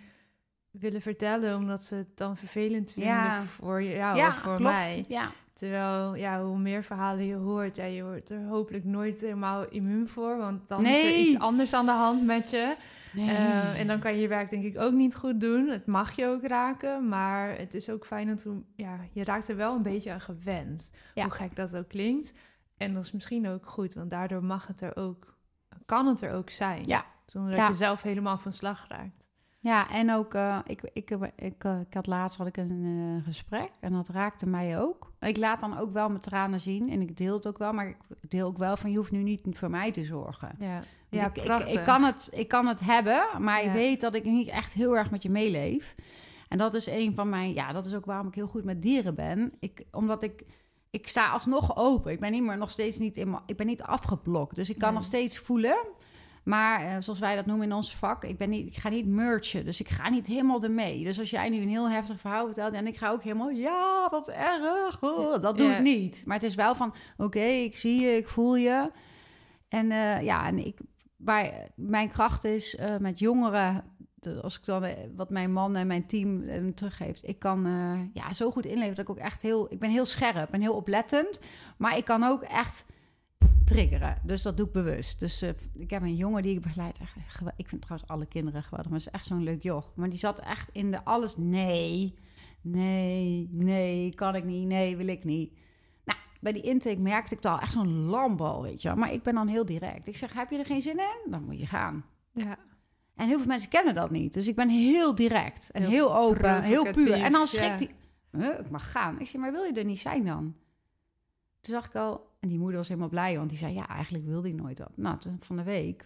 willen vertellen, omdat ze het dan vervelend vinden Ja. voor jou ja, of voor klopt. mij. Ja, Terwijl, ja, hoe meer verhalen je hoort, ja, je wordt er hopelijk nooit helemaal immuun voor, want dan is er iets anders aan de hand met je. nee. Eh, en dan kan je je werk denk ik ook niet goed doen. Het mag je ook raken, maar het is ook fijn dat hoe- ja, je raakt er wel een beetje aan gewend. Ja. Hoe gek dat ook klinkt. En dat is misschien ook goed, want daardoor mag het er ook, kan het er ook zijn. Ja. Zonder dat Ja. je zelf helemaal van slag raakt. Ja, en ook, eh, ik, ik, ik, ik, eh, ik had laatst had ik een eh, gesprek en dat raakte mij ook. Ik laat dan ook wel mijn tranen zien en ik deel het ook wel, maar ik deel ook wel van je hoeft nu niet voor mij te zorgen. Ja, ja ik, ik, kan het, ik kan het hebben, maar Ja. ik weet dat ik niet echt heel erg met je meeleef. En dat is een van mijn, ja, dat is ook waarom ik heel goed met dieren ben. Ik, omdat ik, ik sta alsnog open. Ik ben niet meer nog steeds niet, in, ik ben niet afgeblokt. Dus ik kan Nee. nog steeds voelen. Maar eh, zoals wij dat noemen in ons vak, ik, ben niet, ik ga niet merchen. Dus ik ga niet helemaal ermee. Dus als jij nu een heel heftig verhaal vertelt en ik ga ook helemaal, ja, wat erg. oh, dat doe Ja. ik niet. Maar het is wel van, oké, ik zie je, ik voel je. En eh, ja, en ik, waar mijn kracht is eh, met jongeren, als ik dan wat mijn man en mijn team eh, teruggeeft, ik kan ja, zo goed inleven dat ik ook echt heel, ik ben heel scherp en heel oplettend, maar ik kan ook echt triggeren. Dus dat doe ik bewust. Dus eh, ik heb een jongen die ik begeleid. Echt, ik vind trouwens alle kinderen geweldig, maar is echt zo'n leuk joch. Maar die zat echt in de alles. Nee, nee, nee, kan ik niet. Nee, wil ik niet. Nou, bij die intake merkte ik het al echt zo'n lambal, weet je wel. Maar ik ben dan heel direct. Ik zeg, heb je er geen zin in? Dan moet je gaan. Ja. En heel veel mensen kennen dat niet. Dus ik ben heel direct en Heel heel, open, heel puur. En dan schrikt hij... Huh, ik mag gaan. Ik zeg, maar wil je er niet zijn dan? Toen zag ik al... En die moeder was helemaal blij, want die zei... Ja, eigenlijk wilde hij nooit dat. Nou, toen van de week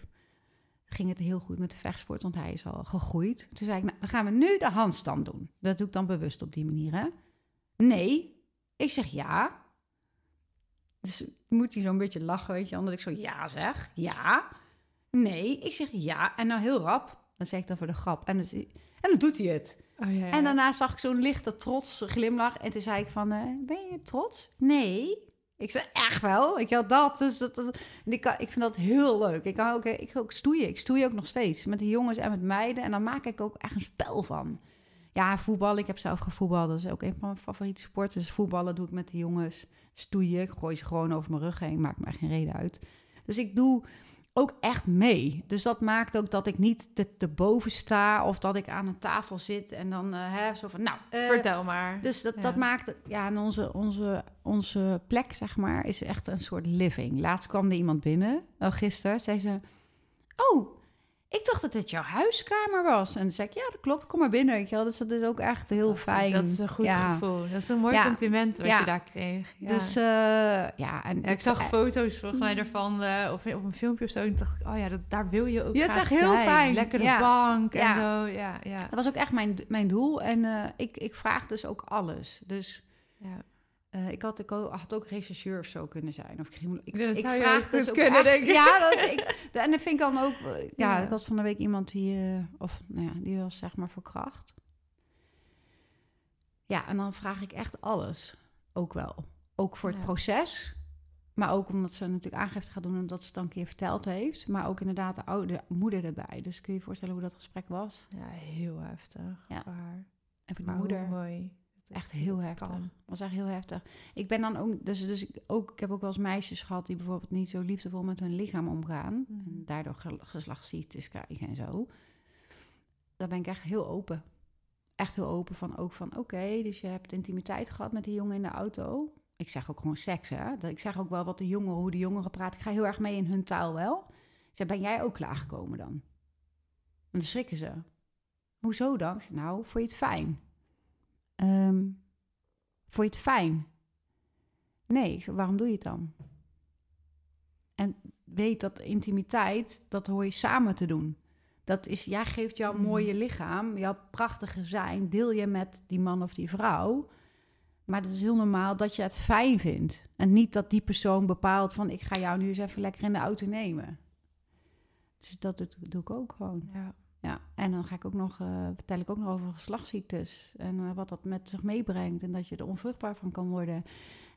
ging het heel goed met de vechtsport, want hij is al gegroeid. Toen zei ik, nou, dan gaan we nu de handstand doen. Dat doe ik dan bewust op die manier, hè? Nee. Ik zeg ja. Dus moet hij zo'n beetje lachen, weet je, omdat ik zo ja zeg. Ja. Nee. Ik zeg ja. En nou heel rap. Dan zeg ik dan voor de grap. En en dan doet hij het. Oh, ja, ja. En daarna zag ik zo'n lichte trots glimlach. En toen zei ik van, eh, ben je trots? Nee. Ik zei, echt wel? Ik had dat. Dus dat, dat- ik, ik vind dat heel leuk. Ik kan ook, ik ook stoeien. Ik stoei ook nog steeds. Met de jongens en met meiden. En dan maak ik ook echt een spel van. Ja, voetbal. Ik heb zelf gevoetbald. Dat is ook een van mijn favoriete sporten. Dus voetballen doe ik met de jongens. Stoeien. Ik gooi ze gewoon over mijn rug heen. Maakt me echt geen reden uit. Dus ik doe ook echt mee. Dus dat maakt ook dat ik niet te, te boven sta. Of dat ik aan een tafel zit. En dan eh, hè, zo van, nou... eh, Vertel maar. dus dat, Ja. dat maakt, ja, en onze, onze, onze plek, zeg maar, is echt een soort living. Laatst kwam er iemand binnen, oh, gisteren, zei ze, oh, ik dacht dat het jouw huiskamer was. En zei ik, ja, dat klopt, kom maar binnen, weet je wel. Dus dat is ook echt heel Dat fijn. Dat is een goed ja. gevoel. Dat is een mooi Ja. compliment wat Ja. je daar kreeg. Dus, eh, ja. En ik zag foto's volgens mij daarvan, eh, of op een filmpje of zo. En dacht ik, oh ja, dat, daar wil je ook Ja, het is echt heel zijn. fijn. Lekkere bank en zo. Ja, ja. Dat was ook echt mijn, mijn doel. En eh, ik, ik vraag dus ook alles. Dus ja. Eh, ik had, ik had ook rechercheur of zo kunnen zijn. Of criminoloog. Ik, Ja, dat ik zou vraag dus kunnen, echt- denk ik. Ja, dat, ik, en dat vind ik dan ook... *laughs* eh, Ja, Ja. ik had van de week iemand die... eh, of nou ja, die was zeg maar verkracht. Ja, en dan vraag ik echt alles. Ook wel. Ook voor het Ja. proces. Maar ook omdat ze natuurlijk aangifte gaat doen... en dat ze het dan een keer verteld heeft. Maar ook inderdaad de oude moeder erbij. Dus kun je je voorstellen hoe dat gesprek was? ja, heel heftig. Ja. Maar, En voor de maar moeder... hoe mooi. Dat- Echt heel dat heftig. kan. was echt heel heftig. Ik ben dan ook, dus, dus ik, ook, ik heb ook wel eens meisjes gehad die bijvoorbeeld niet zo liefdevol met hun lichaam omgaan. Mhm. En daardoor ge- geslachtsziektes krijgen en zo. Daar ben ik echt heel open. Echt heel open van ook van, oké, dus je hebt intimiteit gehad met die jongen in de auto. Ik zeg ook gewoon seks, hè. Dat- Ik zeg ook wel wat de jongeren, hoe de jongeren praten. Ik ga heel erg mee in hun taal wel. Ik zeg, ben jij ook klaargekomen dan? En dan schrikken ze. Hoezo dan? Nou, vond je het fijn? Vond je het fijn? Nee, waarom doe je het dan? En weet dat intimiteit, dat hoor je samen te doen. Dat is, jij geeft jouw Mm. mooie lichaam, jouw prachtige zijn, deel je met die man of die vrouw. Maar het is heel normaal dat je het fijn vindt. En niet dat die persoon bepaalt van ik ga jou nu eens even lekker in de auto nemen. Dus dat doe, doe ik ook gewoon. Ja. Ja, en dan ga ik ook nog, eh, vertel ik ook nog over geslachtsziektes en eh, wat dat met zich meebrengt en dat je er onvruchtbaar van kan worden.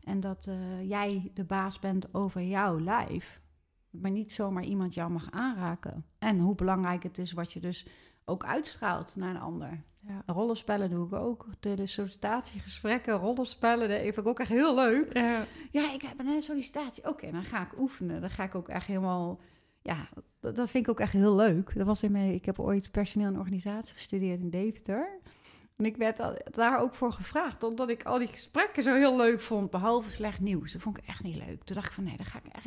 En dat eh, jij de baas bent over jouw lijf, maar niet zomaar iemand jou mag aanraken. En hoe belangrijk het is wat je dus ook uitstraalt naar een ander. Ja. Rollenspellen doe ik ook. De, de sollicitatiegesprekken, rollenspellen, dat vind ik ook echt heel leuk. Ja. Ja, ik heb een sollicitatie. Oké, dan ga ik oefenen. Dan ga ik ook echt helemaal... Ja, dat, vind ik ook echt heel leuk. Dat was in mijn, ik heb ooit personeel en organisatie gestudeerd in Deventer. En ik werd daar ook voor gevraagd, omdat ik al die gesprekken zo heel leuk vond, behalve slecht nieuws. Dat vond ik echt niet leuk. Toen dacht ik van, nee, dat ga ik echt.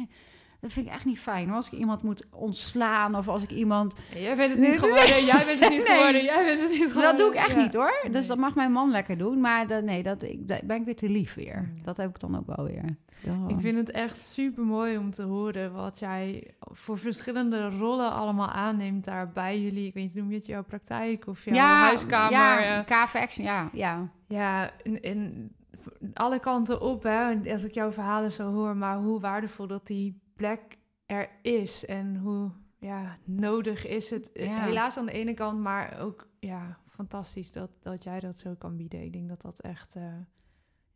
Dat vind ik echt niet fijn. hoor. Als ik iemand moet ontslaan of als ik iemand... Jij bent het niet geworden, jij bent het niet Nee. *laughs* geworden, jij bent het niet geworden. Dat doe ik echt Ja. niet hoor. Dus Nee. dat mag mijn man lekker doen. Maar dat, nee, dat, ik, ben ik weer te lief weer. Ja. Dat heb ik dan ook wel weer. Ja. Ik vind het echt super mooi om te horen wat jij voor verschillende rollen allemaal aanneemt daar bij jullie. Ik weet niet, noem je het jouw praktijk of jouw huiskamer? Ja, eh, KV Action, ja. ja. Ja, en, en alle kanten op, hè, en als ik jouw verhalen zo hoor, maar hoe waardevol dat die plek er is en hoe ja, nodig is het. Ja. Helaas aan de ene kant, maar ook ja, fantastisch dat, dat jij dat zo kan bieden. Ik denk dat dat echt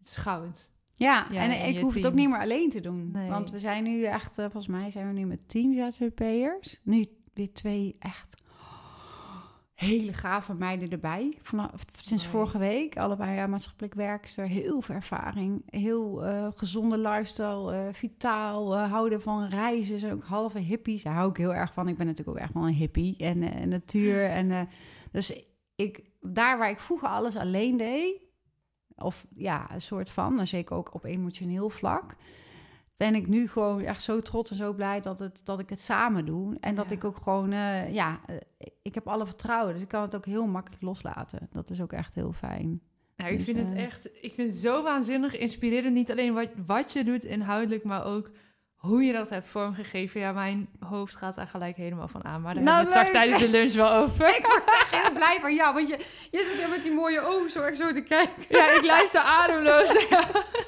goud. Ja, Ja, en en ik hoef het ook niet meer alleen te doen. Nee. Want we zijn nu echt, eh, volgens mij zijn we nu met tien ZZP'ers. Nu weer twee echt hele gave meiden erbij. Vanaf, sinds Mooi. vorige week. Allebei ja, maatschappelijk werkster. Heel veel ervaring. Heel eh, gezonde lifestyle. eh, vitaal. eh, houden van reizen. Zijn ook halve hippies. Daar hou ik heel erg van. Ik ben natuurlijk ook echt wel een hippie. En eh, natuur. En, eh, dus ik, daar waar ik vroeger alles alleen deed... Of ja, een soort van, en zeker ook op emotioneel vlak, ben ik nu gewoon echt zo trots en zo blij dat, het, dat ik het samen doe. En dat Ja. ik ook gewoon, eh, ja, eh, ik heb alle vertrouwen. Dus ik kan het ook heel makkelijk loslaten. Dat is ook echt heel fijn. Nou, ik Dus, vind het eh, echt, ik vind het zo waanzinnig inspirerend. Niet alleen wat, wat je doet inhoudelijk, maar ook hoe je dat hebt vormgegeven. Ja, mijn hoofd gaat daar gelijk helemaal van aan. Maar daar Nou, hebben we het straks tijdens de lunch wel over. *laughs* Ik word echt heel blij van jou, want je, je zit er met die mooie ogen zo erg zo te kijken. Ja, ik luister *laughs* ademloos.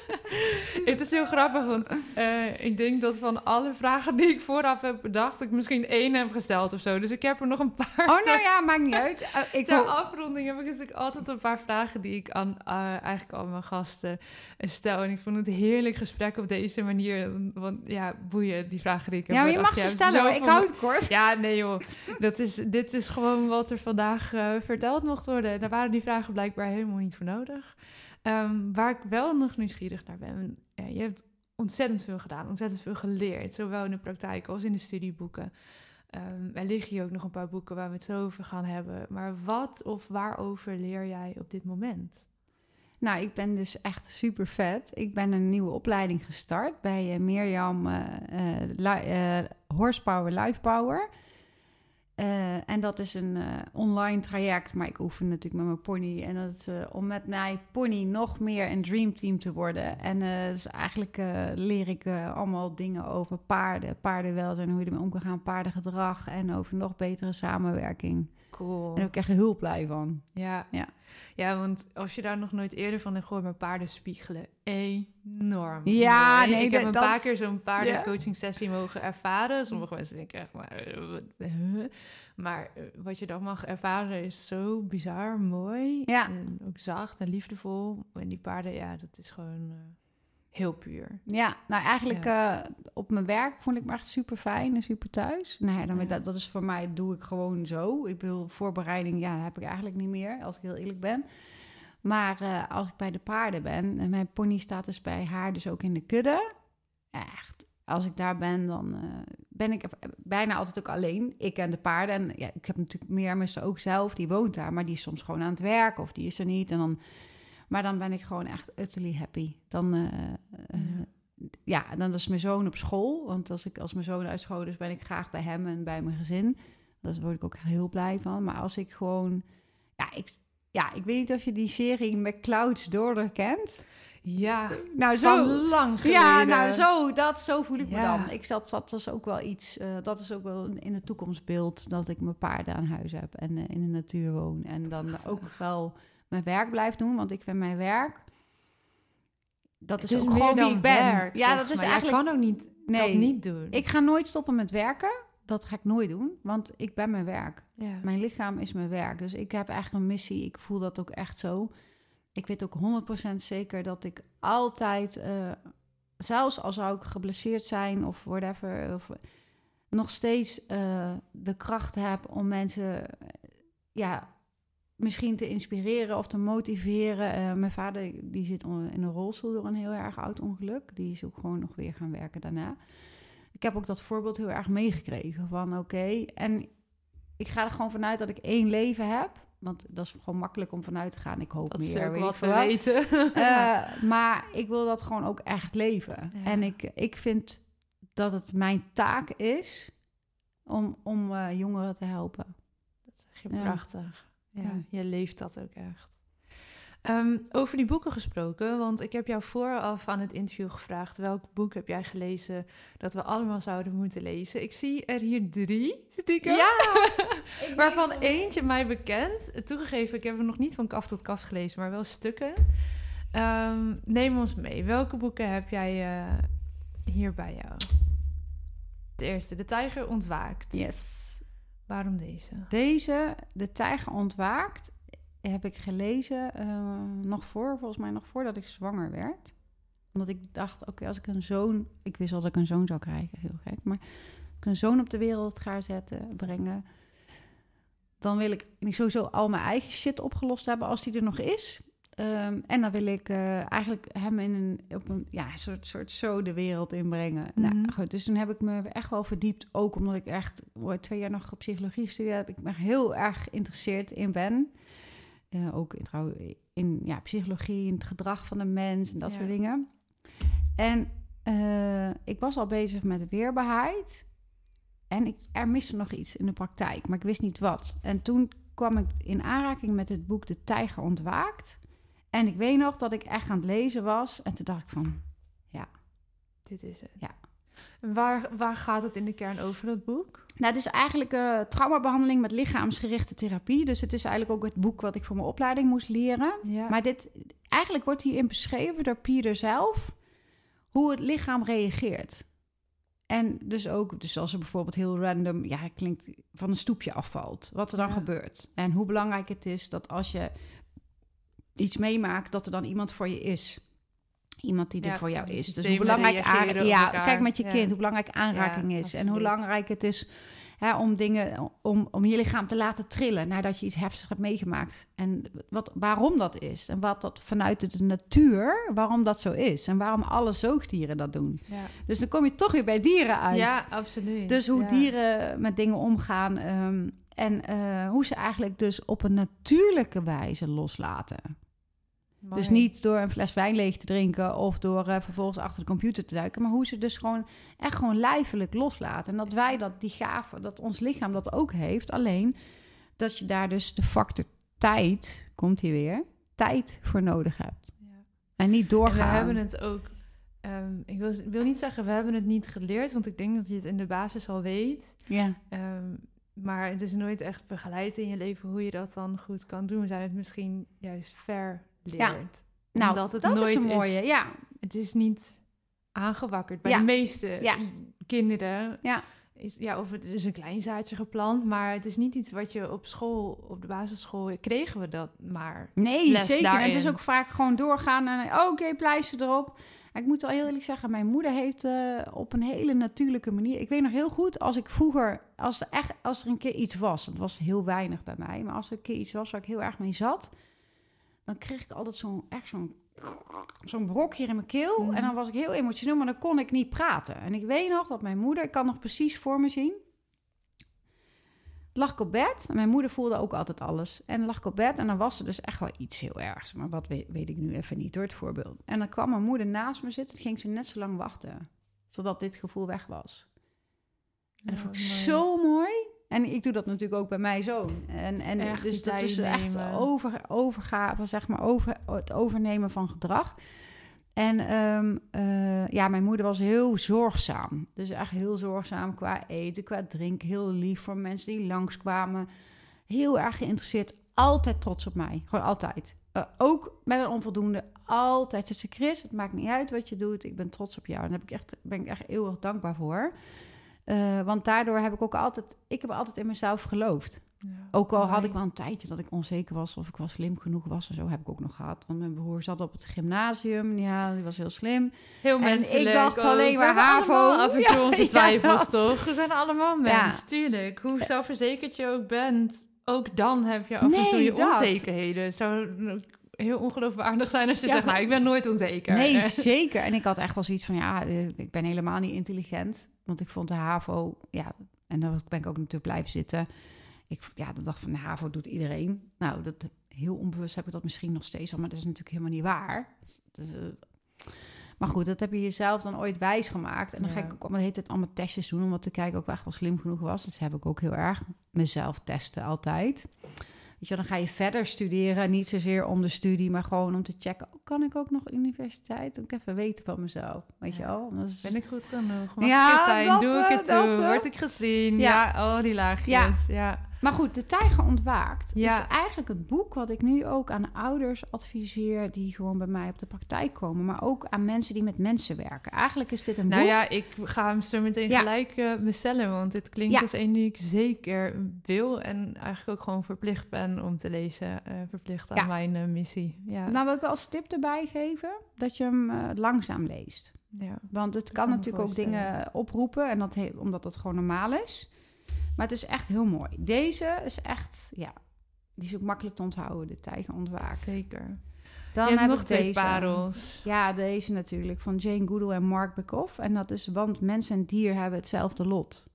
*laughs* het is heel grappig, want eh, ik denk dat van alle vragen die ik vooraf heb bedacht, ik misschien één heb gesteld of zo. Dus ik heb er nog een paar. Oh, nou ja, maakt niet uit. Eh, ik Ter afronding heb ik natuurlijk altijd een paar vragen die ik aan eh, eigenlijk al mijn gasten stel. En ik vond het heerlijk gesprek op deze manier. Want ja, boeien, die vragen die ik heb ja, maar je mag ze stellen. Ik zoveel- hou het kort. ja, nee joh. Dat is, dit is gewoon wat er vandaag eh, verteld mocht worden. Daar waren die vragen blijkbaar helemaal niet voor nodig. Ehm, waar ik wel nog nieuwsgierig naar ben. je hebt ontzettend veel gedaan, ontzettend veel geleerd. Zowel in de praktijk als in de studieboeken. Ehm, er liggen hier ook nog een paar boeken waar we het zo over gaan hebben. Maar wat of waarover leer jij op dit moment? Nou, ik ben dus echt super vet. Ik ben een nieuwe opleiding gestart bij eh, Mirjam Li- eh, Horsepower Life Power. Eh, en dat is een online traject, maar ik oefen natuurlijk met mijn pony. En dat is om met mijn pony nog meer een dreamteam te worden. En dus eigenlijk leer ik allemaal dingen over paarden, paardenwelzijn, hoe je ermee om kan gaan, paardengedrag en over nog betere samenwerking. Cool. En ik echt heel blij van. Ja. Ja. ja, want als je daar nog nooit eerder van hebt gehoord, maar paarden spiegelen enorm. Ja, nee, ik heb dat- een paar keer zo'n paardencoaching sessie mogen ervaren. Sommige mensen denken echt, maar, eh, maar eh, wat je dan mag ervaren is zo bizar mooi. Ja. En ook zacht en liefdevol. En die paarden, ja, dat is gewoon eh, heel puur. Ja, nou eigenlijk eh, op mijn werk vond ik me echt super fijn en super thuis. Nou ja, dan, Ja. Dat, dat is voor mij, doe ik gewoon zo. Ik bedoel, voorbereiding, ja, heb ik eigenlijk niet meer, als ik heel eerlijk ben. Maar eh, als ik bij de paarden ben, en mijn pony staat dus bij haar dus ook in de kudde. Echt, als ik daar ben, dan eh, ben ik bijna altijd ook alleen. Ik en de paarden. En ja, ik heb natuurlijk meer mensen ook zelf, die woont daar. Maar die is soms gewoon aan het werk of die is er niet. En dan, maar dan ben ik gewoon echt utterly happy. Dan, eh, eh, ja, dan is mijn zoon op school. Want als, ik, als mijn zoon uit school is, ben ik graag bij hem en bij mijn gezin. Daar word ik ook heel blij van. Maar als ik gewoon... Ja, ik, ja, ik weet niet of je die serie McClouds Daughter kent. Ja, Nou, zo. lang geleden. Ja, nou zo, dat, zo voel ik me dan. Ik zat, dat is ook wel iets, eh, dat is ook wel in het toekomstbeeld dat ik mijn paarden aan huis heb en in de natuur woon. En dan Ach, ook wel mijn werk blijf doen, want ik vind mijn werk, dat is, ook gewoon wie ik ben. werk, ja, dat is eigenlijk, Je kan ook niet, nee, dat niet doen. ik ga nooit stoppen met werken. Dat ga ik nooit doen, want ik ben mijn werk. ja. Mijn lichaam is mijn werk. Dus ik heb echt een missie. Ik voel dat ook echt zo. Ik weet ook 100% zeker dat ik altijd, eh, zelfs al zou ik geblesseerd zijn of whatever, of, nog steeds eh, de kracht heb om mensen ja, misschien te inspireren of te motiveren. Eh, mijn vader die zit in een rolstoel door een heel erg oud ongeluk. Die is ook gewoon nog weer gaan werken daarna. Ik heb ook dat voorbeeld heel erg meegekregen van oké. En ik ga er gewoon vanuit dat ik één leven heb. Want dat is gewoon makkelijk om vanuit te gaan. Ik hoop Dat meer, is ik wat we wat. weten. Eh, *laughs* maar ik wil dat gewoon ook echt leven. Ja. En ik, ik vind dat het mijn taak is om, om eh, jongeren te helpen. Dat zeg je Ja. prachtig. Ja, je leeft dat ook echt. Ehm, over die boeken gesproken, want ik heb jou vooraf aan het interview gevraagd... welk boek heb jij gelezen dat we allemaal zouden moeten lezen? Ik zie er hier drie, stiekem. Ja! *laughs* Waarvan eentje mij bekend. Toegegeven, ik heb hem nog niet van kaf tot kaf gelezen, maar wel stukken. Ehm, neem ons mee. Welke boeken heb jij eh, hier bij jou? De eerste, De Tijger Ontwaakt. Yes. Waarom deze? Deze, De Tijger Ontwaakt, heb ik gelezen eh, nog voor, volgens mij nog voordat ik zwanger werd. Omdat ik dacht, oké, als ik een zoon... Ik wist al dat ik een zoon zou krijgen, heel gek. Maar als ik een zoon op de wereld ga zetten, brengen... Dan wil ik sowieso al mijn eigen shit opgelost hebben als die er nog is. Ehm, en dan wil ik eh, eigenlijk hem in een, op een ja, soort, soort zo de wereld inbrengen. Mhm. Nou goed, dus toen heb ik me echt wel verdiept. Ook omdat ik echt twee jaar nog psychologie gestudeerd heb. Ik ben heel erg geïnteresseerd in ben. Eh, ook in, trouw, in ja, psychologie, in het gedrag van de mens en dat Ja. soort dingen. En eh, ik was al bezig met weerbaarheid. En ik, er miste nog iets in de praktijk, maar ik wist niet wat. En toen kwam ik in aanraking met het boek De Tijger Ontwaakt. En ik weet nog dat ik echt aan het lezen was. En toen dacht ik van, Dit is het. Ja. En waar, waar gaat het in de kern over, dat boek? Nou, het is eigenlijk eh traumabehandeling met lichaamsgerichte therapie. Dus het is eigenlijk ook het boek wat ik voor mijn opleiding moest leren. Ja. Maar dit, eigenlijk wordt hierin beschreven door Pieter zelf hoe het lichaam reageert. En dus ook, dus als er bijvoorbeeld heel random, ja, klinkt van een stoepje afvalt, wat er dan Ja. gebeurt. En hoe belangrijk het is dat als je iets meemaakt, dat er dan iemand voor je is. Iemand die er Ja, voor jou is. Dus hoe belangrijk aan, ja, kijk met je Ja. kind, hoe belangrijk aanraking Ja, is. En hoe belangrijk het is hè, om dingen, om, om je lichaam te laten trillen nadat je iets heftigs hebt meegemaakt. En wat, waarom dat is. En wat dat vanuit de natuur, waarom dat zo is. En waarom alle zoogdieren dat doen. ja. Dus dan kom je toch weer bij dieren uit. ja, absoluut. Dus hoe dieren met dingen omgaan. ehm, en eh, hoe ze eigenlijk dus op een natuurlijke wijze loslaten. Mooi. Dus niet door een fles wijn leeg te drinken of door eh, vervolgens achter de computer te duiken, maar hoe ze dus gewoon echt gewoon lijfelijk loslaten. En dat wij dat, die gave, dat ons lichaam dat ook heeft. Alleen dat je daar dus de factor tijd, komt hier weer, tijd voor nodig hebt. Ja. En niet En doorgaan. we hebben het ook... ehm, ik wil, wil niet zeggen, we hebben het niet geleerd, want ik denk dat je het in de basis al weet. Ja. Ehm, maar het is nooit echt begeleid in je leven hoe je dat dan goed kan doen. We zijn het misschien juist verleerd. Nou, Omdat het dat nooit is een mooie. Ja, Het is niet aangewakkerd. Bij Ja. de meeste Ja. kinderen Ja. is ja, of het is een klein zaadje geplant, maar het is niet iets wat je op school, op de basisschool kregen we dat maar. Nee, zeker. En het is ook vaak gewoon doorgaan en oh, oké, pleister erop. En ik moet wel heel eerlijk zeggen, mijn moeder heeft eh, op een hele natuurlijke manier. Ik weet nog heel goed als ik vroeger, als er echt, als er een keer iets was, het was heel weinig bij mij, maar als er een keer iets was waar ik heel erg mee zat, dan kreeg ik altijd zo'n echt zo'n zo'n brok hier in mijn keel Mhm. en dan was ik heel emotioneel, maar dan kon ik niet praten. En ik weet nog dat mijn moeder, ik kan nog precies voor me zien, lag ik op bed. En mijn moeder voelde ook altijd alles. En lag ik op bed en dan was er dus echt wel iets heel ergs. Maar wat weet, weet ik nu even niet door het voorbeeld. En dan kwam mijn moeder naast me zitten. en ging ze net zo lang wachten. Zodat dit gevoel weg was. En dat vond ik zo mooi. En ik doe dat natuurlijk ook bij mijn zoon. En, en Echt dus dat is echt over, overgave, zeg maar, over, het overnemen van gedrag. En ehm, eh, ja, mijn moeder was heel zorgzaam. Dus echt heel zorgzaam qua eten, qua drinken. Heel lief voor mensen die langskwamen. Heel erg geïnteresseerd. Altijd trots op mij. Gewoon altijd. Eh, ook met een onvoldoende. Altijd. Ze zei, Chris, het maakt niet uit wat je doet. Ik ben trots op jou. En daar heb ik echt, ben ik echt eeuwig dankbaar voor. Eh, want daardoor heb ik ook altijd... Ik heb altijd in mezelf geloofd. Ja, Ook al had ik wel een tijdje dat ik onzeker was of ik wel slim genoeg was en zo heb ik ook nog gehad. Want mijn broer zat op het gymnasium, ja, die was heel slim. Heel En menselijk ik dacht alleen maar HAVO. af en toe *laughs* onze ja, twijfels, toch? We zijn allemaal Ja. mens, tuurlijk. Hoe zelfverzekerd je ook bent, ook dan heb je af en toe je dat. onzekerheden. Het zou heel ongeloofwaardig zijn als je zegt, nou, ik ben nooit onzeker. Nee, *laughs* zeker. En ik had echt wel zoiets van, ja, eh, ik ben helemaal niet intelligent. Want ik vond de HAVO, ja, en daar ben ik ook natuurlijk blijven zitten. Ik ja, de dag van de HAVO doet iedereen. Nou, dat, heel onbewust heb ik dat misschien nog steeds al, maar dat is natuurlijk helemaal niet waar. Dus, eh, maar goed, dat heb je jezelf dan ooit wijs gemaakt. En dan ga ik ook allemaal, heet het allemaal testjes doen, om wat te kijken of ik echt wel slim genoeg was. Dat heb ik ook heel erg. Mezelf testen altijd. Weet je, dan ga je verder studeren. Niet zozeer om de studie, maar gewoon om te checken. Oh, kan ik ook nog universiteit? Dan kan ik even weten van mezelf. Weet je wel? Is- Ben ik goed genoeg? Mag Ja, ik zijn? dat, Doe ik eh, het dat, toe? eh. Word ik gezien? Ja. Ja, oh, die laagjes. Ja. Maar goed, De Tijger Ontwaakt Ja. is eigenlijk het boek wat ik nu ook aan ouders adviseer... die gewoon bij mij op de praktijk komen. Maar ook aan mensen die met mensen werken. Eigenlijk is dit een Nou boek... ja, ik ga hem zo meteen Ja. gelijk eh, bestellen, want dit klinkt Ja. als een die ik zeker wil en eigenlijk ook gewoon verplicht ben om te lezen. eh, verplicht aan mijn eh, missie. Ja. Nou wil ik als tip erbij geven dat je hem langzaam leest. ja. Want het kan natuurlijk ook dingen oproepen, en dat omdat dat gewoon normaal is. Maar het is echt heel mooi. Deze is echt, ja, die is ook makkelijk te onthouden, de tijger ontwaakt. Zeker. Dan heb nog twee deze. parels. Ja, deze natuurlijk, van Jane Goodall en Mark Bekoff. En dat is, want mens en dier hebben hetzelfde lot.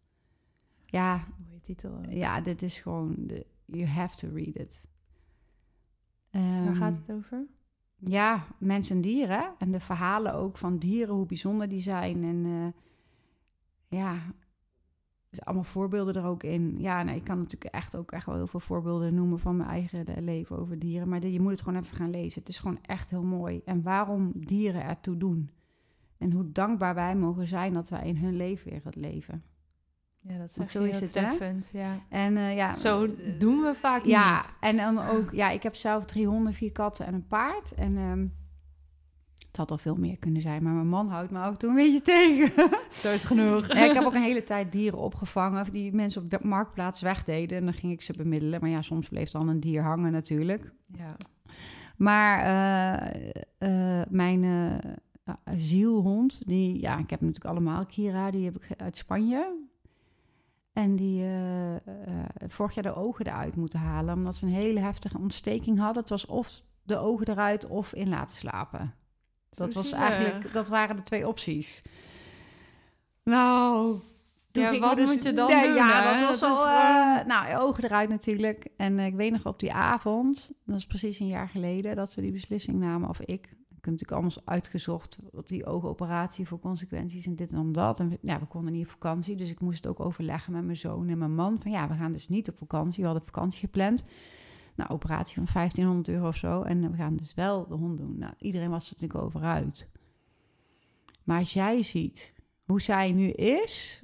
Ja, Mooie titel. ja dit is gewoon, de, you have to read it. Waar Ehm, gaat het over? Ja, mens en dieren. En de verhalen ook van dieren, hoe bijzonder die zijn. En eh, ja, er zijn allemaal voorbeelden er ook in. Ja, nou, ik kan natuurlijk echt ook echt wel heel veel voorbeelden noemen van mijn eigen eh, leven over dieren. Maar je moet het gewoon even gaan lezen. Het is gewoon echt heel mooi. En waarom dieren ertoe doen. En hoe dankbaar wij mogen zijn dat wij in hun leefwereld leven. Ja, dat zeg zo is heel het, hè? treffend. Ja. En eh, ja, Zo doen we vaak ja, niet. en dan ook, ja, ik heb zelf drie honden, vier katten en een paard. En ehm, het had al veel meer kunnen zijn, maar mijn man houdt me af en toe een beetje tegen. *laughs* Zo is genoeg. Ja, ik heb ook een hele tijd dieren opgevangen die mensen op de marktplaats wegdeden. En dan ging ik ze bemiddelen. Maar ja, soms bleef dan een dier hangen natuurlijk. Ja. Maar eh, eh, mijn eh, zielhond, die, ja, ik heb natuurlijk allemaal Kira, die heb ik uit Spanje. En die vorig jaar de ogen eruit moeten halen, omdat ze een hele heftige ontsteking hadden. Het was of de ogen eruit of in laten slapen. Dat, Zo was zielig. eigenlijk, dat waren de twee opties. Nou, Ja, wat dus- moet je dan Nee, doen, Ja, hè? dat was Dat al... gewoon- eh, nou, ogen eruit natuurlijk. En eh, ik weet nog op die avond, dat is precies een jaar geleden... dat we die beslissing namen, of ik. Ik heb natuurlijk allemaal uitgezocht wat die oogoperatie voor consequenties en dit en dan dat. En ja, we konden niet op vakantie, dus ik moest ook overleggen met mijn zoon en mijn man. Van ja, we gaan dus niet op vakantie. We hadden vakantie gepland. Nou, operatie van 1500 euro of zo. En we gaan dus wel de hond doen. Nou, iedereen was er natuurlijk over uit. Maar als jij ziet hoe zij nu is,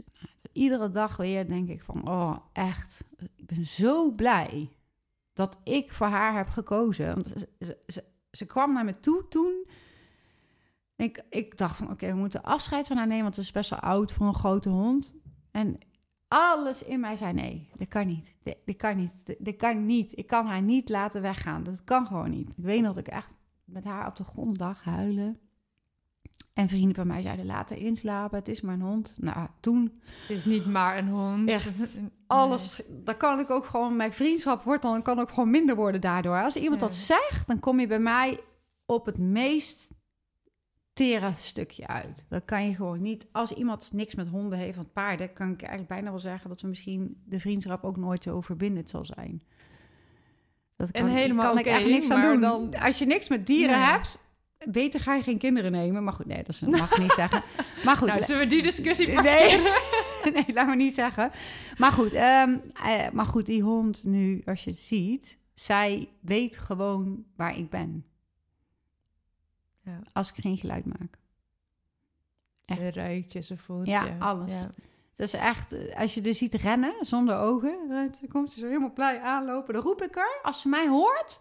iedere dag weer denk ik van, oh, echt, ik ben zo blij dat ik voor haar heb gekozen. Want ze, ze, ze, ze kwam naar me toe toen. Ik, ik dacht van, oké, we moeten afscheid van haar nemen, want ze is best wel oud voor een grote hond. En alles in mij zei, nee, dat kan niet. Dit, dit kan niet. Dit, dit kan niet. Ik kan haar niet laten weggaan. Dat kan gewoon niet. Ik weet nog dat ik echt met haar op de grond lag huilen. En vrienden van mij zeiden, haar inslapen. Het is maar een hond. Nou, toen Het is niet maar een hond. Echt, alles, dan kan ik ook gewoon, mijn vriendschap wordt dan kan ook gewoon minder worden daardoor. Als iemand dat zegt, dan kom je bij mij op het meest tere stukje uit. Dat kan je gewoon niet. Als iemand niks met honden heeft, want paarden, kan ik eigenlijk bijna wel zeggen dat we misschien de vriendschap ook nooit zo verbindend zal zijn. Dat En helemaal kan ik echt niks aan doen. dan- Als je niks met dieren Nee. hebt, beter ga je geen kinderen nemen. Maar goed, nee, dat is- mag ik niet zeggen. *laughs* Maar goed, Nou, zullen we die discussie pakken? Nee, *laughs* nee, laat me niet zeggen. Maar goed, ehm, eh, maar goed, die hond nu, als je het ziet, zij weet gewoon waar ik ben. Ja. Als ik geen geluid maak. Ze ruikt je, ze voelt Ja, je. alles. Ja. Dat is echt, eh, als je er ziet rennen zonder ogen, dan komt ze zo helemaal blij aanlopen. Dan roep ik er. Als ze mij hoort,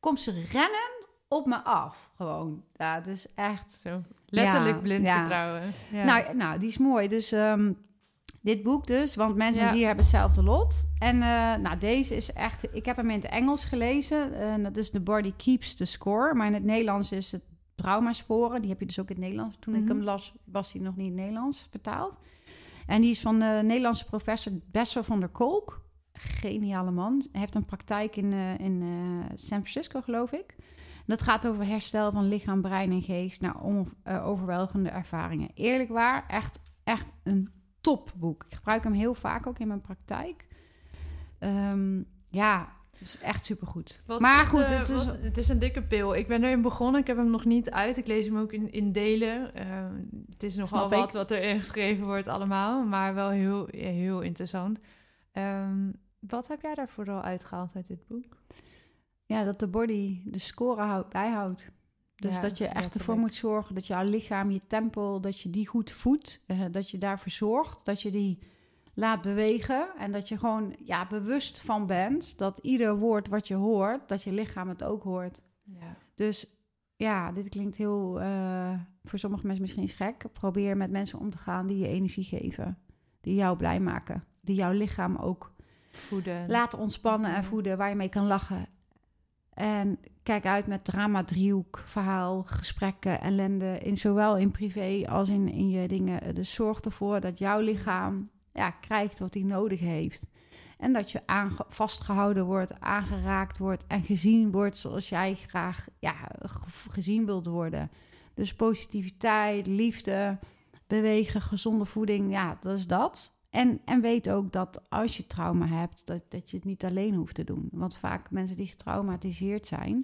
komt ze rennen op me af. Gewoon. Ja, dat is echt. Zo letterlijk Ja, blind vertrouwen. Ja. Nou, nou, die is mooi. Dus ehm, dit boek dus, want mensen Ja. dieren hebben hetzelfde lot. En eh, nou, deze is echt... Ik heb hem in het Engels gelezen. En dat is The Body Keeps the Score. Maar in het Nederlands is het Traumasporen. Die heb je dus ook in het Nederlands. Toen ik Mhm. hem las, was hij nog niet in het Nederlands vertaald. En die is van de Nederlandse professor Bessel van der Kolk. Geniale man. Hij heeft een praktijk in, eh, in eh, San Francisco, geloof ik. En dat gaat over herstel van lichaam, brein en geest... naar on- eh, overweldigende ervaringen. Eerlijk waar, echt, echt een topboek. Ik gebruik hem heel vaak ook in mijn praktijk. Ehm, ja, het is echt supergoed. Wat maar goed, eh, het is... wat- het is een dikke pil. Ik ben erin begonnen. Ik heb hem nog niet uit. Ik lees hem ook in, in delen. Eh, het is nogal Snap ik. wat wat er geschreven wordt allemaal. Maar wel heel, heel interessant. Ehm, wat heb jij daar vooral uitgehaald uit dit boek? Ja, dat de body de score houdt, bijhoudt. Dus Ja, dat je echt ervoor moet zorgen dat jouw lichaam, je tempel, dat je die goed voedt. eh, dat je daarvoor zorgt, dat je die laat bewegen. En dat je gewoon ja, bewust van bent dat ieder woord wat je hoort, dat je lichaam het ook hoort. Ja. Dus ja, dit klinkt heel, eh, voor sommige mensen misschien gek. Probeer met mensen om te gaan die je energie geven. Die jou blij maken. Die jouw lichaam ook Voeden. laten ontspannen en voeden. Waar je mee kan lachen. En kijk uit met drama, driehoek, verhaal, gesprekken, ellende. In, zowel in privé als in, in je dingen. Dus zorg ervoor dat jouw lichaam ja, krijgt wat hij nodig heeft. En dat je vastgehouden wordt, aangeraakt wordt en gezien wordt zoals jij graag ja, ge- gezien wilt worden. Dus positiviteit, liefde, bewegen, gezonde voeding, ja, dat is dat. En, en weet ook dat als je trauma hebt, dat, dat je het niet alleen hoeft te doen. Want vaak mensen die getraumatiseerd zijn,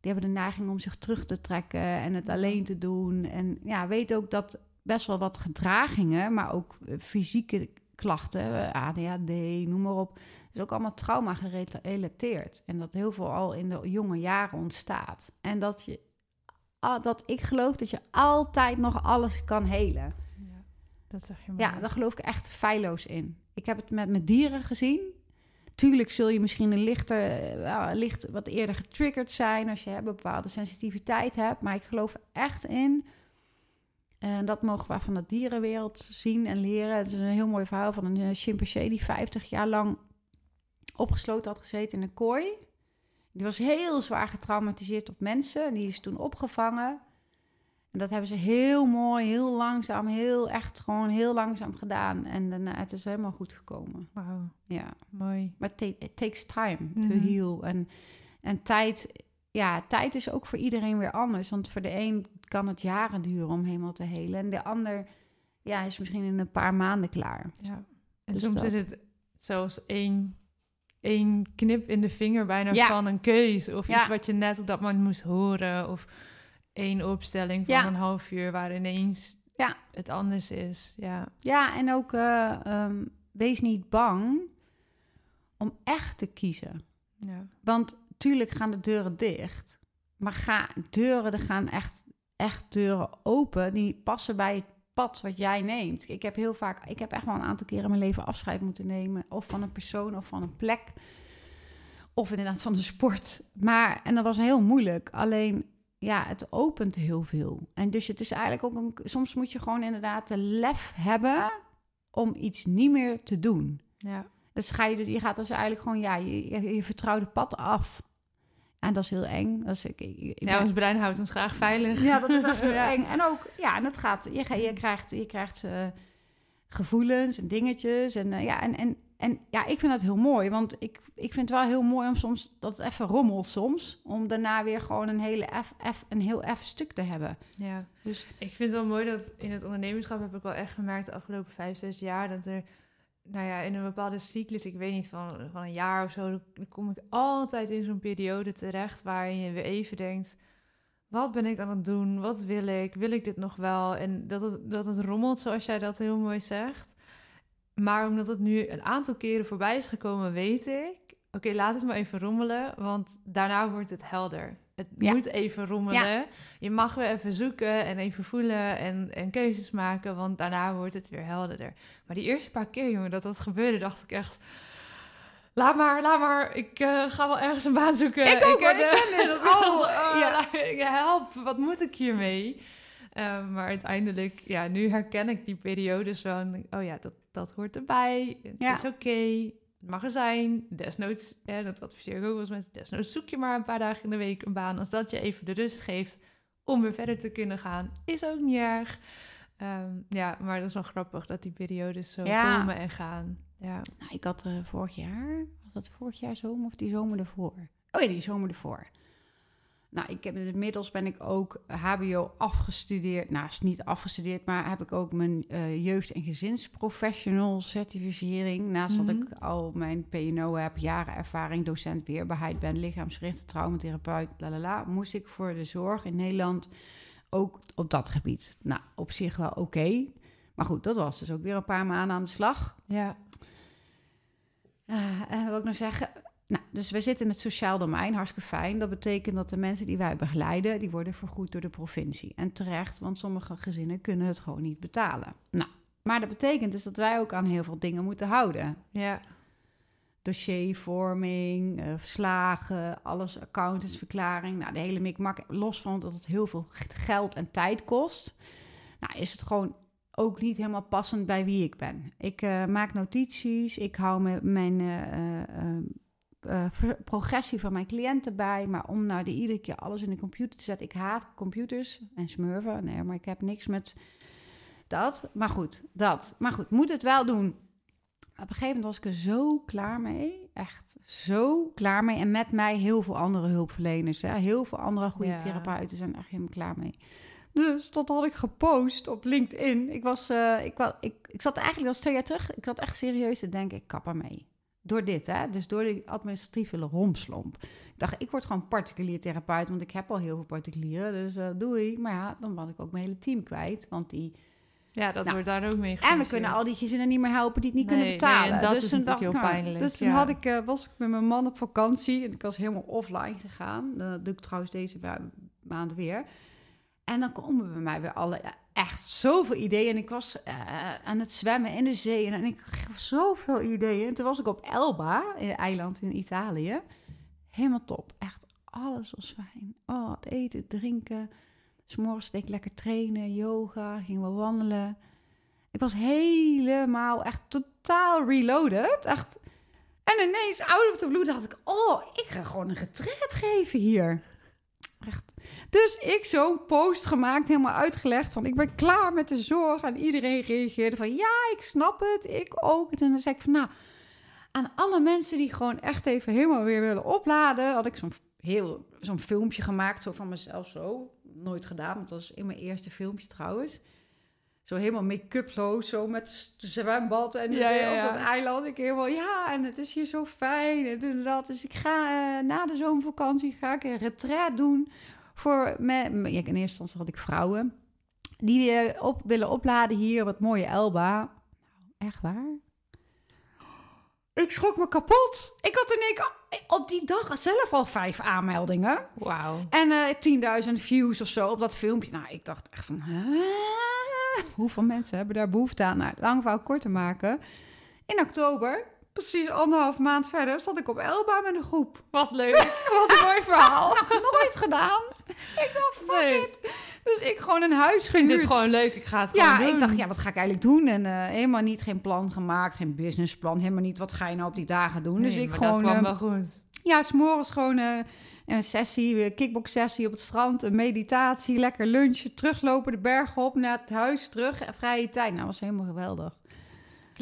die hebben de neiging om zich terug te trekken en het alleen te doen. En ja, weet ook dat best wel wat gedragingen, maar ook eh, fysieke klachten, eh, ADHD, noem maar op, is ook allemaal trauma gerelateerd. En dat heel veel al in de jonge jaren ontstaat. En dat je, dat ik geloof dat je altijd nog alles kan helen. Ja, dat zeg je maar. Ja, daar geloof ik echt feilloos in. Ik heb het met mijn dieren gezien. Tuurlijk zul je misschien een lichter, eh, ja, licht wat eerder getriggerd zijn als je een bepaalde sensitiviteit hebt. Maar ik geloof echt in. En dat mogen we van de dierenwereld zien en leren. Het is een heel mooi verhaal van een eh, chimpansee die 50 jaar lang opgesloten had gezeten in een kooi. Die was heel zwaar getraumatiseerd op mensen. En die is toen opgevangen. En dat hebben ze heel mooi, heel langzaam, heel echt gewoon heel langzaam gedaan. En daarna het is helemaal goed gekomen. Wauw, Ja, mooi. maar it takes time to Mhm. heal. En, en tijd, ja, tijd is ook voor iedereen weer anders. Want voor de een kan het jaren duren om helemaal te helen. En de ander ja, is misschien in een paar maanden klaar. Ja. En Dus soms dat. is het zelfs één, één knip in de vinger bijna Ja. van een keus. Of Ja. iets wat je net op dat moment moest horen. Of één opstelling van Ja. een half uur waar ineens Ja. het anders is. Ja, Ja, en ook eh, ehm, wees niet bang om echt te kiezen. ja. Want tuurlijk gaan de deuren dicht. Maar ga, deuren, er gaan echt, echt deuren open die passen bij het pad wat jij neemt. Ik heb heel vaak, ik heb echt wel een aantal keren in mijn leven afscheid moeten nemen. Of van een persoon of van een plek. Of inderdaad van de sport. Maar, en dat was heel moeilijk. Alleen, ja, het opent heel veel. En dus het is eigenlijk ook een, soms moet je gewoon inderdaad de lef hebben om iets niet meer te doen. ja. Dus ga je, je gaat dus eigenlijk gewoon, ja, je, je, je vertrouwde pad af. En dat is heel eng. Dat is, ik, ik, ik ja ben- ons brein houdt ons graag veilig. ja, dat is *laughs* echt heel Ja. eng. En ook, ja, en het gaat, je, je krijgt, je krijgt eh, gevoelens en dingetjes. En, eh, ja, en, en, en ja, ik vind dat heel mooi. Want ik, ik vind het wel heel mooi om soms, dat het even rommelt soms. Om daarna weer gewoon een, hele eff, een heel eff stuk te hebben. Ja, Dus ik vind het wel mooi dat in het ondernemerschap heb ik wel echt gemerkt de afgelopen vijf, zes jaar dat er, nou ja, in een bepaalde cyclus, ik weet niet, van, van een jaar of zo, dan kom ik altijd in zo'n periode terecht waarin je weer even denkt, wat ben ik aan het doen? Wat wil ik? Wil ik dit nog wel? En dat het, dat het rommelt, zoals jij dat heel mooi zegt. Maar omdat het nu een aantal keren voorbij is gekomen, weet ik, oké, laat het maar even rommelen, want daarna wordt het helder. Het Het Ja. moet even rommelen. Je mag weer even zoeken en even voelen en, en keuzes maken, want daarna wordt het weer helderder. Maar die eerste paar keer, jongen, dat dat gebeurde, dacht ik echt... Laat maar, laat maar. Ik eh, ga wel ergens een baan zoeken. Ik ook, ik ken dit. *laughs* dat ik Oh, oh, ja. la- help, wat moet ik hiermee? Eh, maar uiteindelijk, ja, nu herken ik die periodes van... Oh ja, dat, dat hoort erbij. Het Ja. is oké. Het mag er zijn. Desnoods, hè, dat adviseer ik ook wel eens mensen. Desnoods zoek je maar een paar dagen in de week een baan. Als dat je even de rust geeft om weer verder te kunnen gaan, is ook niet erg. Ehm, ja, maar dat is wel grappig dat die periodes zo Ja. komen en gaan. Ja, Nou, ik had eh, vorig jaar, was dat vorig jaar zomer of die zomer ervoor? Oh ja, die zomer ervoor. Nou, ik heb inmiddels ben ik ook HBO afgestudeerd. Nou, is niet afgestudeerd, maar heb ik ook mijn eh, jeugd- en gezinsprofessional certificering. Naast dat Mhm. ik al mijn PNO heb, jaren ervaring, docent weerbaarheid ben, lichaamsgerichte traumatherapeut, lalala, moest ik voor de zorg in Nederland ook op dat gebied. Nou, op zich wel oké. Maar goed, dat was dus ook weer een paar maanden aan de slag. ja, Eh, en wat wil ik nog zeggen? Nou, dus we zitten in het sociaal domein, hartstikke fijn. Dat betekent dat de mensen die wij begeleiden, die worden vergoed door de provincie. En terecht, want sommige gezinnen kunnen het gewoon niet betalen. Nou, maar dat betekent dus dat wij ook aan heel veel dingen moeten houden. ja, Dossiervorming, eh, verslagen, alles, accountantsverklaring. Nou, de hele mikmak, los van dat het heel veel geld en tijd kost. Nou, is het gewoon ook niet helemaal passend bij wie ik ben. Ik eh, maak notities, ik hou me, mijn eh, eh, progressie van mijn cliënten bij. Maar om nou de iedere keer alles in de computer te zetten. Ik haat computers en smurven. Nee, maar ik heb niks met dat. Maar goed, dat. Maar goed, moet het wel doen. Op een gegeven moment was ik er zo klaar mee. Echt zo klaar mee. En met mij heel veel andere hulpverleners. Hè. Heel veel andere goede Ja. therapeuten zijn er echt helemaal klaar mee. Dus dat had ik gepost op LinkedIn. Ik, was, eh, ik, ik, ik zat eigenlijk, was twee jaar terug, ik zat echt serieus te denken, ik kap ermee. Door dit, hè? Dus door die administratieve romslomp. Ik dacht, ik word gewoon particulier therapeut, want ik heb al heel veel particulieren. Dus eh doei. Maar ja, dan was ik ook mijn hele team kwijt. Want die... ja, dat Nou, wordt daar ook mee En we kunnen al die gezinnen niet meer helpen die het niet Nee, kunnen betalen. nee, en dat is toen natuurlijk dacht heel nou, pijnlijk, Dus toen had ik, eh, was ik met mijn man op vakantie. En ik was helemaal offline gegaan. Dat doe ik trouwens deze ma- maand weer. En dan komen bij mij weer alle echt zoveel ideeën. En ik was eh, aan het zwemmen in de zee. En ik had zoveel ideeën. En toen was ik op Elba, een eiland in Italië. Helemaal top. Echt alles was fijn. Oh, het eten, het drinken. S'morgens deed ik lekker trainen, yoga, gingen we wandelen. Ik was helemaal echt totaal reloaded. Echt. En ineens, out of the blue, dacht ik... Oh, ik ga gewoon een getreed geven hier. Dus ik zo'n post gemaakt, helemaal uitgelegd van... ik ben klaar met de zorg. En iedereen reageerde van... ja, ik snap het, ik ook. En dan zei ik van... nou, aan alle mensen die gewoon echt even helemaal weer willen opladen... had ik zo'n heel zo'n filmpje gemaakt, zo van mezelf zo. Nooit gedaan, want dat was in mijn eerste filmpje trouwens. Zo helemaal make-uploos, zo met de zwembad en Ja, ja, op ja. dat eiland. Ik helemaal, ja, en het is hier zo fijn en dat. Dus ik ga eh, na de zomervakantie ga ik een retreat doen voor... Me, in eerste instantie had ik vrouwen die weer op, willen opladen hier, wat mooie Elba. Nou, echt waar? Ik schrok me kapot. Ik had in één keer op die dag zelf al vijf aanmeldingen. Wauw. En eh 10.000 views of zo op dat filmpje. Nou, ik dacht echt van... "Huh? Hoeveel mensen hebben daar behoefte aan? Nou, lang verhaal kort te maken. In oktober, precies anderhalf maand verder... zat ik op Elba met een groep. Wat leuk. *laughs* Wat een mooi verhaal. *laughs* Nooit gedaan. Ik dacht, fuck Nee. it. Dus ik gewoon een huis Ik vind gehuurd. gewoon leuk. Ik ga het Ja, gewoon doen. ik dacht, ja, wat ga ik eigenlijk doen? En eh, helemaal niet, geen plan gemaakt, geen businessplan. Helemaal niet, wat ga je nou op die dagen doen? dus ik gewoon... Dat kwam eh, wel goed. Ja, s'morgens gewoon eh, een sessie, een kickbox sessie op het strand, een meditatie, lekker lunchen, teruglopen de bergen op, naar het huis terug, vrije tijd. Nou, was helemaal geweldig.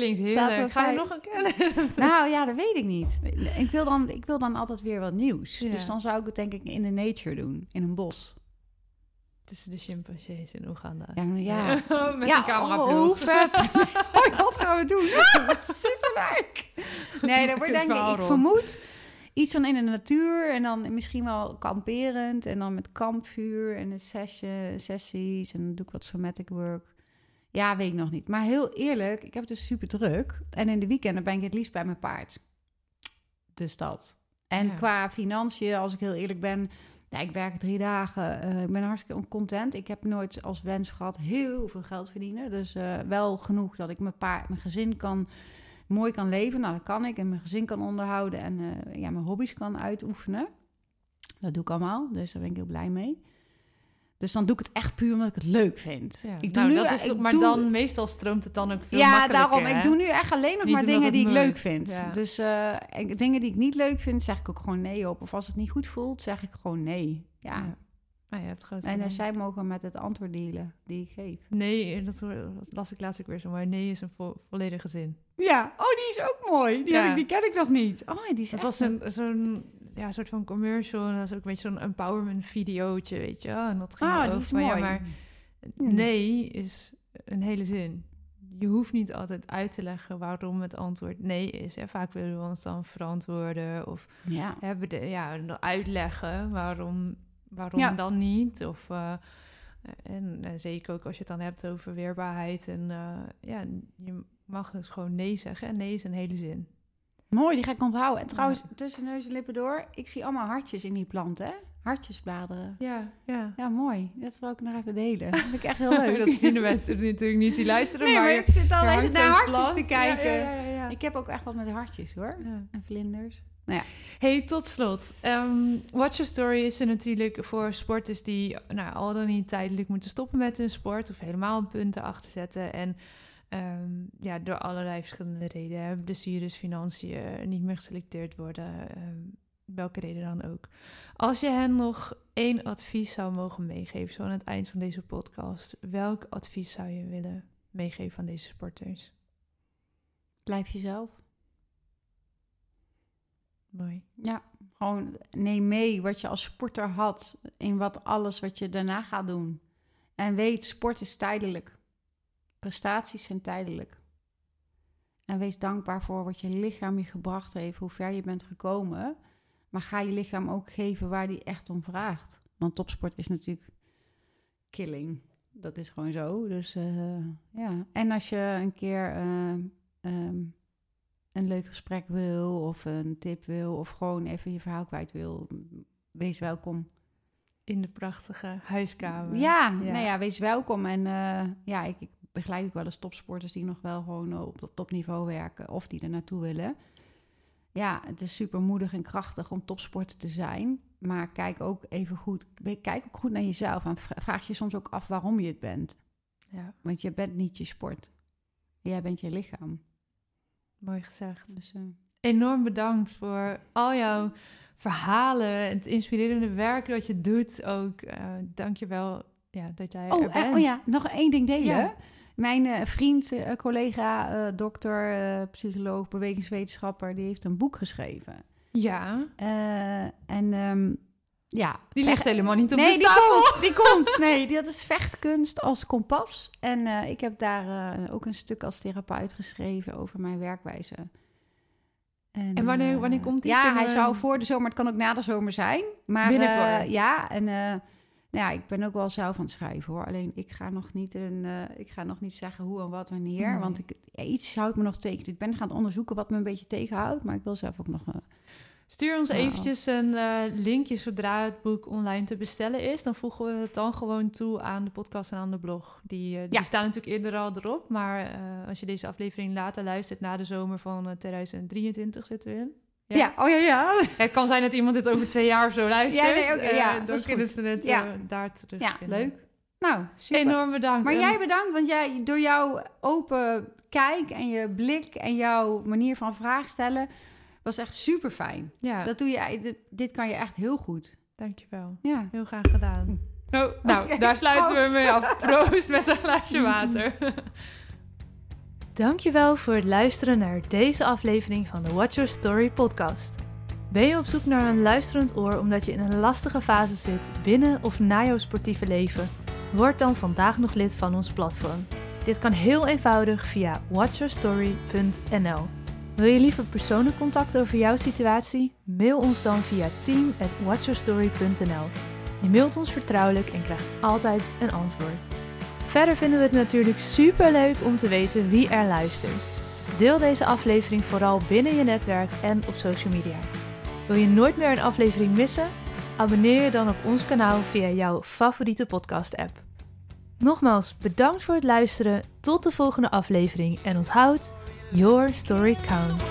Klinkt Gaan we vijf- nog een keer? nou ja, dat weet ik niet. Ik wil dan, ik wil dan altijd weer wat nieuws. Ja. Dus dan zou ik het denk ik in de nature doen, in een bos. Tussen de chimpansees in Oeganda. Ja, maar ja. *laughs* Met ja, camera oh, hoe vet. *laughs* *laughs* oh, dat gaan we doen. Superleuk. Nee, dat wordt denk ik, ik vermoed iets van in de natuur en dan misschien wel kamperend en dan met kampvuur en een sessie, sessies en dan doe ik wat somatic work. Ja, weet ik nog niet. Maar heel eerlijk, ik heb het dus super druk en in de weekenden ben ik het liefst bij mijn paard. Dus dat. En Ja. qua financiën, als ik heel eerlijk ben, Ja, ik werk drie dagen. eh, ik ben hartstikke content. Ik heb nooit als wens gehad heel veel geld verdienen. Dus eh, wel genoeg dat ik mijn, pa mijn gezin kan, mooi kan leven. Nou, dat kan ik. En mijn gezin kan onderhouden. En eh, ja, mijn hobby's kan uitoefenen. Dat doe ik allemaal. Dus daar ben ik heel blij mee. Dus dan doe ik het echt puur omdat ik het leuk vind. Ja. Ik doe nou, nu, dat is, ik maar doe- dan meestal stroomt het dan ook veel ja, daarom. hè? Ik doe nu echt alleen nog Niet maar dingen die ik leuk vind. Ja. Dus eh, dingen die ik niet leuk vind, zeg ik ook gewoon nee op. Of als het niet goed voelt, zeg ik gewoon nee. Ja. Ja. Ah, je hebt groot En eh, gelijk. zij mogen met het antwoord dealen die ik geef. Nee, dat, las ik laatst ook weer zo. Maar nee is een vo volledige zin. Ja, oh, die is ook mooi. Die, heb ik, die ken ik nog niet. Oh, die is was een, zo'n ja, soort van commercial. En dat was ook een beetje zo'n empowerment videootje, weet je wel. En dat ging Ah, is van, mooi. ja, maar Hmm. nee is een hele zin. Je hoeft niet altijd uit te leggen waarom het antwoord nee is. Hè. Vaak willen we ons dan verantwoorden of Ja. hebben de, ja, uitleggen waarom, waarom Ja. dan niet. Of, eh, en, en zeker ook als je het dan hebt over weerbaarheid. En eh, ja, je mag dus gewoon nee zeggen. En nee is een hele zin. Mooi, die ga ik onthouden. En trouwens, tussen neus en lippen door, ik zie allemaal hartjes in die plant, hè? Hartjesbladeren. Ja, ja. Ja, mooi. Dat wil ik nog even delen. Dat vind ik echt heel *laughs* leuk. dat zien de mensen natuurlijk niet die luisteren. Nee, maar, maar ik zit al even naar hartjes plant. te kijken. Ja, ja, ja, ja. Ik heb ook echt wat met hartjes, hoor. Ja. En vlinders. Hey, tot slot. Ehm Watch Your Story is er natuurlijk voor sporters die nou, al dan niet tijdelijk moeten stoppen met hun sport of helemaal punten achter zetten. En ehm, ja, door allerlei verschillende redenen, blessures, financiën, niet meer geselecteerd worden, ehm, welke reden dan ook. Als je hen nog één advies zou mogen meegeven, zo aan het eind van deze podcast, welk advies zou je willen meegeven aan deze sporters? Blijf jezelf. Mooi. Ja, gewoon neem mee wat je als sporter had in wat alles wat je daarna gaat doen. En weet, sport is tijdelijk. Prestaties zijn tijdelijk. En wees dankbaar voor wat je lichaam je gebracht heeft, hoe ver je bent gekomen. Maar ga je lichaam ook geven waar die echt om vraagt. Want topsport is natuurlijk killing. Dat is gewoon zo. Dus eh, ja. En als je een keer eh, ehm, een leuk gesprek wil, of een tip wil, of gewoon even je verhaal kwijt wil, wees welkom. In de prachtige huiskamer. Ja, nou ja, wees welkom. En eh, ja, ik, ik begeleid ook wel eens topsporters die nog wel gewoon op dat topniveau werken, of die er naartoe willen. Ja, het is super moedig en krachtig om topsporter te zijn. Maar kijk ook even goed, kijk ook goed naar jezelf. En vra- vraag je soms ook af waarom je het bent. ja, Want je bent niet je sport. Jij bent je lichaam. mooi gezegd. Dus, eh, enorm bedankt voor al jouw verhalen, het inspirerende werk dat je doet ook. eh Dank je wel ja, dat jij er Oh, eh, bent. oh ja, nog één ding delen. Ja. Mijn eh, vriend, eh, collega, eh, dokter, psycholoog, bewegingswetenschapper, die heeft een boek geschreven. Ja, en ehm, ja. die ligt helemaal niet op nee, de die komt, die *laughs* komt. Nee, dat is vechtkunst als kompas. En ik heb daar ook een stuk als therapeut geschreven over mijn werkwijze. En wanneer- wanneer komt die? Ja, hij zou voor de zomer, het kan ook na de zomer zijn. Maar Binnenkort. ja, en nou ja, ik ben ook wel zelf aan het schrijven hoor. Alleen ik ga nog niet, een, eh, ik ga nog niet zeggen hoe en wat wanneer. Nee. Want ik, ja, iets houdt me nog tegen. Ik ben gaan onderzoeken wat me een beetje tegenhoudt. Maar ik wil zelf ook nog... eh, Stuur ons Nou. eventjes een eh, linkje zodra het boek online te bestellen is. Dan voegen we het dan gewoon toe aan de podcast en aan de blog. Die, die Ja. staan natuurlijk eerder al erop. Maar als je deze aflevering later luistert, na de zomer van eh, 2023 zitten we in. Ja. ja. oh ja, ja. Het kan zijn dat iemand dit over twee jaar zo luistert. Ja, nee, oké, Eh, ja, dan kunnen ze het Ja. eh, daar terug Ja, vinden. leuk. Nou, super. Enorm bedankt. Maar En- jij bedankt, want jij, door jouw open kijk en je blik en jouw manier van vraag stellen, was echt super fijn. Ja, Dat doe je, dit, dit kan je echt heel goed. dankjewel. Ja. Heel graag gedaan. Oh, nou, Oké, daar sluiten we mee af. Proost met een glaasje water. *laughs* Dankjewel voor het luisteren naar deze aflevering van de Watch Your Story podcast. Ben je op zoek naar een luisterend oor omdat je in een lastige fase zit binnen of na jouw sportieve leven? Word dan vandaag nog lid van ons platform. Dit kan heel eenvoudig via watchyourstory.nl. Wil je liever persoonlijk contact over jouw situatie? Mail ons dan via team@watchyourstory.nl. Je mailt ons vertrouwelijk en krijgt altijd een antwoord. Verder vinden we het natuurlijk super leuk om te weten wie er luistert. Deel deze aflevering vooral binnen je netwerk en op social media. Wil je nooit meer een aflevering missen? Abonneer je dan op ons kanaal via jouw favoriete podcast-app. Nogmaals bedankt voor het luisteren. Tot de volgende aflevering en onthoud, your story counts.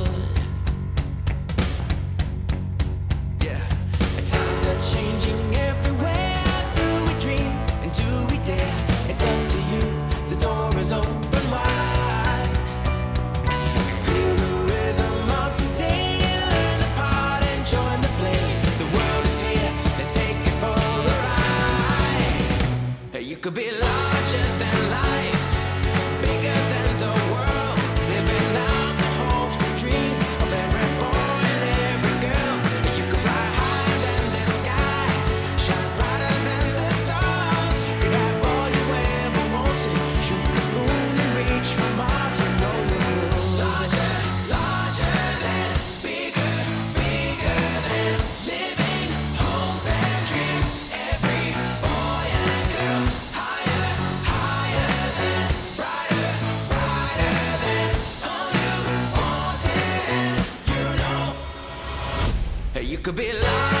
Could be larger could be lying.